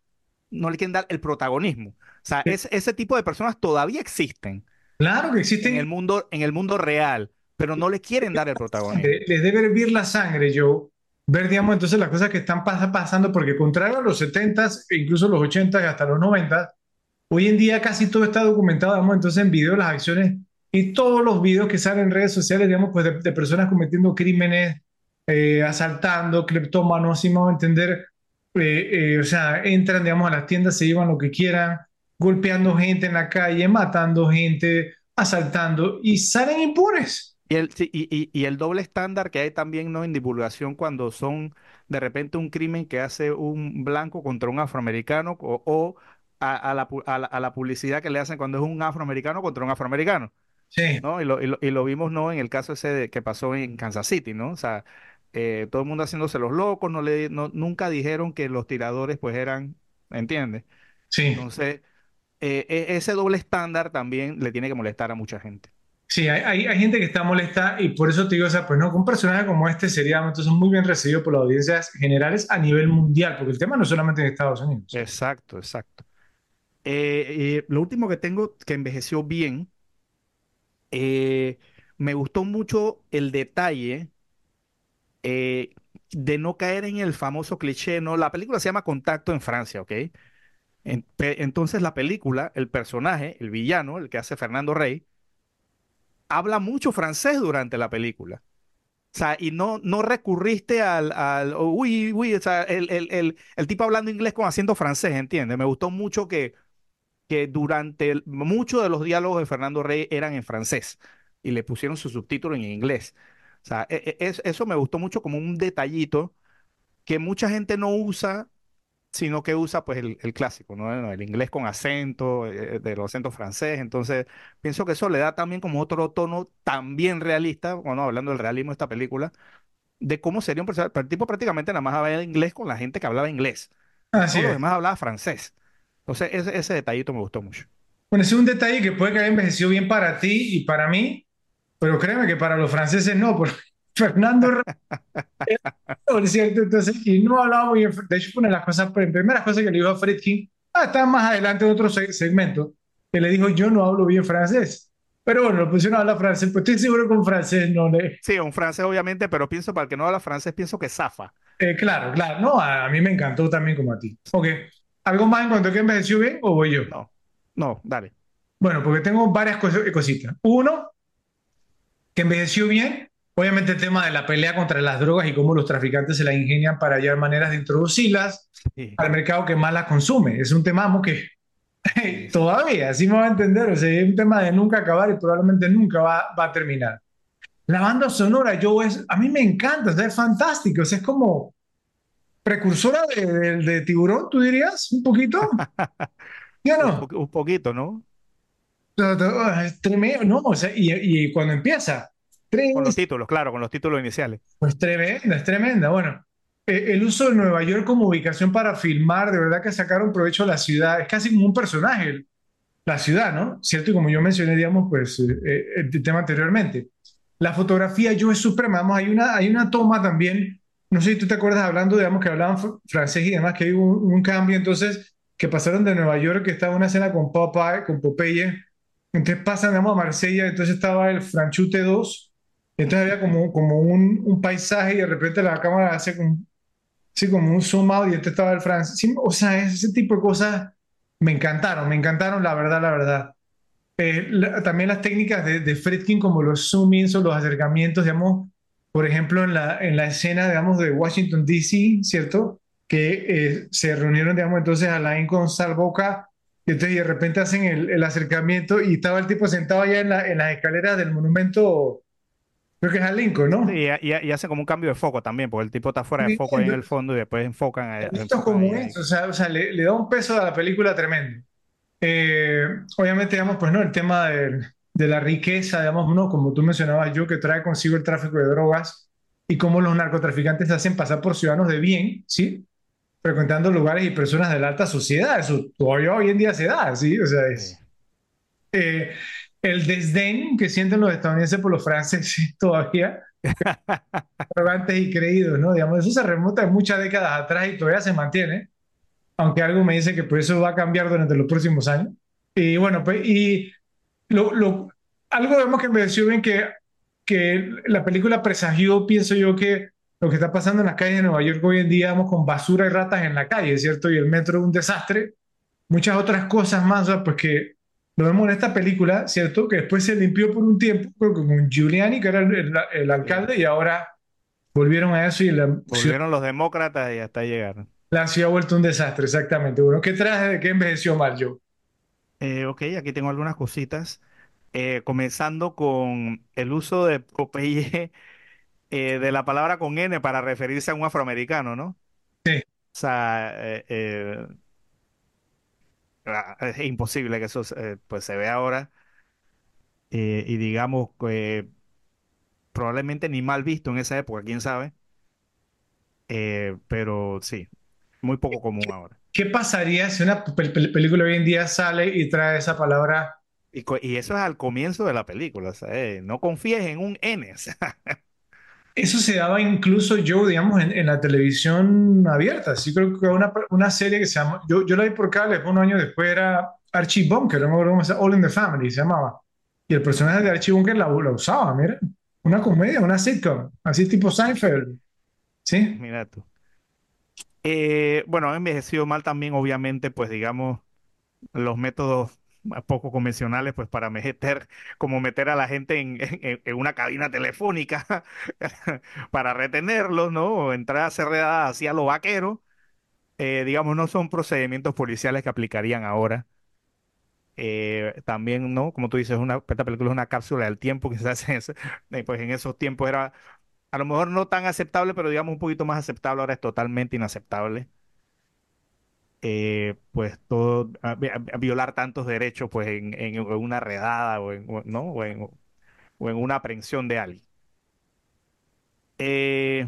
no le quieren dar el protagonismo. O sea, es- ese tipo de personas todavía existen claro que en existen el mundo, en el mundo real, pero no le quieren dar el protagonismo. les debe hervir la sangre, Joe, ver, digamos, entonces las cosas que están pas- pasando, porque contrario a los 70s, e incluso los 80s y hasta los 90s, hoy en día casi todo está documentado, digamos, entonces en video, las acciones y todos los videos que salen en redes sociales, digamos, pues de, personas cometiendo crímenes, eh, asaltando, cleptómanos, si voy a entender, eh, eh, o sea, entran, digamos, a las tiendas, se llevan lo que quieran, golpeando gente en la calle, matando gente, asaltando y salen impunes. Y el, sí, y, y- y el doble estándar que hay también, ¿no? en divulgación cuando son de repente un crimen que hace un blanco contra un afroamericano o, o a, a la, pu- a la- a la publicidad que le hacen cuando es un afroamericano contra un afroamericano. Sí, ¿no? Y lo, y lo, y lo vimos, ¿no? En el caso ese de- que pasó en Kansas City, ¿no? O sea, eh, todo el mundo haciéndose los locos, no le, no, nunca dijeron que los tiradores pues eran, ¿entiendes? sí. Entonces, eh, e- ese doble estándar también le tiene que molestar a mucha gente. Sí, hay, hay, gente que está molesta y por eso te digo, o sea, pues no, un personaje como este sería entonces muy bien recibido por las audiencias generales a nivel mundial, porque el tema no es solamente en Estados Unidos. Exacto, exacto. Eh, lo último que tengo que envejeció bien, eh, me gustó mucho el detalle eh, de no caer en el famoso cliché, ¿no? La película se llama Contacto en Francia, ¿ok? Entonces la película, el personaje, el villano, el que hace Fernando Rey, habla mucho francés durante la película. O sea, y no, no recurriste al, al uy, uy, o sea, el, el, el, el tipo hablando inglés con acento francés, ¿entiendes? Me gustó mucho que, que durante muchos de los diálogos de Fernando Rey eran en francés y le pusieron su subtítulo en inglés. O sea, e- e- es- eso me gustó mucho como un detallito que mucha gente no usa, sino que usa pues el, el clásico, ¿no? El inglés con acento, eh, de los acentos francés. Entonces, pienso que eso le da también como otro tono también realista, bueno, hablando del realismo de esta película, de cómo sería un personaje. Pero el tipo prácticamente nada más hablaba inglés con la gente que hablaba inglés. Así Todos los es. demás hablaba francés. Entonces, ese, ese detallito me gustó mucho. Bueno, ese es un detalle que puede que haya envejecido bien para ti y para mí, pero créeme que para los franceses no, porque Fernando por cierto, entonces, y no hablaba muy bien, de hecho, una de las cosas, primeras cosas que le dijo a Friedkin, ah, está más adelante en otro se- segmento, que le dijo, yo no hablo bien francés. Pero bueno, lo pusieron a hablar francés, pues estoy seguro que un francés no le... Sí, un francés obviamente, pero pienso para el que no habla francés, pienso que zafa. Eh, claro, claro, no, a, a mí me encantó también como a ti. Ok, ¿algo más en cuanto a que envejeció bien o voy yo? No, no, dale. Bueno, porque tengo varias cosas, cositas. Uno, que envejeció bien, obviamente el tema de la pelea contra las drogas y cómo los traficantes se la ingenian para hallar maneras de introducirlas Sí, al mercado que más las consume. Es un tema que todavía, así me va a entender, o sea, es un tema de nunca acabar y probablemente nunca va, va a terminar. La banda sonora, yo es, a mí me encanta, o sea, es fantástico, o sea, es como precursora de, de- de Tiburón, ¿tú dirías? ¿Un poquito? ¿Ya no? un poquito, ¿no? No, no, Es tremendo, no, o sea, y, y cuando empieza, Con los tres, títulos, claro, con los títulos iniciales. pues tremenda, es tremenda. Bueno, eh, el uso de Nueva York como ubicación para filmar, de verdad que sacaron provecho a la ciudad, es casi como un personaje, la ciudad, ¿no? ¿Cierto? Y como yo mencioné, digamos, pues eh, eh, el tema anteriormente. La fotografía yo es suprema, vamos, hay una, hay una toma también, no sé si tú te acuerdas hablando, digamos, que hablaban fr- francés y demás, que hay un, un cambio, entonces, que pasaron de Nueva York, que estaba una escena con Popeye, con Popeye, entonces pasan, digamos, a Marsella, entonces estaba el Franchute 2, entonces había como, como un, un paisaje y de repente la cámara hace como, sí, como un zoom out y entonces estaba el francés. Sí, o sea, ese tipo de cosas me encantaron, me encantaron, la verdad, la verdad. Eh, la- también las técnicas de, de como los zoom-ins o los acercamientos, digamos, por ejemplo, en la, en la escena, digamos, de Washington, D.C., ¿cierto? Que eh, se reunieron, digamos, entonces Alain con Salboca, y entonces de repente hacen el, el acercamiento y estaba el tipo sentado allá en, la, en las escaleras del monumento, creo que es a Lincoln, Sí, ¿no? y, y- y hace como un cambio de foco también, porque el tipo está fuera de Sí, foco ahí en el fondo y después enfocan, a- esto es como ahí, ahí. es, o sea, o sea le, le da un peso a la película tremendo. Eh, obviamente, digamos, pues no, el tema del- de, la riqueza, digamos, ¿no? Como tú mencionabas yo, que trae consigo el tráfico de drogas y cómo los narcotraficantes se hacen pasar por ciudadanos de bien, ¿sí? Frecuentando lugares y personas de la alta sociedad. Eso todavía hoy en día se da, ¿sí? O sea, Sí. es eh, el desdén que sienten los estadounidenses por los franceses todavía, arrogantes y creídos, ¿no? Digamos, eso se remonta de muchas décadas atrás y todavía se mantiene aunque algo me dice que pues eso va a cambiar durante los próximos años. Y bueno, pues, y lo, lo, algo vemos que me pareció bien que, que la película presagió, pienso yo, que lo que está pasando en las calles de Nueva York hoy en día, vamos con basura y ratas en la calle, ¿cierto? Y el metro es un desastre. Muchas otras cosas más, pues que lo vemos en esta película, ¿cierto? Que después se limpió por un tiempo, creo que con Giuliani, que era el, el- el Sí. alcalde, y ahora volvieron a eso y la Volvieron los demócratas y hasta llegaron. la ciudad ha vuelto un desastre, exactamente. Bueno, ¿qué traes de qué envejeció mal yo? Eh, ok, aquí tengo algunas cositas. Eh, comenzando con el uso de Popeye eh, de la palabra con N para referirse a un afroamericano, ¿no? Sí. O sea, eh, es imposible que eso eh, pues se vea ahora. eh, y digamos, eh, probablemente ni mal visto en esa época, quién sabe, eh, pero sí, muy poco común ahora. ¿Qué pasaría si una pel- pel- película hoy en día sale y trae esa palabra? Y, eso es al comienzo de la película, o sea, no confíes en un N, o sea, Eso se daba incluso yo, digamos, en, la televisión abierta. Sí, creo que una, una serie que se llama, yo, yo la vi por cable, después unos años después era Archie Bunker, no All in the Family se llamaba. Y el personaje de Archie Bunker la, la usaba, mira, una comedia, una sitcom, así tipo Seinfeld, ¿sí? mira tú. Eh, bueno, ha envejecido mal también, obviamente, pues digamos, los métodos poco convencionales, pues para meter, como meter a la gente en, una cabina telefónica para retenerlos, ¿no? O entrar a hacer redadas así a lo vaquero, eh, digamos, no son procedimientos policiales que aplicarían ahora. Eh, también, ¿no? Como tú dices, una, esta película es una cápsula del tiempo, quizás en ese- eh, pues en esos tiempos era a lo mejor no tan aceptable, pero digamos un poquito más aceptable, ahora es totalmente inaceptable. Eh, pues todo, a- a- a violar tantos derechos pues en, en una redada o en, ¿no? o en, o en una aprehensión de alguien. Eh,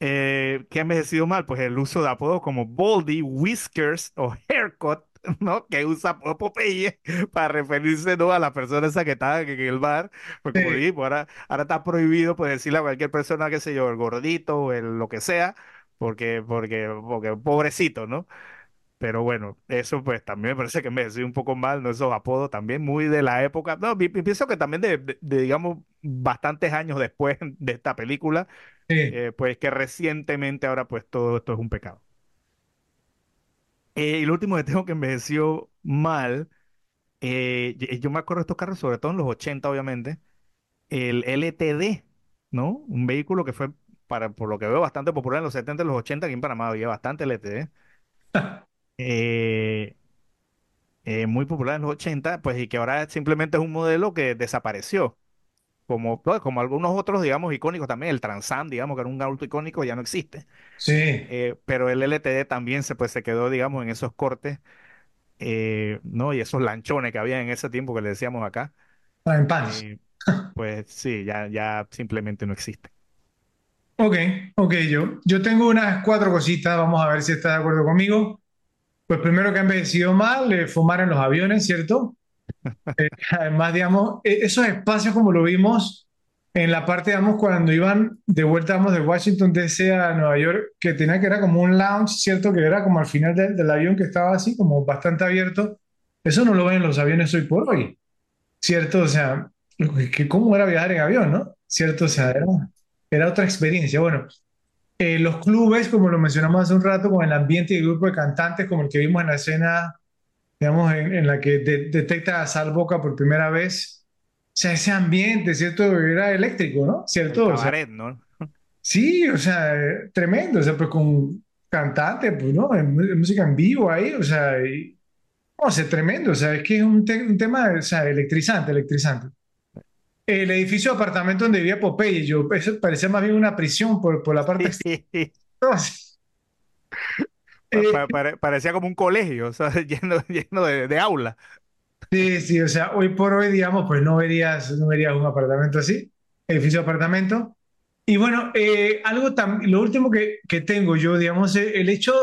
eh, ¿qué ha envejecido mal? Pues el uso de apodos como Baldy, Whiskers o Haircut, ¿no? Que usa Popeye para referirse, ¿no? a la persona esa que está en el bar. Pues como Sí, dijimos, ahora, ahora está prohibido pues decirle a cualquier persona, qué sé yo, el gordito o el lo que sea, porque, porque, porque pobrecito, ¿no? Pero bueno, eso pues también me parece que me decía un poco mal, ¿no? Esos apodos también muy de la época. No, pi- pi- pienso que también de, de- de, digamos, bastantes años después de esta película, sí, eh, pues que recientemente ahora pues todo esto es un pecado. Eh, y lo último que tengo que envejeció mal, eh, y- yo me acuerdo de estos carros, sobre todo en los 80 obviamente, el LTD, ¿no? Un vehículo que fue, para, por lo que veo, bastante popular en los 70 y los 80, aquí en Panamá había bastante LTD. Eh, eh, muy popular en los 80, pues y que ahora simplemente es un modelo que desapareció, como, pues, como algunos otros, digamos, icónicos también, el Transam, digamos, que era un auto icónico, ya no existe, sí, Eh, pero el LTD también se, pues, se quedó, digamos, en esos cortes, eh, ¿no? Y esos lanchones que había en ese tiempo que le decíamos acá, en pants. eh, pues sí, ya, ya simplemente no existe. Ok, ok, yo, yo tengo unas cuatro cositas, vamos a ver si estás de acuerdo conmigo. Pues primero que ha envejecido mal, eh, fumar en los aviones, ¿cierto? Eh, además, digamos, eh, esos espacios como lo vimos en la parte, digamos, cuando iban de vuelta, digamos, de Washington DC a Nueva York, que tenía que era como un lounge, ¿cierto? Que era como al final del, del avión que estaba así, como bastante abierto. Eso no lo ven los aviones hoy por hoy, ¿cierto? O sea, que, que cómo era viajar en avión, ¿no? ¿Cierto? O sea, era, era otra experiencia. Bueno, eh, los clubes, como lo mencionamos hace un rato, con el ambiente y el grupo de cantantes, como el que vimos en la escena digamos, en, en la que de- detecta a Sal Boca por primera vez. O sea, ese ambiente, ¿cierto? Era eléctrico, ¿no? El ¿Cierto? O sea, cabaret, ¿no? sí, o sea, tremendo, o sea, pues con cantantes, pues, ¿no? En, en música en vivo ahí, o sea, y, o sea, tremendo, o sea, es que es un, te- un tema, o sea, electrizante, electrizante. El edificio de apartamento donde vivía Popeye, yo, eso parecía más bien una prisión por, por la parte exterior. Pa- Eh, pa- pare- parecía como un colegio, o sea, lleno, lleno de, de aulas. Sí, sí, o sea, hoy por hoy, digamos, pues no verías, no verías un apartamento así, edificio de apartamento. Y bueno, eh, algo tan, lo último que, que tengo yo, digamos, el hecho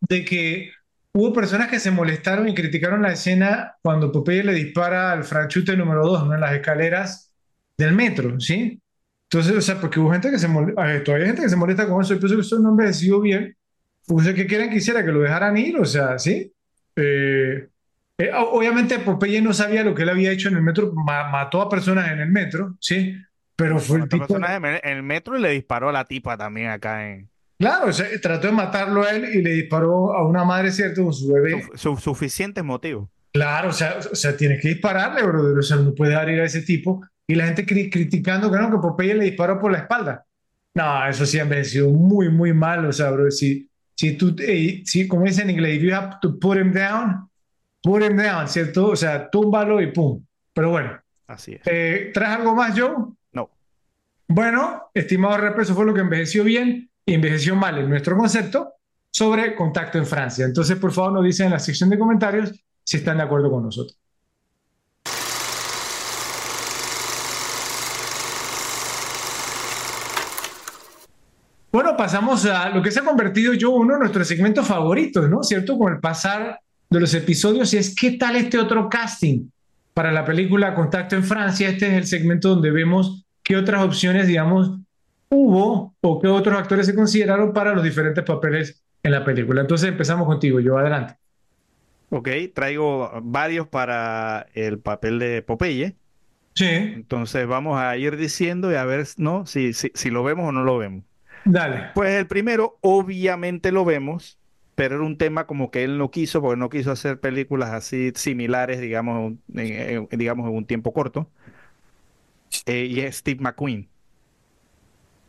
de que hubo personas que se molestaron y criticaron la escena cuando Popeye le dispara al franchute número 2, ¿no? En las escaleras del metro, ¿sí? Entonces, o sea, porque hubo gente que se molesta, todavía hay gente que se molesta con eso, y pienso que eso no envejeció bien. Pues, ¿qué quieren que hiciera? Que lo dejaran ir, o sea, ¿sí? Eh, eh, obviamente Popeye no sabía lo que él había hecho en el metro, ma- mató a personas en el metro, ¿sí? Pero fue el tipo, persona en el en el metro y le disparó a la tipa también acá en claro, o sea, trató de matarlo a él y le disparó a una madre, ¿cierto? Con su bebé. su- su- suficientes motivos. Claro, o sea, o sea, tienes que dispararle, brother, o sea, no puedes dar ir a ese tipo. Y la gente cri- criticando que no, que Popeye le disparó por la espalda. No, eso sí ha envejecido muy, muy mal, o sea, bro, si, si tú, eh, si, como dicen en inglés, if you have to put him down, put him down, ¿cierto? O sea, túmbalo y pum. Pero bueno, Así es. eh, ¿traes algo más, Joe? No. Bueno, estimado Rep, eso fue lo que envejeció bien y envejeció mal en nuestro concepto sobre contacto en Francia. Entonces, por favor, nos dicen en la sección de comentarios si están de acuerdo con nosotros. Pasamos a lo que se ha convertido yo uno de nuestros segmentos favoritos, ¿no? ¿Cierto? Con el pasar de los episodios y es ¿qué tal este otro casting para la película Contacto en Francia? Este es el segmento donde vemos qué otras opciones, digamos, hubo o qué otros actores se consideraron para los diferentes papeles en la película. Entonces empezamos contigo, yo adelante. Ok, traigo varios para el papel de Popeye. Sí, Entonces vamos a ir diciendo y a ver, ¿no? Si, si, si lo vemos o no lo vemos. Dale. Pues el primero, obviamente lo vemos, pero era un tema como que él no quiso, porque no quiso hacer películas así similares, digamos, en, en- digamos, en un tiempo corto. Eh, y es Steve McQueen.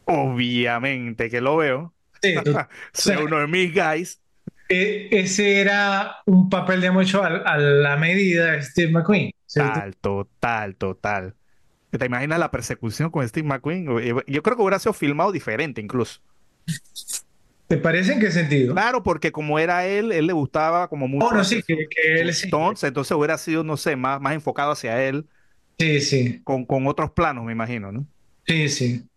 Obviamente que lo veo. Sí, Sea uno de mis guys. e- ese era un papel de mucho a, a la medida de Steve McQueen. ¿cierto? Total, total, total. ¿Te imaginas la persecución con Steve McQueen? Yo creo que hubiera sido filmado diferente incluso. ¿Te parece en qué sentido? Claro, porque como era él, él le gustaba como mucho Oh, no, sí, que, que él sí. stunts, entonces hubiera sido, no sé, más, más enfocado hacia él, Sí, sí, con, con otros planos, me imagino, ¿no? sí, sí.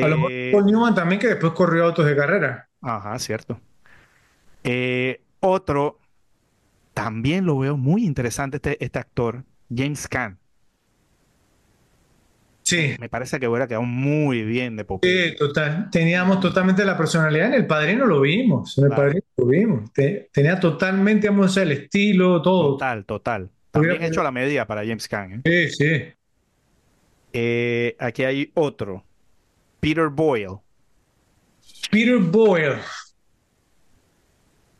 A lo mejor Eh, Paul Newman también, que después corrió autos de carrera. ajá, cierto. Eh, otro, también lo veo muy interesante este, este actor, James Caan. Sí, Me parece que hubiera quedado muy bien de Popeye. sí, total. Teníamos totalmente la personalidad. En El Padrino lo vimos. En El Claro. Padrino lo vimos. Te- tenía totalmente, vamos, el estilo, todo. Total, total. También hecho a la medida para James Caan. ¿eh? Sí, sí. Eh, aquí hay otro, Peter Boyle. Peter Boyle.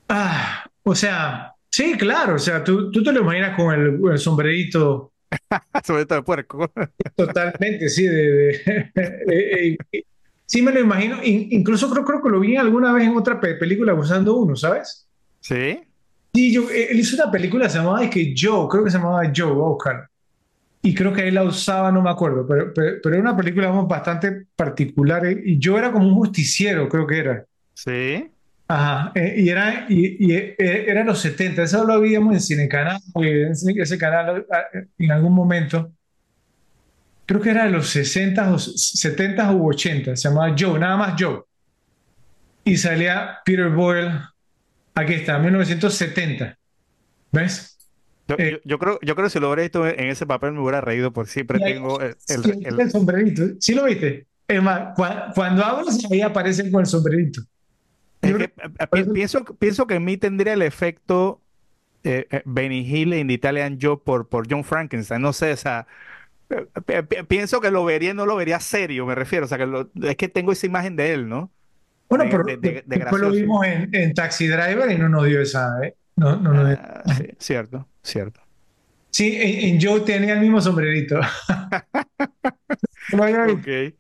Ah, o sea, sí, claro. O sea, tú, tú te lo imaginas con el, el sombrerito Sobre todo de puerco. totalmente, sí. De, de- eh, eh, sí, me lo imagino. In- incluso creo, creo que lo vi alguna vez en otra pe- película usando uno, ¿sabes? ¿Sí? Sí, yo, eh, él hizo una película, se llamaba es que Joe, creo que se llamaba Joe Oscar. Y creo que ahí la usaba, no me acuerdo, pero, pero, pero era una película vamos, bastante particular. eh, Y yo era como un justiciero, creo que era. Sí. Ajá, eh, y era, y, y, eh, era en los 70, eso lo veíamos en Cinecanal, eh, ese, canal eh, en algún momento, creo que era de los 60 o 70 u 80, se llamaba Joe, nada más Joe. Y salía Peter Boyle, aquí está, 1970, ¿ves? Yo, Eh. yo- yo creo, yo creo que si lo hubiera visto en ese papel me hubiera reído, por siempre ahí- tengo el, el- el- el sombrerito, ¿sí lo viste? Es más, cua- cuando hablas ahí aparecen con el sombrerito. Es que, eh, pienso, pienso que en mí tendría el efecto eh, eh, Benny Hill en Italian Job por, por John Frankenstein. No sé, o sea, eh, pi- pienso que lo vería no lo vería serio, me refiero. O sea, que lo- es que tengo esa imagen de él, ¿no? Bueno, de- pero de- de- de después lo vimos en, en Taxi Driver y no nos dio esa, ¿eh? No, no dio- Ah, sí, cierto, cierto. Sí, en, en Joe tenía el mismo sombrerito. Lo había visto. Ok.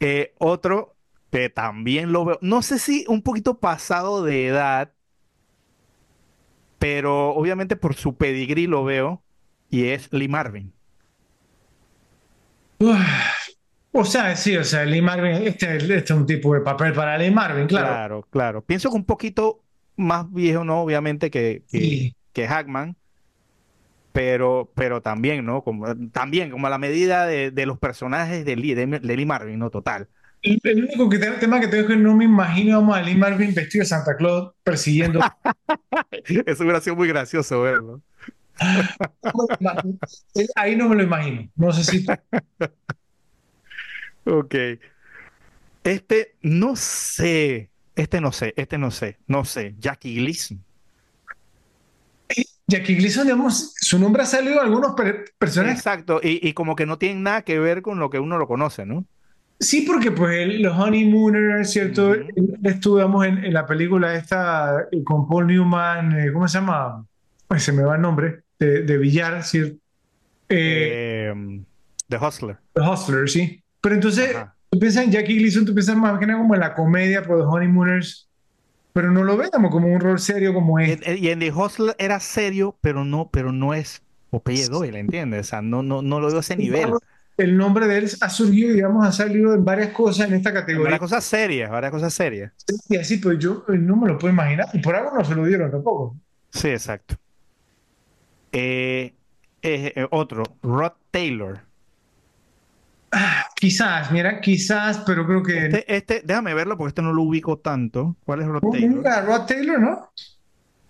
Eh, otro que también lo veo, no sé si un poquito pasado de edad, pero obviamente por su pedigrí lo veo, y es Lee Marvin. Uf. O sea, sí, o sea, Lee Marvin, este, este es un tipo de papel para Lee Marvin, claro. Claro, claro. Pienso que un poquito más viejo, ¿no? Obviamente que, que, Sí. que Hackman, pero, pero también, ¿no? Como, también, como a la medida de, de los personajes de Lee, de, de Lee Marvin, ¿no? Total. El, el único que, tema que tengo es que no me imagino vamos, a Lee Marvin vestido de Santa Claus persiguiendo. Eso hubiera sido muy gracioso verlo. Ahí no me lo imagino. No sé si. Ok. Este, no sé. Este no sé, este no sé, no sé. Jackie Gleason. Jackie Gleason, digamos, su nombre ha salido en algunos per- personajes. Exacto, y, y como que no tienen nada que ver con lo que uno lo conoce, ¿no? Sí, porque pues el- los Honeymooners, ¿cierto? Estuvimos en, en la película esta eh, con Paul Newman, eh, ¿cómo se llama? Ay, se me va el nombre, de, de Villar, ¿cierto? Eh, Eh, The Hustler. The Hustler, sí. Pero entonces, Ajá. tú piensas en Jackie Gleason, tú piensas más que nada como en la comedia por los Honeymooners, pero no lo vemos como un rol serio como Y, este. y en The Hustler era serio, pero no, pero no es Popeye Doyle, ¿entiendes? O sea, no, no, no lo veo a ese nivel. El nombre de él ha surgido, digamos, ha salido en varias cosas en esta categoría. Varias cosas serias, varias cosas serias. Y así, pues yo eh, no me lo puedo imaginar. Y por algo no se lo dieron tampoco. Sí, exacto. Eh, eh, otro, Rod Taylor. Quizás, mira, quizás, pero creo que Este, este, déjame verlo porque este no lo ubico tanto. ¿Cuál es Rod no, Taylor? nunca Rod Taylor, ¿no?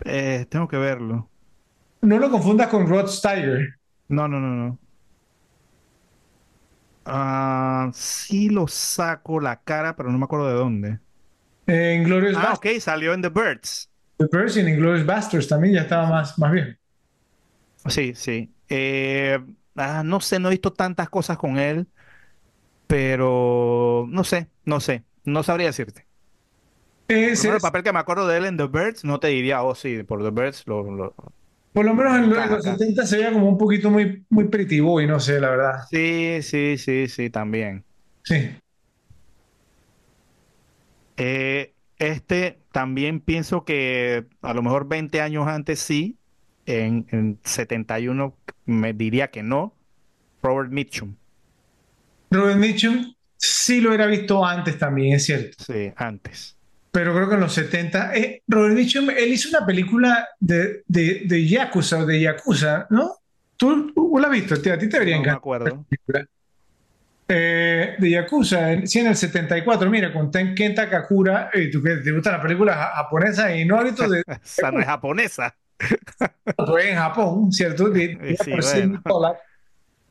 Eh, tengo que verlo. No lo confundas con Rod Steiger. No, no, no, no. Ah, sí lo saco la cara, pero no me acuerdo de dónde. Eh, Inglourious Ah, ok, salió en The Birds. The Birds y en Inglourious Basterds también ya estaba más, más bien. Sí, sí. Eh, ah, no sé, no he visto tantas cosas con él, pero no sé, no sé, no sabría decirte. El papel que me acuerdo de él en The Birds, no te diría, oh sí, por The Birds lo, lo- por lo menos en, los caja. 70 se veía como un poquito muy, muy pretty boy, no sé, la verdad. Sí, sí, sí, sí, también. Sí. Eh, este también pienso que a lo mejor 20 años antes sí, en, en 71 me diría que no. Robert Mitchum, Robert Mitchum sí lo era visto antes también, es cierto. sí, antes. Pero creo que en los 70. eh, Robert Mitchum, él hizo una película de, de, de Yakuza o de Yakuza, ¿no? ¿Tú, tú la has visto? A ti te debería No me encantar. acuerdo. Eh, de Yakuza, sí, en el 74, mira, con Ten- Kenta Kakura, eh, tú que te gusta la película ja- japonesa y no visto de, Esa no es japonesa. fue en Japón, ¿cierto? De, Eh, sí, bueno.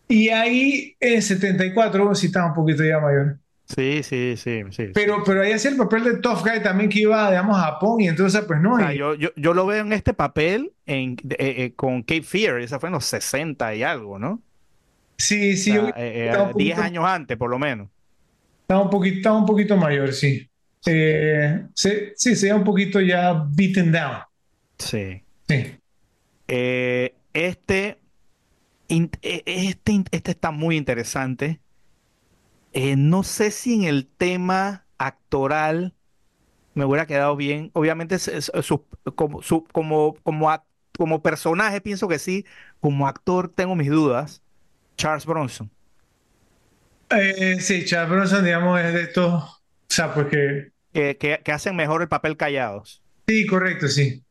Y ahí en 74, sí estaba un poquito ya mayor. Sí, sí, sí, sí. sí. Pero, pero ahí hacía el papel de tough guy también que iba, digamos, a Japón y entonces, pues no. O sea, y- yo, yo, yo lo veo en este papel en, eh, eh, con Cape Fear, esa fue en los 60 y algo, ¿no? sí, O sí, sea, yo eh, eh, estaba un 10 poquito- años antes, por lo menos. estaba un poquito, estaba un poquito mayor, sí. Eh, sí, se veía un poquito ya beaten down. Sí. Sí. Eh, este, eh, este, este está muy interesante. Eh, no sé si en el tema actoral me hubiera quedado bien. Obviamente, su- como, su- como, como, como personaje pienso que sí. Como actor tengo mis dudas. Charles Bronson. Eh, sí, Charles Bronson, digamos, es de estos, o sea, pues que, Que, que- que hacen mejor el papel callados. sí, correcto, sí.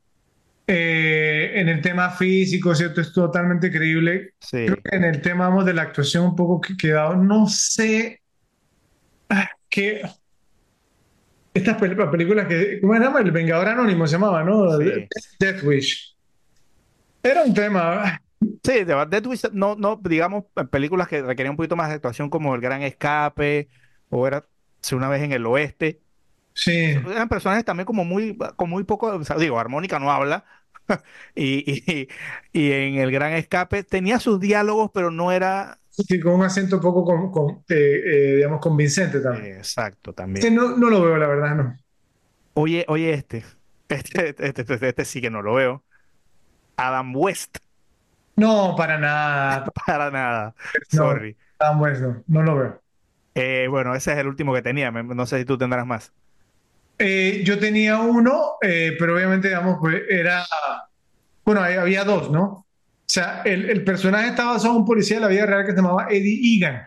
Eh, en el tema físico, ¿cierto? Es totalmente creíble. Sí. Creo que en el tema, vamos, de la actuación un poco que quedado, no sé qué... Estas pel- películas que, ¿cómo se llama? El Vengador Anónimo se llamaba, ¿no? Sí. Death Wish. Era un tema, Sí, Death Wish, no, no, digamos, películas que requerían un poquito más de actuación como El Gran Escape o era Una vez en el Oeste. sí, Eran personajes también como muy, con muy poco, o sea, digo, Armónica no habla y, y, y en El Gran Escape tenía sus diálogos, pero no era sí, con un acento poco, con, con, eh, eh, digamos, convincente también. exacto Este también. no, no lo veo, la verdad, no. Oye, oye este, este, este, este, este sí que no lo veo. Adam West, No, para nada. para nada, No, sorry. tan bueno, no lo veo. Eh, bueno, ese es el último que tenía, no sé si tú tendrás más. Yo tenía uno, pero obviamente, digamos, pues era, bueno, había dos, ¿no? O sea, el, el personaje estaba basado en un policía de la vida real que se llamaba Eddie Egan,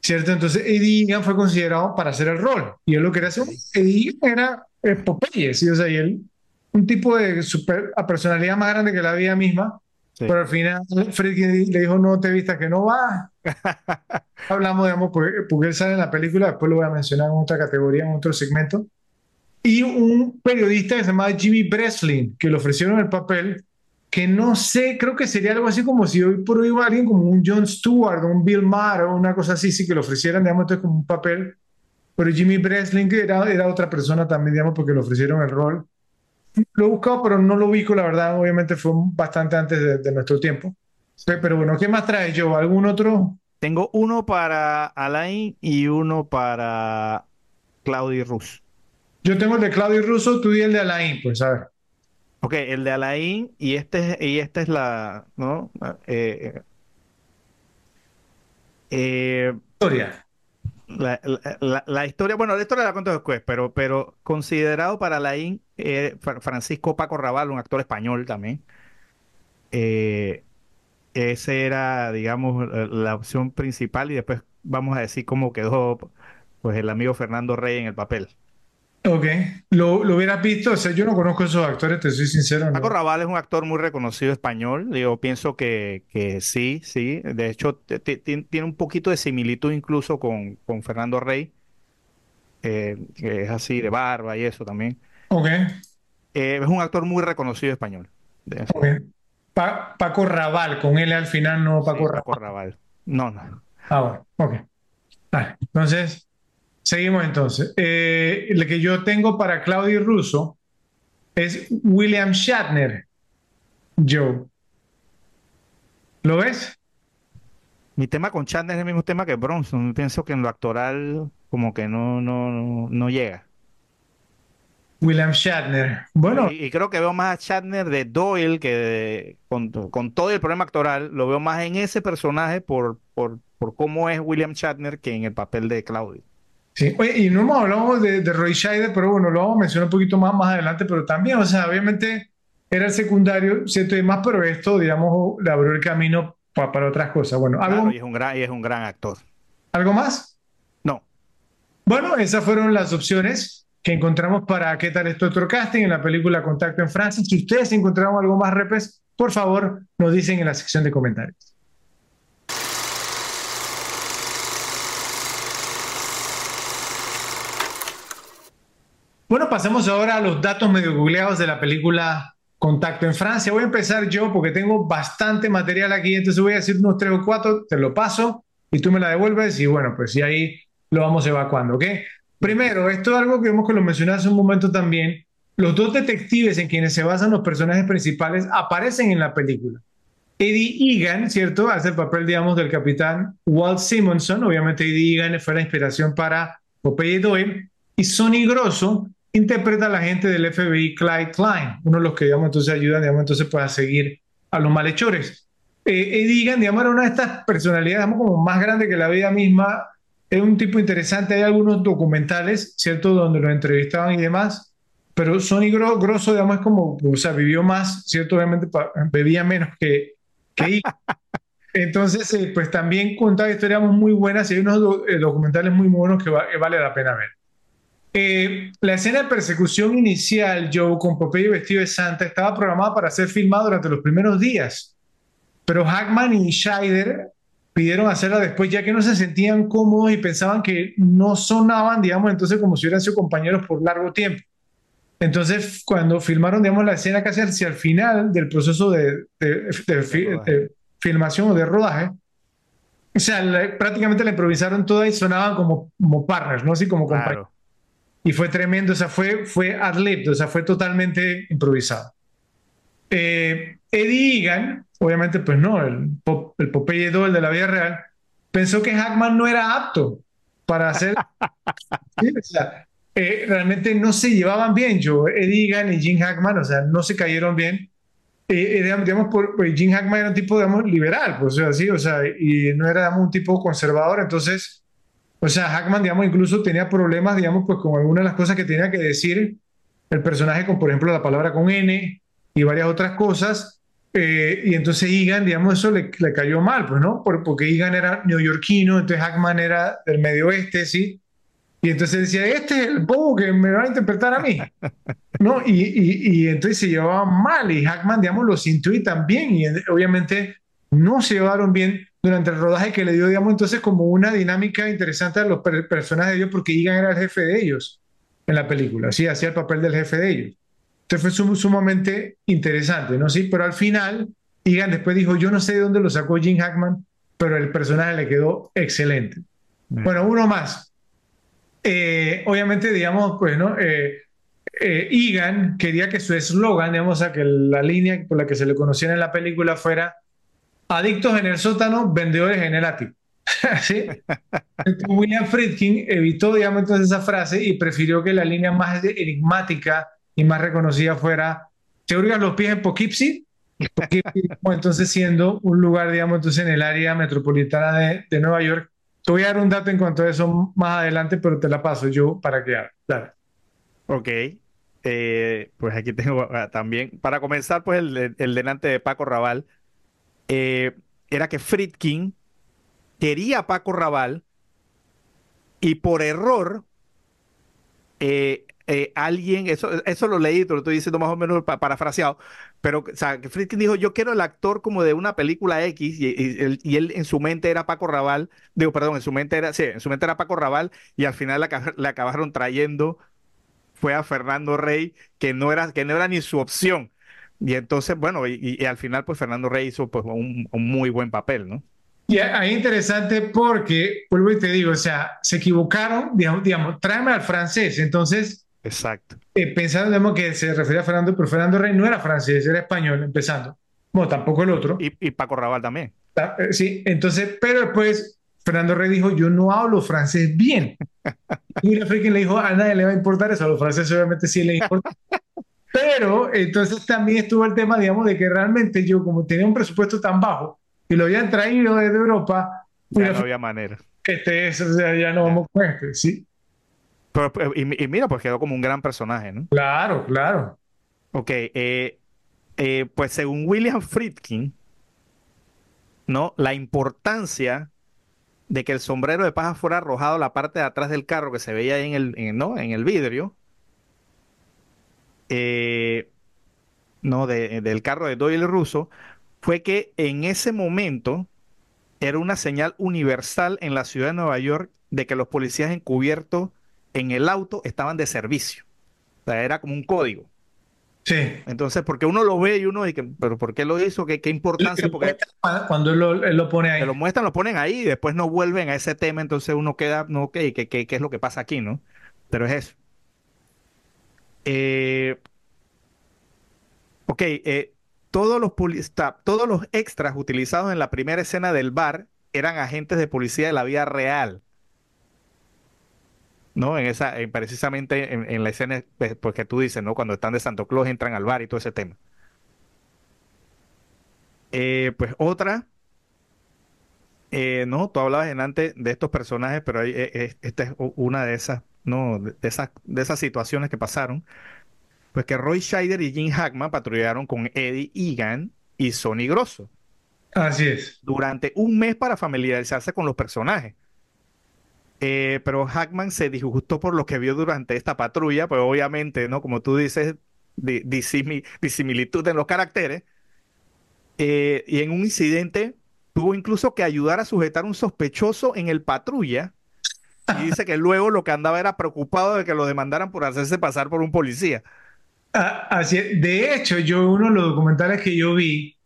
¿cierto? Entonces, Eddie Egan fue considerado para hacer el rol, y él lo quería hacer. Eddie Egan era eh, Popeye, ¿sí? O sea, y él, un tipo de super, a personalidad más grande que la vida misma, Sí. pero al final Freddy le dijo, no te vistas que no va. Hablamos, digamos, porque, porque él sale en la película, después lo voy a mencionar en otra categoría, en otro segmento. Y un periodista que se llamaba Jimmy Breslin, que le ofrecieron el papel, que no sé, creo que sería algo así como si hoy por hoy alguien como un Jon Stewart o un Bill Maher o una cosa así, sí que le ofrecieran, digamos, entonces como un papel. Pero Jimmy Breslin que era, era otra persona también, digamos, porque le ofrecieron el rol. Lo he buscado, pero no lo ubico, la verdad, obviamente fue bastante antes de, de nuestro tiempo. Pe- Pero bueno, ¿qué más traes, Joe? ¿Algún otro? Tengo uno para Alain y uno para Claudio Rus. Yo tengo el de Claudio Russo, tú y el de Alain, pues a ver. Ok, el de Alain y este y esta es la, ¿no? Eh, eh, Historia. la, la- la- la historia, bueno, la historia la cuento después, pero, pero considerado para Alain, eh, Fra- Francisco Paco Raval, un actor español también. Eh, ese era, digamos, la la opción principal y después vamos a decir cómo quedó pues el amigo Fernando Rey en el papel. Ok, lo, lo hubieras visto, o sea, yo no conozco a esos actores, te soy sincero, Paco no. Raval es un actor muy reconocido español. Yo pienso que, que sí, sí. De hecho, tiene un poquito de similitud incluso con, con Fernando Rey, eh, que es así de barba y eso también. Ok, Eh, es un actor muy reconocido español. De- ok. Pa- Paco Raval, con L al final, no sí, Paco Paco Raval. Raval. No, no. Ah, bueno, ok. Vale, entonces, seguimos entonces. Eh, el que yo tengo para Claudio Russo es William Shatner, Joe. ¿Lo ves? Mi tema con Chandler es el mismo tema que Bronson. Pienso que en lo actoral como que no, no, no, no llega. William Shatner. Bueno, Y, y creo que veo más a Shatner de Doyle que de- con, con todo el problema actoral, lo veo más en ese personaje por, por, por cómo es William Shatner que en el papel de Claudio. Sí. Oye, y no hemos hablado de, de Roy Scheider, pero bueno, lo vamos a mencionar un poquito más, más adelante, pero también, o sea, obviamente era el secundario, cierto y más, pero esto, digamos, le abrió el camino pa- para otras cosas. Bueno, ¿algo, Claro, y es un gran, y es un gran actor. ¿algo más? No, Bueno, esas fueron las opciones que encontramos para qué tal es otro casting en la película Contacto en Francia. Si ustedes encontraron algo más, repes, por favor, nos dicen en la sección de comentarios. Bueno, pasemos ahora a los datos medio googleados de la película Contacto en Francia. Voy a empezar yo porque tengo bastante material aquí, entonces voy a decir unos tres o cuatro, te lo paso y tú me la devuelves y bueno, pues y ahí lo vamos evacuando, ¿ok? Primero, esto es algo que vemos que lo mencioné hace un momento también. Los dos detectives en quienes se basan los personajes principales aparecen en la película. Eddie Egan, ¿cierto? Hace el papel, digamos, del capitán Walt Simonson. Obviamente Eddie Egan fue la inspiración para Popeye Doyle. Y Sonny Grosso interpreta al agente del FBI Clyde Klein, uno de los que, digamos, entonces ayudan, digamos, entonces pues, a seguir a los malhechores. Eh, Eddie Egan, digamos, era una de estas personalidades, digamos, como más grande que la vida misma. Es un tipo interesante. Hay algunos documentales, ¿cierto?, donde lo entrevistaban y demás. Pero Sonny Gro- Grosso, digamos, es como, o sea, vivió más, ¿cierto? Obviamente bebía menos que, que. Entonces, eh, pues también contaba historias muy buenas y hay unos eh, documentales muy buenos que, va- que vale la pena ver. Eh, la escena de persecución inicial, Joe, con Popeye vestido de Santa, estaba programada para ser filmada durante los primeros días, pero Hackman y Scheider pidieron hacerla después ya que no se sentían cómodos y pensaban que no sonaban, digamos, entonces como si hubieran sido compañeros por largo tiempo. Entonces, cuando filmaron, digamos, la escena casi hacia el final del proceso de, de- de de filmación o de rodaje, o sea, la- prácticamente la improvisaron toda y sonaban como, como partners, ¿no? Así como compañeros. Y fue tremendo, o sea, fue, fue ad-libbed, o sea, fue totalmente improvisado. Eh, Eddie Egan, obviamente, pues no, el, Pop- el Popeye Doyle de la vida real, pensó que Hackman no era apto para hacer. Sí, o sea, eh, realmente no se llevaban bien, yo, Eddie Egan y Jim Hackman, o sea, no se cayeron bien. Eh, eh, digamos, por, pues, Jim Hackman era un tipo, digamos, liberal, pues, o sea, sí, o sea, y no era digamos, un tipo conservador, entonces, o sea, Hackman, digamos, incluso tenía problemas, digamos, pues con algunas de las cosas que tenía que decir el personaje, con, por ejemplo, la palabra con N y varias otras cosas, eh, y entonces Egan, digamos, eso le, le cayó mal, pues, ¿no? Por- porque Egan era neoyorquino, entonces Hackman era del medio oeste, ¿sí? Y entonces decía, este es el bobo que me va a interpretar a mí. ¿No? Y, y, y entonces se llevaban mal y Hackman, digamos, lo sintió y también. Y obviamente no se llevaron bien durante el rodaje que le dio, digamos, entonces como una dinámica interesante a los per- personajes de ellos porque Egan era el jefe de ellos en la película, sí, hacía el papel del jefe de ellos. Entonces fue sum- sumamente interesante, ¿no? Sí, pero al final, Egan después dijo, yo no sé de dónde lo sacó Jim Hackman, pero el personaje le quedó excelente. Mm. Bueno, uno más. Eh, obviamente, digamos, pues, ¿no? Eh, eh, Egan quería que su eslogan, digamos, o sea, que la línea por la que se le conociera en la película fuera adictos en el sótano, vendedores en el ático. William Friedkin evitó, digamos, entonces esa frase y prefirió que la línea más enigmática y más reconocida fuera ¿te hurgas los pies en Poughkeepsie? Poughkeepsie, entonces siendo un lugar, digamos, entonces en el área metropolitana de, Nueva York. Te voy a dar un dato en cuanto a eso más adelante, pero te la paso yo para que. Dale. Ok. Eh, pues aquí tengo ah, también, para comenzar, pues el, el delante de Paco Raval, eh, era que Friedkin quería a Paco Raval y por error, eh, eh, alguien, eso, eso lo leí, te lo estoy diciendo más o menos parafraseado, pero o Friedkin dijo, yo quiero el actor como de una película X, y, y, él en su mente era Paco Raval, digo, perdón, en su mente era, sí, en su mente era Paco Raval, y al final le, acabaron trayendo, fue a Fernando Rey, que no era, que no era ni su opción. Y entonces, bueno, y, al final, pues Fernando Rey hizo pues, un, un muy buen papel, ¿no? Y ahí interesante porque, vuelvo y te digo, o sea, se equivocaron, digamos, digamos tráeme al francés. Entonces, Exacto. Eh, pensando digamos, que se refería a Fernando, pero Fernando Rey no era francés, era español, empezando. Bueno, tampoco el otro. Y, Paco Raval también. Eh, sí, entonces, pero después Fernando Rey dijo, yo no hablo francés bien. y la le dijo, a nadie le va a importar eso, a los franceses obviamente sí les importa. pero entonces también estuvo el tema, digamos, de que realmente yo, como tenía un presupuesto tan bajo, y lo habían traído desde Europa. Ya no había manera. Este es, o sea, ya no vamos con este, ¿sí? Pero, y, mira, pues quedó como un gran personaje, ¿no? Claro, claro. Ok, eh, eh, pues según William Friedkin, ¿no? La importancia de que el sombrero de paja fuera arrojado a la parte de atrás del carro que se veía ahí en el, ¿no? en el vidrio, eh, no, del carro de Doyle Russo, fue que en ese momento era una señal universal en la ciudad de Nueva York de que los policías encubiertos en el auto estaban de servicio. O sea, era como un código. Sí. Entonces, porque uno lo ve y uno dice, pero ¿por qué lo hizo? ¿Qué, qué importancia? Porque cuando él lo, pone ahí. lo muestran, lo ponen ahí y después no vuelven a ese tema, entonces uno queda, no, ok, ¿qué, qué, qué es lo que pasa aquí, no? Pero es eso. Eh, ok, eh, todos los, todos los extras utilizados en la primera escena del bar eran agentes de policía de la vida real. ¿No? En esa, precisamente en, la escena, pues, porque tú dices, ¿no? Cuando están de Santo Claus entran al bar y todo ese tema. Eh, pues otra, eh, no, tú hablabas en antes de estos personajes, pero eh, esta es una de esas, no, de esas, de esas situaciones que pasaron. Pues que Roy Scheider y Jim Hackman patrullaron con Eddie Egan y Sonny Grosso. Así es. Durante un mes para familiarizarse con los personajes. Eh, pero Hackman se disgustó por lo que vio durante esta patrulla, pues obviamente, ¿no? Como tú dices, disimilitud en los caracteres. Eh, y en un incidente tuvo incluso que ayudar a sujetar un sospechoso en el patrulla. Y dice que luego lo que andaba era preocupado de que lo demandaran por hacerse pasar por un policía. Así De hecho, yo uno de los documentales que yo vi,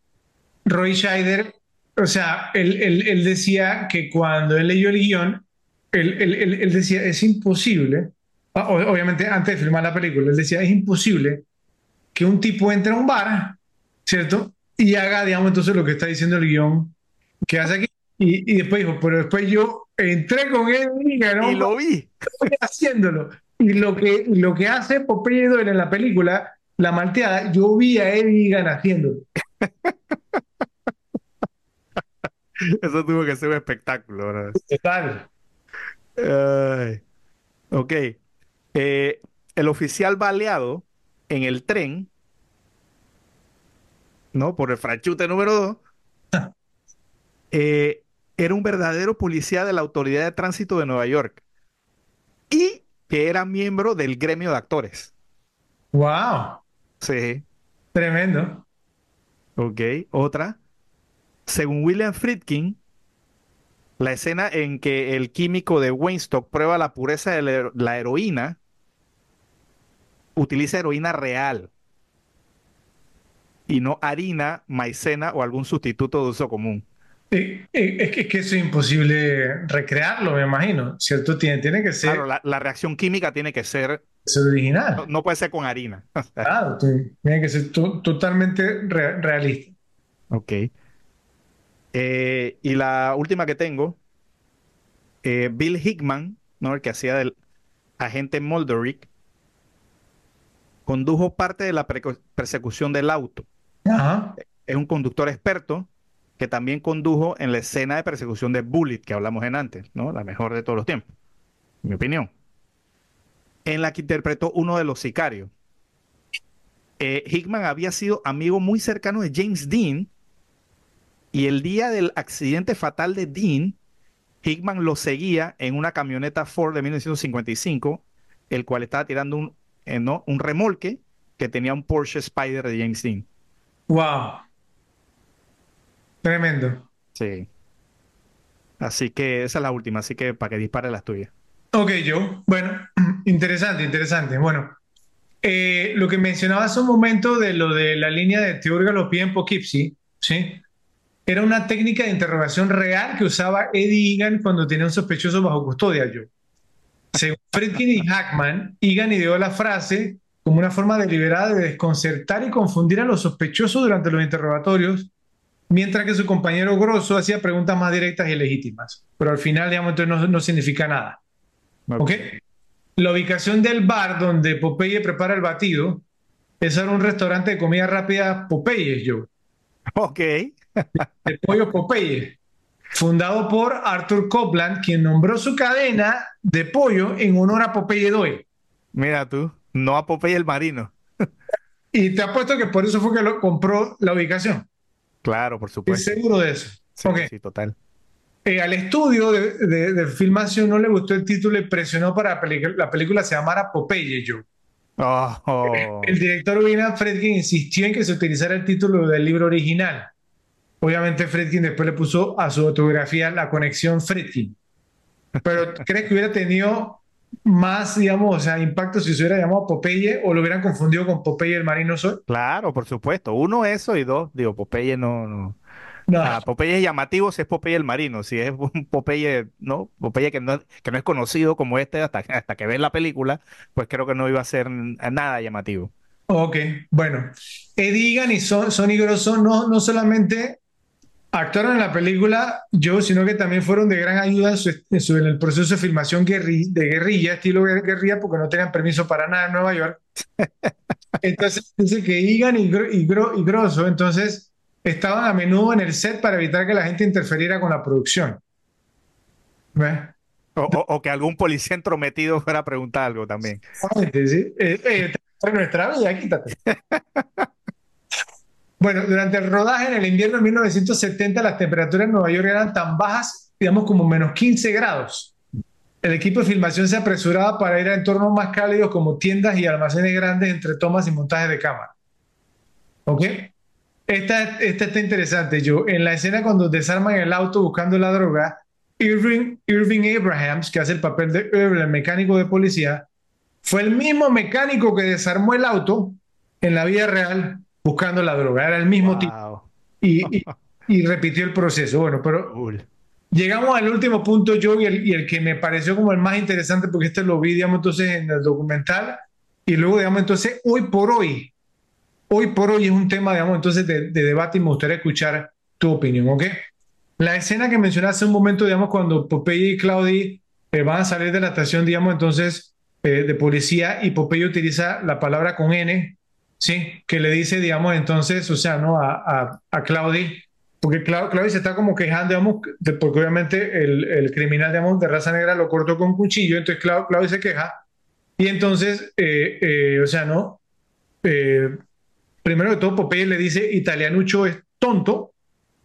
Roy Scheider, o sea, él, decía que cuando él leyó el guion, él, decía, es imposible, obviamente antes de filmar la película, él decía, es imposible que un tipo entre a un bar, ¿cierto? Y haga, digamos, entonces lo que está diciendo el guion que hace aquí. Y, después dijo, pero después yo entré con él y, y lo vi. Haciéndolo. Y lo que, lo que hace Popeye Doyle en la película, La Malteada, yo vi a Eddie Egan haciéndolo. Eso tuvo que ser un espectáculo, ¿verdad? Total. ok. Eh, el oficial baleado en el tren, ¿no? Por el franchute número 2, eh, era un verdadero policía de la Autoridad de Tránsito de Nueva York. Y que era miembro del gremio de actores. ¡Wow! Sí. Tremendo. Ok, otra. Según William Friedkin, la escena en que el químico de Weinstock prueba la pureza de la heroína, utiliza heroína real y no harina, maicena o algún sustituto de uso común. Eh, eh, es que, eso es imposible recrearlo, me imagino, ¿cierto? Tiene, tiene que ser... Claro, la, reacción química tiene que ser... original. No, puede ser con harina. claro, tiene que ser totalmente realista. Ok. Eh, y la última que tengo, Bill Hickman, ¿no? el que hacía del agente Molderick, condujo parte de la persecución del auto. Ajá. Es un conductor experto que también condujo en la escena de persecución de Bullet que hablamos en antes, ¿no? La mejor de todos los tiempos, en mi opinión. En la que interpretó uno de los sicarios. Eh, Hickman había sido amigo muy cercano de James Dean y el día del accidente fatal de Dean, Hickman lo seguía en una camioneta Ford de 1955, el cual estaba tirando un eh, ¿no? un remolque que tenía un Porsche Spider de James Dean. Wow. Tremendo. Sí. Así que esa es la última, así que para que dispare las tuyas. Ok, Joe. Bueno, interesante, interesante. Bueno, eh, lo que mencionaba hace un momento de lo de la línea de Teurga Galopía en Poughkeepsie, ¿sí? Era una técnica de interrogación real que usaba Eddie Egan cuando tenía un sospechoso bajo custodia, Joe. Según Friedkin y Hackman, Egan ideó la frase como una forma deliberada de desconcertar y confundir a los sospechosos durante los interrogatorios, mientras que su compañero Grosso hacía preguntas más directas y legítimas. Pero al final, digamos, entonces no, no significa nada. ¿Ok? La ubicación del bar donde Popeye prepara el batido, es era un restaurante de comida rápida Popeye, yo. Ok. El pollo Popeye, fundado por Arthur Copland, quien nombró su cadena de pollo en honor a Popeye Doyle. Mira tú, no a Popeye el marino. Y te apuesto que por eso fue que lo compró la ubicación. Claro, por Estoy supuesto. seguro de eso. Sí, total. Eh, al estudio de, de- de filmación no le gustó el título y presionó para la, película se llamara Popeye, Joe. Oh, oh. El director William Friedkin insistió en que se utilizara el título del libro original. Obviamente Friedkin después le puso a su autografía la conexión Friedkin. Pero ¿crees que hubiera tenido más, digamos, o sea, impacto si se hubiera llamado Popeye o lo hubieran confundido con Popeye el Marino Sol? Claro, por supuesto. Uno, eso, y dos, digo, Popeye no, no. No. Ah, Popeye es llamativo si es Popeye el marino, si es un Popeye, ¿no? Popeye que no, que no es conocido como este hasta, hasta que ven la película, pues creo que no iba a ser nada llamativo. Ok, bueno. Eddie Egan y Son- Sonny Grosso no, no solamente actuaron en la película Joe, sino que también fueron de gran ayuda en, su- en su- en el proceso de filmación guerri- de guerrilla, estilo guer- guerrilla, porque no tenían permiso para nada en Nueva York. Entonces, dice que Egan y, Gro- y, Gro- y Grosso, entonces, estaban a menudo en el set para evitar que la gente interferiera con la producción. ¿Ves? O, o- o que algún policía entrometido fuera a preguntar algo también. Exactamente, ¿sí? Eh, eh, nuestra vida, quítate. Bueno, durante el rodaje en el invierno de 1970, las temperaturas en Nueva York eran tan bajas, digamos, como menos 15 grados. El equipo de filmación se apresuraba para ir a entornos más cálidos como tiendas y almacenes grandes entre tomas y montajes de cámara. ¿Ok? Esta, esta está interesante, yo. En la escena cuando desarman el auto buscando la droga, Irving, Irving Abrahams, que hace el papel de Earl, el mecánico de policía, fue el mismo mecánico que desarmó el auto en la vida real buscando la droga. Era el mismo tipo Wow. y, y- y repitió el proceso. Bueno, pero Cool. llegamos al último punto, yo, y el, y el que me pareció como el más interesante, porque este lo vi, digamos, entonces en el documental, y luego, digamos, entonces, hoy por hoy, hoy por hoy es un tema, digamos, entonces de, de debate y me gustaría escuchar tu opinión, ¿ok? La escena que mencionaste hace un momento, digamos, cuando Popeye y Claudia eh, van a salir de la estación, digamos, entonces, eh, de policía, y Popeye utiliza la palabra con N, ¿sí? Que le dice, digamos, entonces, o sea, ¿no? A, a, a Claudia, porque Clau- Claudia se está como quejando, digamos, de- porque obviamente el, el criminal, digamos, de raza negra lo cortó con cuchillo, entonces Clau- Claudia se queja, y entonces, eh, eh, o sea, ¿no? Eh, primero de todo, Popeye le dice, italianucho es tonto,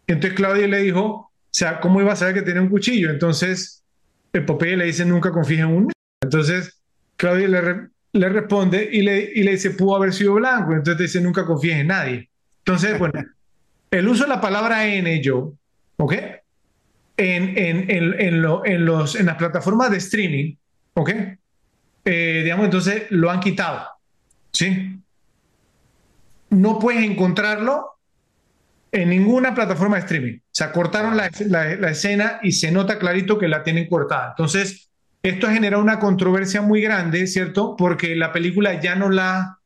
entonces Claudia le dijo, o sea, ¿cómo iba a saber que tenía un cuchillo? Entonces, el Popeye le dice, nunca confíes en un negro. Entonces, Claudia le, le responde y le, y le dice, pudo haber sido blanco. Entonces te dice, nunca confíes en nadie. Entonces, bueno, el uso de la palabra N, yo, ¿ok? En, en, en, en, lo- en los, en las plataformas de streaming, ¿ok? Eh, digamos, entonces lo han quitado, ¿sí? No puedes encontrarlo en ninguna plataforma de streaming. O sea, cortaron la, la- la escena y se nota clarito que la tienen cortada. Entonces, esto ha generado una controversia muy grande, ¿cierto? Porque la película ya no la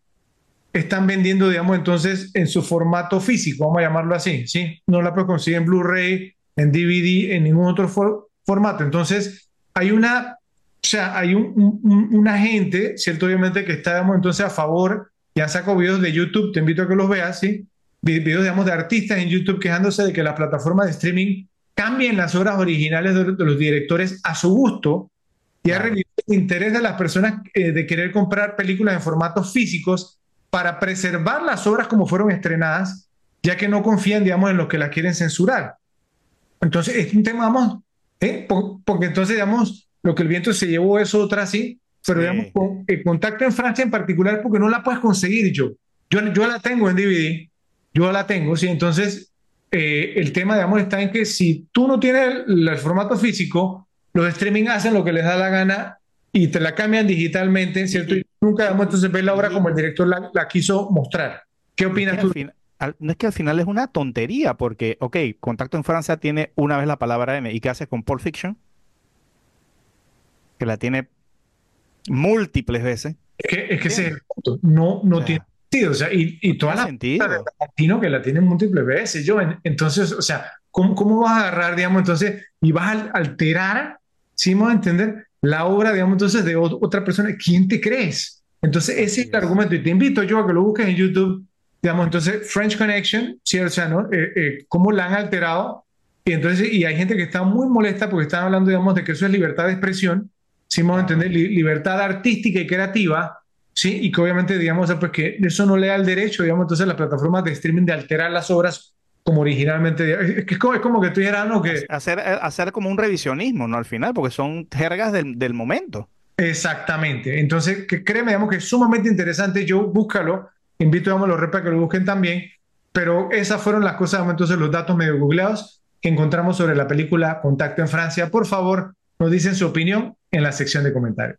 están vendiendo, digamos, entonces en su formato físico, vamos a llamarlo así, ¿sí? No la puedes conseguir en Blu-ray, en DVD, en ningún otro for- formato. Entonces, hay una, o sea, hay un, un- un- una gente, ¿cierto? Obviamente que está, digamos, entonces a favor, y han sacado videos de YouTube, te invito a que los veas, ¿sí? Vi- Videos, digamos, de artistas en YouTube quejándose de que las plataformas de streaming cambien las obras originales de, de los directores a su gusto y ha revivido el interés de las personas eh, de querer comprar películas en formatos físicos para preservar las obras como fueron estrenadas, ya que no confían, digamos, en los que las quieren censurar. Entonces, es un tema, vamos, ¿eh? Por- porque entonces, digamos, lo que el viento se llevó es otra, sí, pero Sí. digamos, con, el contacto en Francia en particular, porque no la puedes conseguir yo. Yo, yo la tengo en DVD, yo la tengo, sí, entonces eh, el tema, digamos, está en que si tú no tienes el, el formato físico, los streaming hacen lo que les da la gana y te la cambian digitalmente, ¿cierto? Y nunca, digamos, entonces ves la obra como el director la, la quiso mostrar. ¿Qué opinas tú? no es que al final es una tontería, porque, ok, Contacto en Francia tiene una vez la palabra M. ¿Y qué haces con Pulp Fiction? Que la tiene múltiples veces. Es que, es que ese es el punto. No, no O sea, tiene sentido. O sea, y, y toda la sentido. de Tarantino que la tienen múltiples veces. Yo, en- entonces, o sea, ¿cómo, cómo vas a agarrar, digamos, entonces, y vas a alterar, si vamos a entender, la obra, digamos, entonces, de ot- otra persona? ¿Quién te crees? Entonces, ese es el argumento. Y te invito yo a que lo busques en YouTube, digamos, entonces, French Connection, ¿sí? O sea, ¿no? Eh, eh, ¿Cómo la han alterado? Y entonces, y hay gente que está muy molesta porque están hablando, digamos, de que eso es libertad de expresión, si vamos a entender, li- libertad artística y creativa, ¿sí? Y que obviamente, digamos, pues que eso no le da el derecho, digamos, entonces a las plataformas de streaming de alterar las obras como originalmente. Es como, es como que tú dijeras, ¿no? Que Hacer, eh, hacer como un revisionismo, ¿no? Al final, porque son jergas del, del momento. exactamente. Entonces, que créeme, digamos que es sumamente interesante. Yo búscalo, invito, digamos, a los repas que lo busquen también. Pero esas fueron las cosas, entonces los datos medio googleados que encontramos sobre la película Contacto en Francia. Por favor, nos dicen su opinión en la sección de comentarios.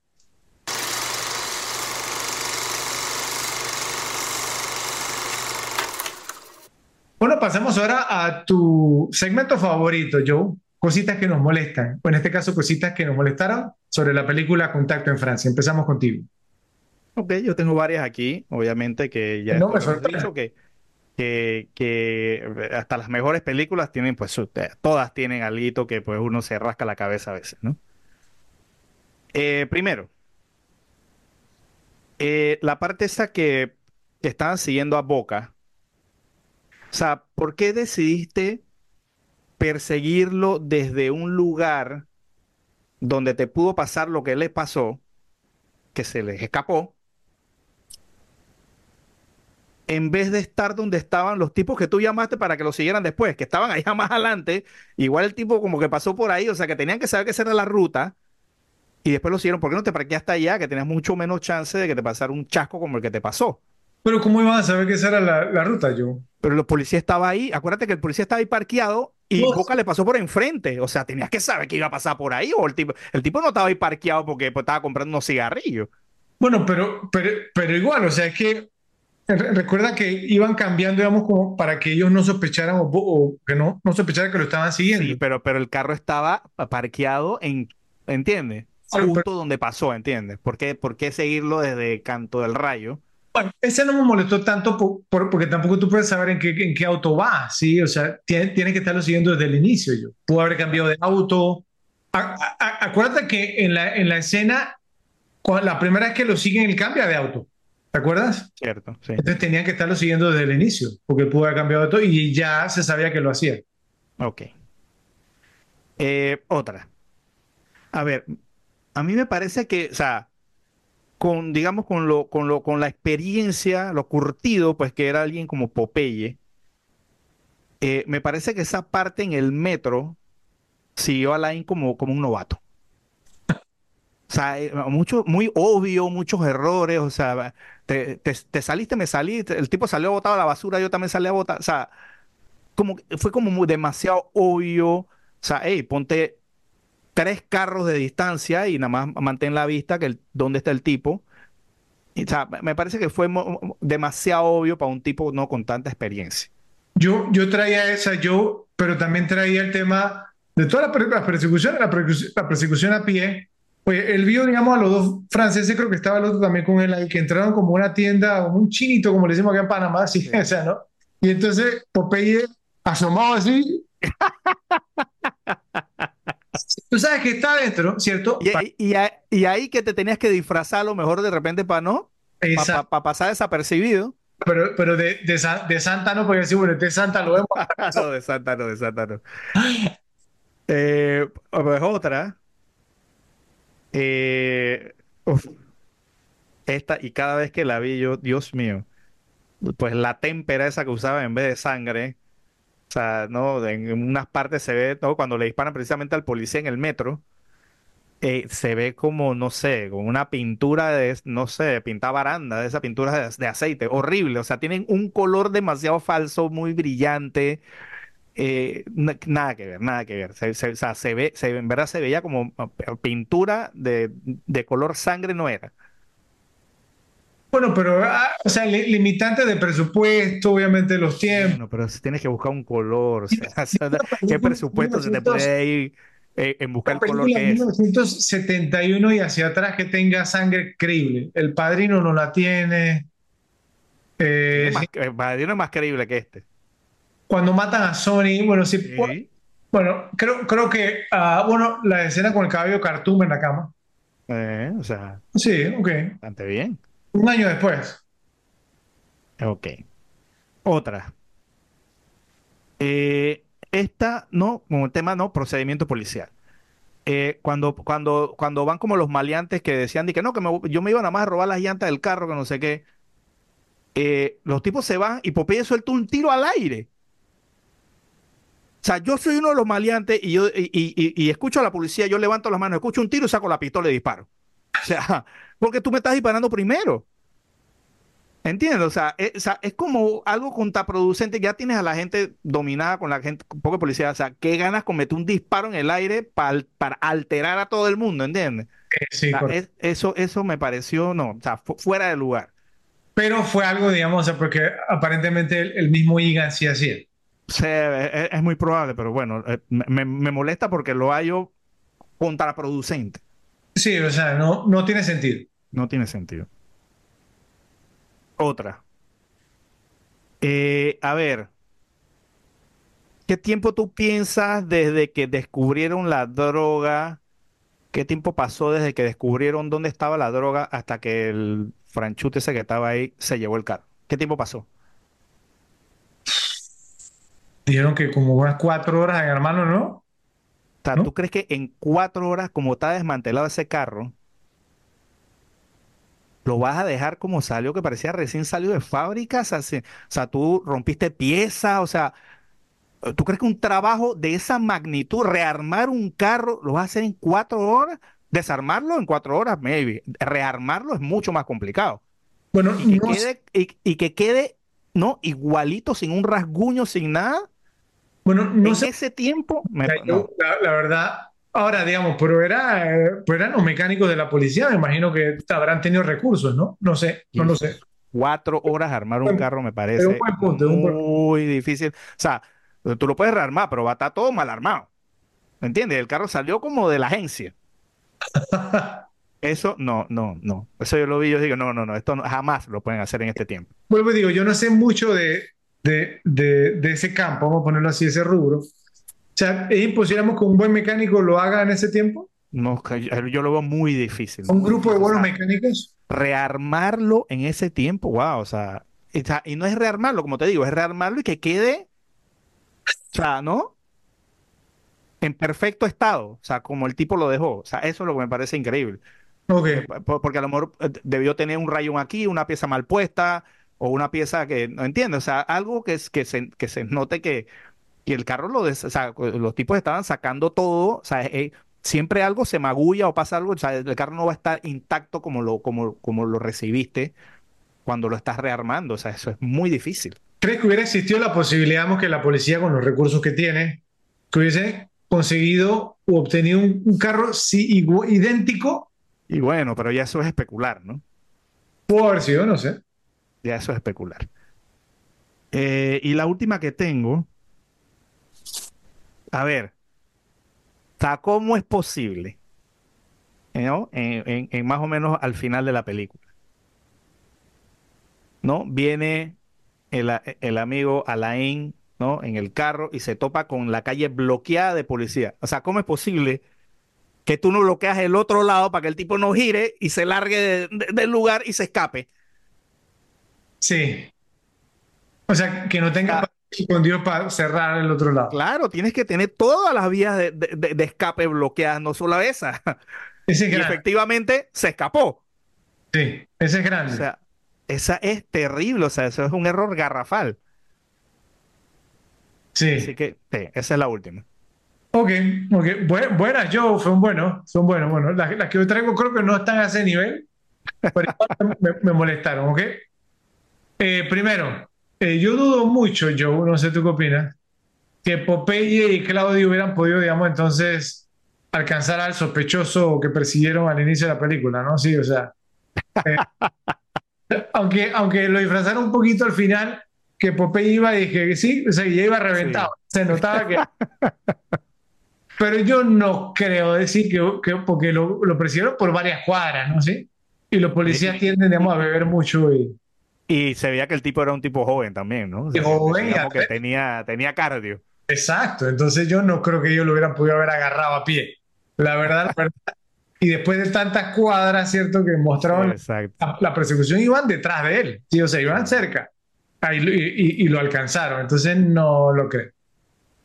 Bueno, pasamos ahora a tu segmento favorito, Joe. Cositas que nos molestan, o en este caso, cositas que nos molestaron sobre la película Contacto en Francia. Empezamos contigo. Ok, yo tengo varias aquí, obviamente, que ya No me dicho, que, que, que hasta las mejores películas tienen, pues, eh, todas tienen algo que pues uno se rasca la cabeza a veces, ¿no? Eh, primero, eh, la parte esa que, que estaban siguiendo a Boca, o sea, ¿por qué decidiste perseguirlo desde un lugar donde te pudo pasar lo que le pasó, que se les escapó? en vez de estar donde estaban los tipos que tú llamaste para que lo siguieran después, que estaban allá más adelante, igual el tipo como que pasó por ahí, o sea, que tenían que saber que esa era la ruta, y después lo siguieron, ¿por qué no te parqueaste allá, que tenías mucho menos chance de que te pasara un chasco como el que te pasó? Pero ¿cómo iban a saber que esa era la, ruta, Joe? Pero el policía estaba ahí, acuérdate que el policía estaba ahí parqueado y. Boca le pasó por enfrente, o sea, tenías que saber que iba a pasar por ahí, o el tipo, el tipo no estaba ahí parqueado porque pues, estaba comprando unos cigarrillos. Bueno, pero, pero, pero igual, o sea, es que re- recuerda que iban cambiando, digamos, como para que ellos no sospecharan o, o que no, no sospecharan que lo estaban siguiendo. Sí, pero, pero el carro estaba parqueado en, ¿entiendes? Pero- Justo donde pasó, ¿entiendes? ¿Por qué, por qué seguirlo desde Canto del Rayo? Bueno, ese no me molestó tanto por- por- porque tampoco tú puedes saber en qué, en qué auto va, ¿sí? O sea, tiene, tiene que estarlo siguiendo desde el inicio. Yo. Pudo haber cambiado de auto. A- a- acuérdate que en la, en la escena, cua- la primera vez que lo siguen, él cambia de auto. ¿Te acuerdas? Cierto, sí. Entonces tenían que estarlo siguiendo desde el inicio, porque pudo haber cambiado de auto y ya se sabía que lo hacía. Ok. Eh, otra. A ver, a mí me parece que, o sea, con, digamos, con lo, con lo, con la experiencia, lo curtido, pues que era alguien como Popeye, eh, me parece que esa parte en el metro siguió a Alain como, como un novato. O sea, eh, mucho, muy obvio, muchos errores, o sea, te, te- te saliste, me salí, el tipo salió botado a la basura, yo también salí a botar, o sea, como, fue como muy- demasiado obvio, o sea, hey, ponte tres carros de distancia y nada más mantén la vista que el, dónde está el tipo. O sea, me- parece que fue demasiado obvio para un tipo no con tanta experiencia. Yo, yo traía esa, yo, pero también traía el tema de toda la, per- la persecución, la, persecución- la persecución a pie. Oye, él vio, digamos, a los dos franceses, creo que estaba el otro también con él ahí, que entraron como una tienda, como un chinito, como le decimos acá en Panamá, así, Sí. o sea, ¿no? Y entonces Popeye asomado así. Tú sabes que está adentro, ¿cierto? Y, Pa- y- y a- y ahí que te tenías que disfrazar a lo mejor de repente para no, para pasar desapercibido. Pero, pero de, de, Sa- de Santa no, porque decir, bueno, este Santa lo vemos. no, de Santa no, de Santa no. Eh, pues otra. Eh, uf. esta, y cada vez que la vi yo, Dios mío, pues la témpera esa que usaba en vez de sangre, o sea, ¿no? En unas partes se ve, ¿no? Cuando le disparan precisamente al policía en el metro, eh, se ve como, no sé, como una pintura de, no sé, pinta baranda, de esa pintura de, de aceite, horrible. O sea, tienen un color demasiado falso, muy brillante. eh, na- nada que ver, nada que ver. Se, o sea, se ve, en verdad se veía como ah, pintura de, de color sangre, no era. Bueno, pero, ah, o sea, li- limitantes de presupuesto, obviamente los tiempos. Bueno, pero si tienes que buscar un color, o sea, o sea, Una ¿qué presupuesto se te 1900 puede ir eh, en buscar el color que es? 1971 y hacia atrás que tenga sangre creíble. El Padrino no la tiene. Eh, más, eh, Padrino es más creíble que este. cuando matan a Sony, bueno, sí, Sí. bueno, creo, creo que, ah, bueno, la escena con el cabello cartoon en la cama. Eh, o sea, Sí, ok. bastante bien. Un año después. Ok. Otra. Eh, esta, no, como el tema, no, procedimiento policial. Eh, cuando, cuando, cuando van como los maleantes que decían de que no, que me- yo me iba nada más a robar las llantas del carro, que no sé qué. eh, los tipos se van y Popeye suelta un tiro al aire. O sea, yo soy uno de los maleantes y yo y, y- y- escucho a la policía, yo levanto las manos, escucho un tiro saco la pistola y disparo. O sea, porque tú me estás disparando primero. ¿Entiendes? O sea, es, o sea, es como algo contraproducente. Ya tienes a la gente dominada con la gente, con poca policía. O sea, ¿qué ganas con meter un disparo en el aire para, para alterar a todo el mundo? ¿Entiendes? Eh, sí, O sea, es- eso, eso me pareció, no, o sea, fu- fuera de lugar. Pero fue algo, digamos, o sea, porque aparentemente el, el mismo Egan sí hacía. Sea, es, es muy probable, pero bueno, eh, me, me molesta porque lo hallo contraproducente. Sí, o sea, no, no tiene sentido. No tiene sentido. Otra. Eh, a ver, ¿qué tiempo tú piensas desde que descubrieron la droga? ¿Qué tiempo pasó desde que descubrieron dónde estaba la droga hasta que el franchute ese que estaba ahí se llevó el carro? ¿Qué tiempo pasó? Dijeron que como unas cuatro horas en hermano, ¿no? Sea, ¿No? ¿tú crees que en cuatro horas, como está desmantelado ese carro, lo vas a dejar como salió, que parecía recién salido de fábrica? O sea, si- o sea, tú rompiste piezas, o sea, ¿tú crees que un trabajo de esa magnitud, rearmar un carro, lo vas a hacer en cuatro horas? Desarmarlo en cuatro horas, maybe. Rearmarlo es mucho más complicado. Bueno, Y que no quede, y, y que quede, ¿no? Igualito, sin un rasguño, sin nada. Bueno, no en sé. ese tiempo, me- no. la, la verdad, ahora digamos, pero era, pero eran los mecánicos de la policía, me imagino que habrán tenido recursos, ¿no? No sé, no lo sé. Cuatro horas armar un carro me parece un buen punto, es un buen muy difícil. O sea, tú lo puedes rearmar, pero va a estar todo mal armado. ¿Me entiendes? El carro salió como de la agencia. Eso, no, no, no. Eso yo lo vi, yo digo, no, no, no, esto no- jamás lo pueden hacer en este tiempo. Vuelvo y digo, yo no sé mucho de, de, de, de ese campo, vamos a ponerlo así, ese rubro. O sea, ¿es imposible que un buen mecánico lo haga en ese tiempo? No, yo, lo veo muy difícil. ¿Un grupo de buenos O sea, mecánicos? rearmarlo en ese tiempo, wow, o sea, y, no es rearmarlo, como te digo, es rearmarlo y que quede, o sea, ¿no? En perfecto estado, o sea, como el tipo lo dejó, o sea, eso es lo que me parece increíble, porque a lo mejor eh, debió tener un rayón aquí, una pieza mal puesta, o una pieza que, no entiendo, o sea, algo que, es- que, se, que se note que, que el carro lo, des- o sea, los tipos estaban sacando todo, o sea, eh, siempre algo se magulla o pasa algo, o sea, el carro no va a estar intacto como lo, como, como lo recibiste cuando lo estás rearmando, o sea, eso es muy difícil. ¿Crees que hubiera existido la posibilidad, que la policía, con los recursos que tiene, que hubiese conseguido o obtenido un, un carro sí, idéntico? Y bueno, pero ya eso es especular, ¿no? Pudo haber sido, no sé. Ya eso es especular. Eh, y la última que tengo, a ver, ¿cómo es posible? ¿no? En, más o menos al final de la película. ¿No? Viene el, el amigo Alain, ¿no? En el carro y se topa con la calle bloqueada de policía. O sea, ¿cómo es posible que tú no bloqueas el otro lado para que el tipo no gire y se largue de- de- del lugar y se escape? Sí. O sea, que no tenga Ah. escondido para cerrar el otro lado. Claro, tienes que tener todas las vías de, de- de- de escape bloqueadas, no solo esa. Ese es Y efectivamente se escapó. Sí, ese es O grande. sea, esa es terrible, o sea, eso es un error garrafal. Sí. Así que sí, esa es la última. Ok, ok. Bu- buenas, Joe, son buenos, son buenos. Bueno, las, las que yo traigo creo que no están a ese nivel, pero me, me molestaron, ¿ok? Eh, primero, eh, yo dudo mucho, Joe, no sé tú qué opinas, que Popeye y Claudio hubieran podido, digamos, entonces alcanzar al sospechoso que persiguieron al inicio de la película, ¿no? Sí, o sea, eh, aunque, aunque lo disfrazaron un poquito al final, que Popeye iba y dije que sí, o sea, ya iba reventado, Sí. se notaba que... Pero yo no creo decir que, que porque lo, lo persiguieron por varias cuadras, ¿no? ¿Sí? Y los policías tienden, digamos, a beber mucho y, y se veía que el tipo era un tipo joven también, ¿no? O sea, joven que tenía, tenía cardio. Exacto, entonces yo no creo que ellos lo hubieran podido haber agarrado a pie. La verdad, la verdad. Y después de tantas cuadras, ¿cierto? Que Sí, mostraban exacto. la, la persecución, iban detrás de él, ¿sí? O sea, iban cerca. Ahí y, y- y lo alcanzaron, entonces no lo creo.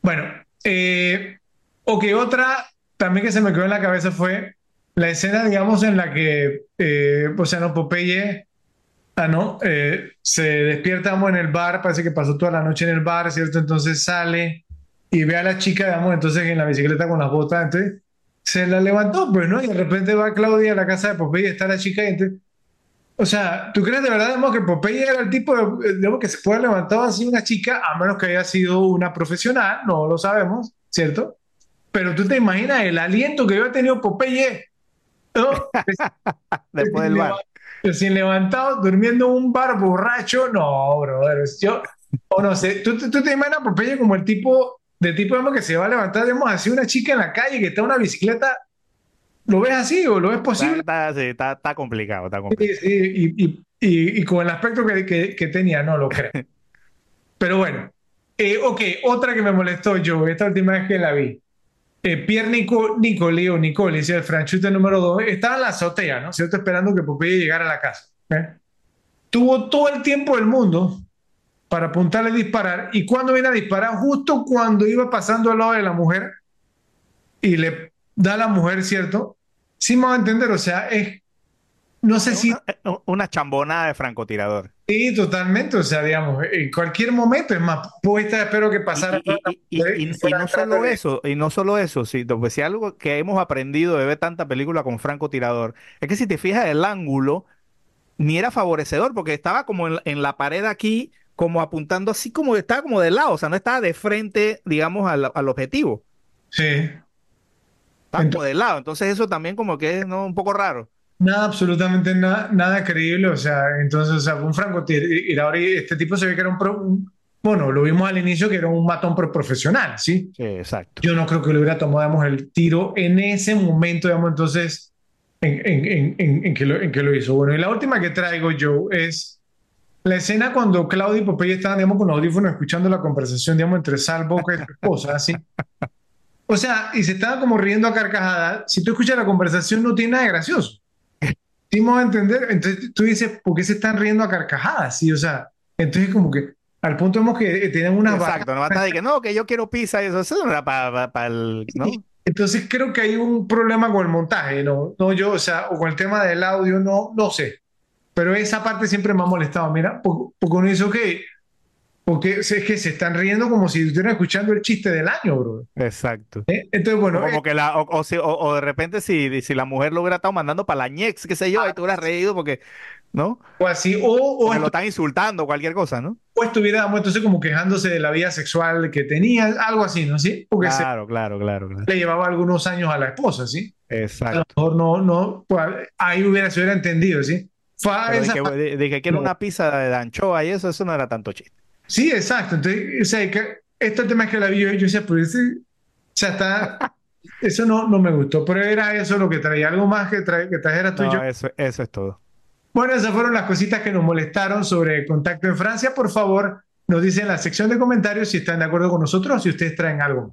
Bueno, eh, ok, otra también que se me quedó en la cabeza fue la escena, digamos, en la que, eh, o sea, no, Popeye, ah, no, eh, se despierta, digamos, en el bar, parece que pasó toda la noche en el bar, ¿cierto? Entonces sale y ve a la chica, digamos, entonces en la bicicleta con las botas, entonces se la levantó, pues, ¿no? Y de repente va Claudia a la casa de Popeye, está la chica y entonces, o sea, ¿tú crees de verdad, digamos, que Popeye era el tipo, de, digamos, que se puede haber levantado así una chica, a menos que haya sido una profesional, no lo sabemos, ¿cierto? Pero tú te imaginas el aliento que había tenido Popeye, ¿no? Después del bar. Recién levantado, durmiendo en un bar borracho, no, brother. Yo, o no sé, ¿tú, tú, te imaginas Popeye como el tipo, de tipo, digamos, que se va a levantar, digamos, así una chica en la calle que está en una bicicleta, ¿lo ves así o lo ves Está, posible? está, sí, está, está complicado, está Sí, complicado. sí, y, y- y- y con el aspecto que, que- que tenía, no lo creo. Pero bueno, eh, ok, otra que me molestó yo, esta última vez que la vi. Eh, Pierre Nico, Nicoli o Nicoli, el franchute número 2, estaba en la azotea, ¿no? ¿Cierto? Esperando que Popeye llegara a la casa. ¿eh? Tuvo todo el tiempo del mundo para apuntarle y disparar, y cuando viene a disparar, justo cuando iba pasando al lado de la mujer, y le da a la mujer, ¿cierto? Sí me a entender, o sea, es, no sé Es si una, una chambonada de francotirador. Sí, totalmente. O sea, digamos, en cualquier momento, es más, puesta, espero que pasara. y- y- y- y- y- y no solo eso, y no solo eso, sí, pues si algo que hemos aprendido de ver tanta película con francotirador, es que si te fijas el ángulo, ni era favorecedor, porque estaba como en, en la pared aquí, como apuntando así como estaba como de lado, o sea, no estaba de frente, digamos, al, al objetivo, Sí, estaba como de lado, entonces eso también como que es ¿no? un poco raro. Nada, absolutamente nada, nada creíble. O sea, entonces, o sea, un francotirador y este tipo se ve que era un, pro- un- bueno, lo vimos al inicio que era un matón pro- profesional, ¿sí? Sí, exacto. Yo no creo que le hubiera tomado, digamos, el tiro en ese momento, digamos, entonces, en, en- en- en- que lo, en que lo hizo. Bueno, y la última que traigo yo es la escena cuando Claudio y Popeye estaban, digamos, con los audífonos escuchando la conversación, digamos, entre Sal Boca y su esposa, ¿sí? O sea, y se estaban como riendo a carcajadas. Si tú escuchas la conversación, no tiene nada de gracioso. ¿Sí me vas a entender? Entonces tú dices, ¿por qué se están riendo a carcajadas? Sí, o sea, entonces como que al punto vemos que eh, tienen una Exacto, no basta de que no, que yo quiero pizza, y eso, eso no era para el, ¿no? Entonces creo que hay un problema con el montaje, ¿no? No yo, o sea, o con el tema del audio, no, no sé. Pero esa parte siempre me ha molestado. Mira, porque, porque uno dice, ok, porque es que se están riendo como si estuvieran escuchando el chiste del año, bro. Exacto. ¿Eh? Entonces, bueno, como eh, que la, o, o si- o- o de repente si, si la mujer lo hubiera estado mandando para la ñex, qué sé yo, y tú hubieras reído porque, ¿no? o así, o, o, lo están insultando, cualquier cosa, ¿no? o estuviéramos entonces como quejándose de la vida sexual que tenía, algo así, ¿no? ¿Sí? Porque se Claro, claro, claro, claro. le llevaba algunos años a la esposa, ¿sí? A lo Exacto. mejor no, no, pues, ahí hubiera, se hubiera entendido, ¿sí? De esa que, quiero una pizza de anchoa y eso, eso no era tanto chiste. Sí, exacto. Entonces, o sea, que este tema que la vi yo, yo decía, ese, o sea, está, eso no, no me gustó, pero era eso lo que traía, algo más que, trae, que trajera tú y yo. Eso, eso es todo. Bueno, esas fueron las cositas que nos molestaron sobre contacto en Francia. Por favor, nos dicen en la sección de comentarios si están de acuerdo con nosotros o si ustedes traen algo.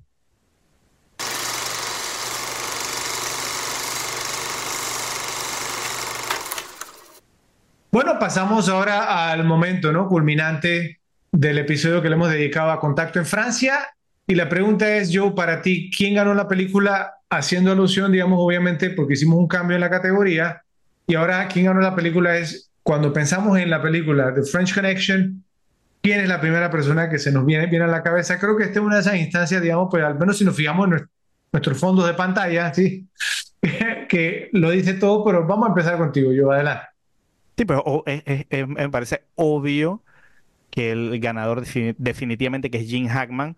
Bueno, pasamos ahora al momento, ¿no? Culminante del episodio que le hemos dedicado a Contacto en Francia. Y la pregunta es, yo, para ti, ¿quién ganó la película? Haciendo alusión, digamos, obviamente, porque hicimos un cambio en la categoría. Y ahora, ¿quién ganó la película? Es cuando pensamos en la película The French Connection, ¿quién es la primera persona que se nos viene, viene a la cabeza? Creo que esta es una de esas instancias, digamos, pues al menos si nos fijamos en, nues- nuestros fondos de pantalla, ¿sí? que lo dice todo, pero vamos a empezar contigo, yo, adelante. Sí, pero es- es- es- me parece obvio que el ganador defini- definitivamente que es Jim Hackman,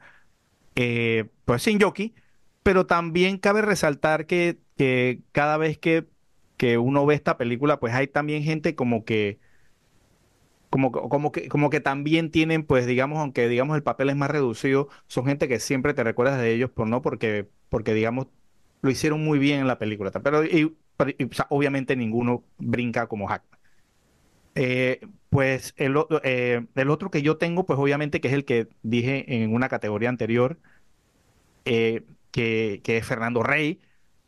eh, pues sin jockey, pero también cabe resaltar que, cada vez que, que uno ve esta película, pues hay también gente como que, como, que- como que, también tienen, pues digamos, aunque digamos el papel es más reducido, son gente que siempre te recuerdas de ellos, por no porque, porque digamos, lo hicieron muy bien en la película. Pero, y- obviamente ninguno brinca como Hackman. Eh, pues eh, el otro que yo tengo, pues obviamente que es el que dije en una categoría anterior, eh, que, es Fernando Rey,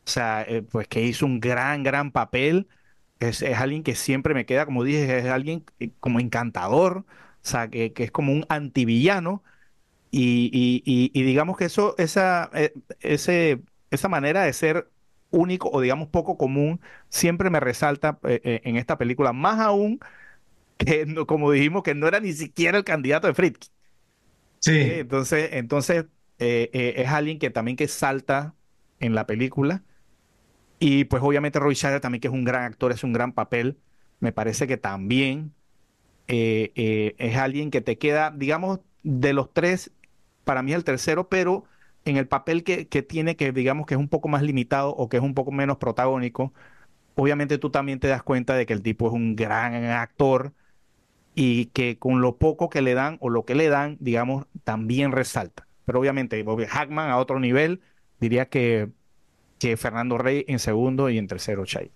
o sea, eh, pues que hizo un gran, gran papel. Es, alguien que siempre me queda, como dije, es alguien como encantador, o sea, que, es como un antivillano. Y, y, y, y digamos que eso, esa, ese, esa manera de ser único o digamos poco común, siempre me resalta en esta película, más aún que no- como dijimos, que no era ni siquiera el candidato de Fritzl. Sí, ¿sí? Entonces, entonces eh, eh, es alguien que también que salta en la película. Y pues obviamente Roy Scheider también, que es un gran actor, es un gran papel. Me parece que también eh, eh, es alguien que te queda, digamos, de los tres, para mí es el tercero, pero en el papel que, que tiene, que digamos que es un poco más limitado o que es un poco menos protagónico, obviamente tú también te das cuenta de que el tipo es un gran actor y que con lo poco que le dan o lo que le dan, digamos, también resalta. Pero obviamente, obvio, Hackman a otro nivel, diría que, que Fernando Rey en segundo y en tercero Chay.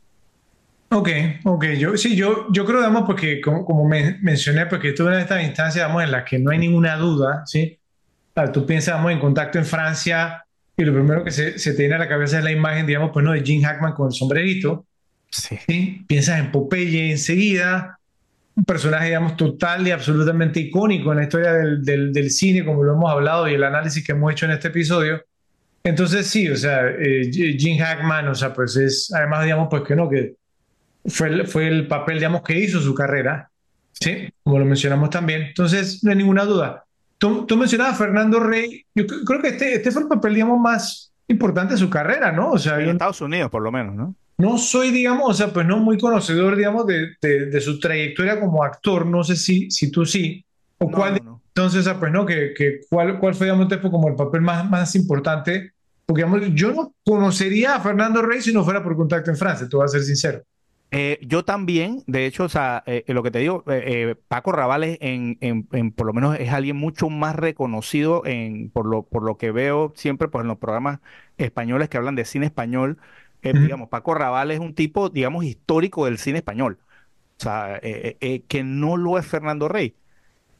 ok, ok, yo, sí, yo, yo creo, digamos, porque como, como me- mencioné, porque estuve en estas instancias, digamos, en las que no hay ninguna duda, ¿sí? Ah, tú piensas, digamos, en contacto en Francia y lo primero que se, se te viene a la cabeza es la imagen, digamos, pues, ¿no? De Jim Hackman con el sombrerito, Sí. ¿sí? Piensas en Popeye enseguida, un personaje, digamos, total y absolutamente icónico en la historia del, del, del cine, como lo hemos hablado y el análisis que hemos hecho en este episodio. Entonces, sí, o sea, eh, Jim Hackman, o sea, pues es, además, digamos, pues que no, que fue el, fue el papel, digamos, que hizo su carrera, ¿sí? Como lo mencionamos también. Entonces, no hay ninguna duda. Tú, tú mencionabas a Fernando Rey, yo cre- creo que este, este fue el papel, digamos, más importante de su carrera, ¿no? O sea, En Estados Unidos, por lo menos, ¿no? No soy, digamos, o sea, pues no muy conocedor, digamos, de, de, de su trayectoria como actor, no sé si, si tú sí, o No, cuál, no, entonces, o sea, pues no, que, que cuál, cuál fue, digamos, como el papel más, más importante, porque, digamos, yo no conocería a Fernando Rey si no fuera por contacto en Francia, te voy a ser sincero. Eh, yo también, de hecho, o sea, eh, lo que te digo, eh, eh, Paco Rabales en, en- en- por lo menos es alguien mucho más reconocido en, por lo, por lo que veo siempre pues, en los programas españoles que hablan de cine español. Eh, digamos, Paco Rabales es un tipo, digamos, histórico del cine español. O sea, eh, eh, que no lo es Fernando Rey.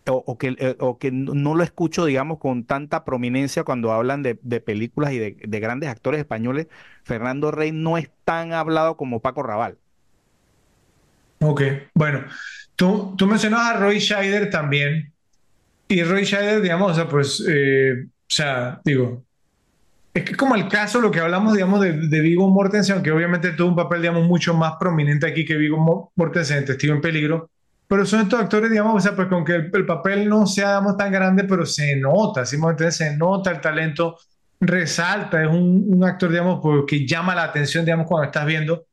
O, o que, o que no no lo escucho, digamos, con tanta prominencia cuando hablan de, de películas y de, de grandes actores españoles. Fernando Rey no es tan hablado como Paco Raval. Ok, bueno, tú, tú mencionabas a Roy Scheider también, y Roy Scheider, digamos, o sea, pues, eh, o sea, digo, es que como el caso, lo que hablamos, digamos, de, de Viggo Mortensen, aunque obviamente tuvo un papel, digamos, mucho más prominente aquí que Viggo Mo- Mortensen en Testigo en Peligro, pero son estos actores, digamos, o sea, pues con que el, el papel no sea, digamos, tan grande, pero se nota, ¿sí? Se nota el talento, resalta, es un, un actor, digamos, pues, que llama la atención, digamos, cuando estás viendo.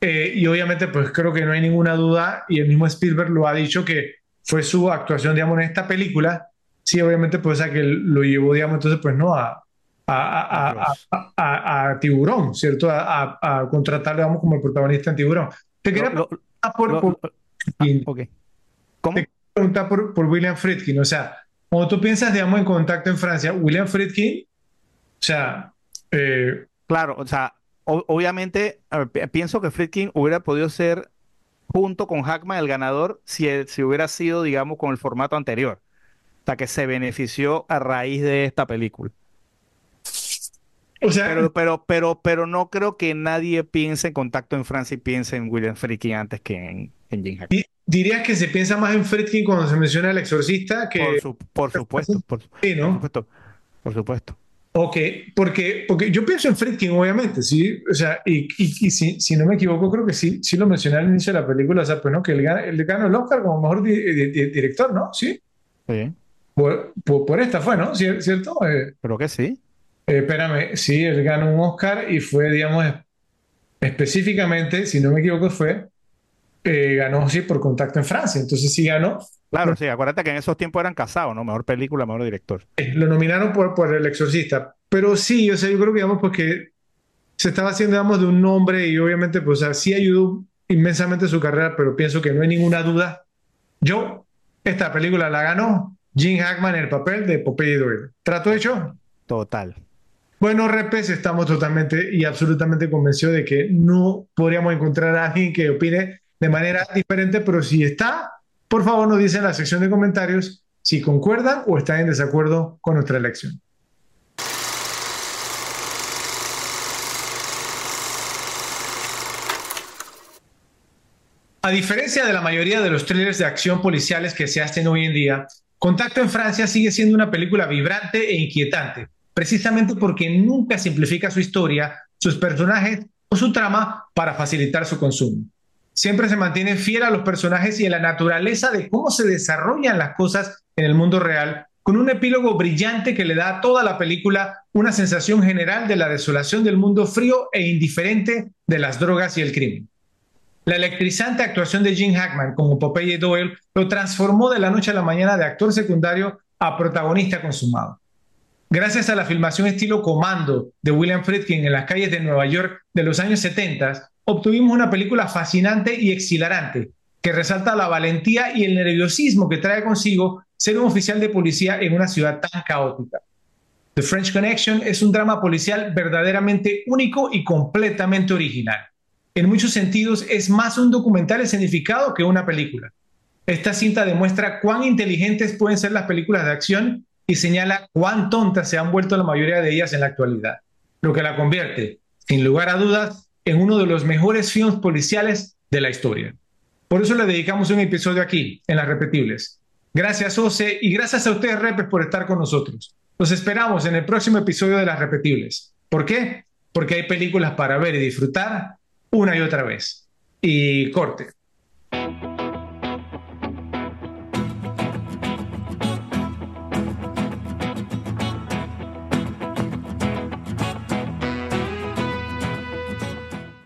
Eh, y obviamente, pues creo que no hay ninguna duda, y el mismo Spielberg lo ha dicho, que fue su actuación, digamos, en esta película. Sí, obviamente, pues, o sea, que lo llevó, digamos, entonces, pues, no, a, a, a, a, a- Tiburón, ¿cierto? A, contratarlo, digamos, como el protagonista en Tiburón. Te quería Lo- lo- preguntar por, lo- por- ah, ok. ¿Cómo? te quería preguntar por, por William Friedkin, o sea, cuando tú piensas, digamos, en contacto en Francia, William Friedkin, o sea, eh, Claro, o sea, o- obviamente ver, pienso que Friedkin hubiera podido ser junto con Hackman el ganador si, el- si hubiera sido, digamos, con el formato anterior. O sea, que se benefició a raíz de esta película. O sea, Pero, pero, pero, pero no creo que nadie piense en Contacto en Francia y piense en William Friedkin antes que en, en Jim Hackman. di- dirías que se piensa más en Friedkin cuando se menciona el exorcista Por, que... su- por supuesto, por, Sí, por supuesto, por supuesto. Ok, porque, porque yo pienso en Friedkin, obviamente, sí, o sea, y, y, y si, si no me equivoco, creo que sí, sí lo mencioné al inicio de la película, o sea, pues no, que él, gana- él ganó el Oscar como mejor di- di- di- director, ¿no? Sí, Sí, por, por, por esta fue, ¿no? Cier- ¿Cierto? Eh, creo que sí. Eh, espérame, sí, él ganó un Oscar y fue, digamos, específicamente, si no me equivoco, fue, eh, ganó, sí, por Contacto en Francia. Entonces sí ganó. Claro, sí, acuérdate que en esos tiempos eran casados, ¿no? Mejor película, mejor director. Eh, lo nominaron por, por El Exorcista. Pero sí, o sea, yo creo que, digamos, porque se estaba haciendo, digamos, de un nombre y obviamente, pues, o sea, sí ayudó inmensamente su carrera, pero pienso que no hay ninguna duda. Yo, esta película la ganó Jim Hackman en el papel de Popeye Doyle. ¿Trato hecho? Total. Bueno, Repes, estamos totalmente y absolutamente convencidos de que no podríamos encontrar a alguien que opine de manera diferente, pero si está, por favor nos dicen en la sección de comentarios si concuerdan o están en desacuerdo con nuestra elección. A diferencia de la mayoría de los trailers de acción policiales que se hacen hoy en día, Contacto en Francia sigue siendo una película vibrante e inquietante, precisamente porque nunca simplifica su historia, sus personajes o su trama para facilitar su consumo. Siempre se mantiene fiel a los personajes y a la naturaleza de cómo se desarrollan las cosas en el mundo real, con un epílogo brillante que le da a toda la película una sensación general de la desolación del mundo frío e indiferente de las drogas y el crimen. La electrizante actuación de Jim Hackman como Popeye Doyle lo transformó de la noche a la mañana de actor secundario a protagonista consumado. Gracias a la filmación estilo Comando de William Friedkin en las calles de Nueva York de los años 70, obtuvimos una película fascinante y exhilarante que resalta la valentía y el nerviosismo que trae consigo ser un oficial de policía en una ciudad tan caótica. The French Connection es un drama policial verdaderamente único y completamente original en muchos sentidos es más un documental escenificado que una película. Esta cinta demuestra cuán inteligentes pueden ser las películas de acción y señala cuán tontas se han vuelto la mayoría de ellas en la actualidad, lo que la convierte, sin lugar a dudas, en uno de los mejores films policiales de la historia. Por eso le dedicamos un episodio aquí, en Las Repetibles. Gracias, Ose, y gracias a ustedes, Repes, por estar con nosotros. Los esperamos en el próximo episodio de Las Repetibles. ¿Por qué? Porque hay películas para ver y disfrutar una y otra vez. Y corte.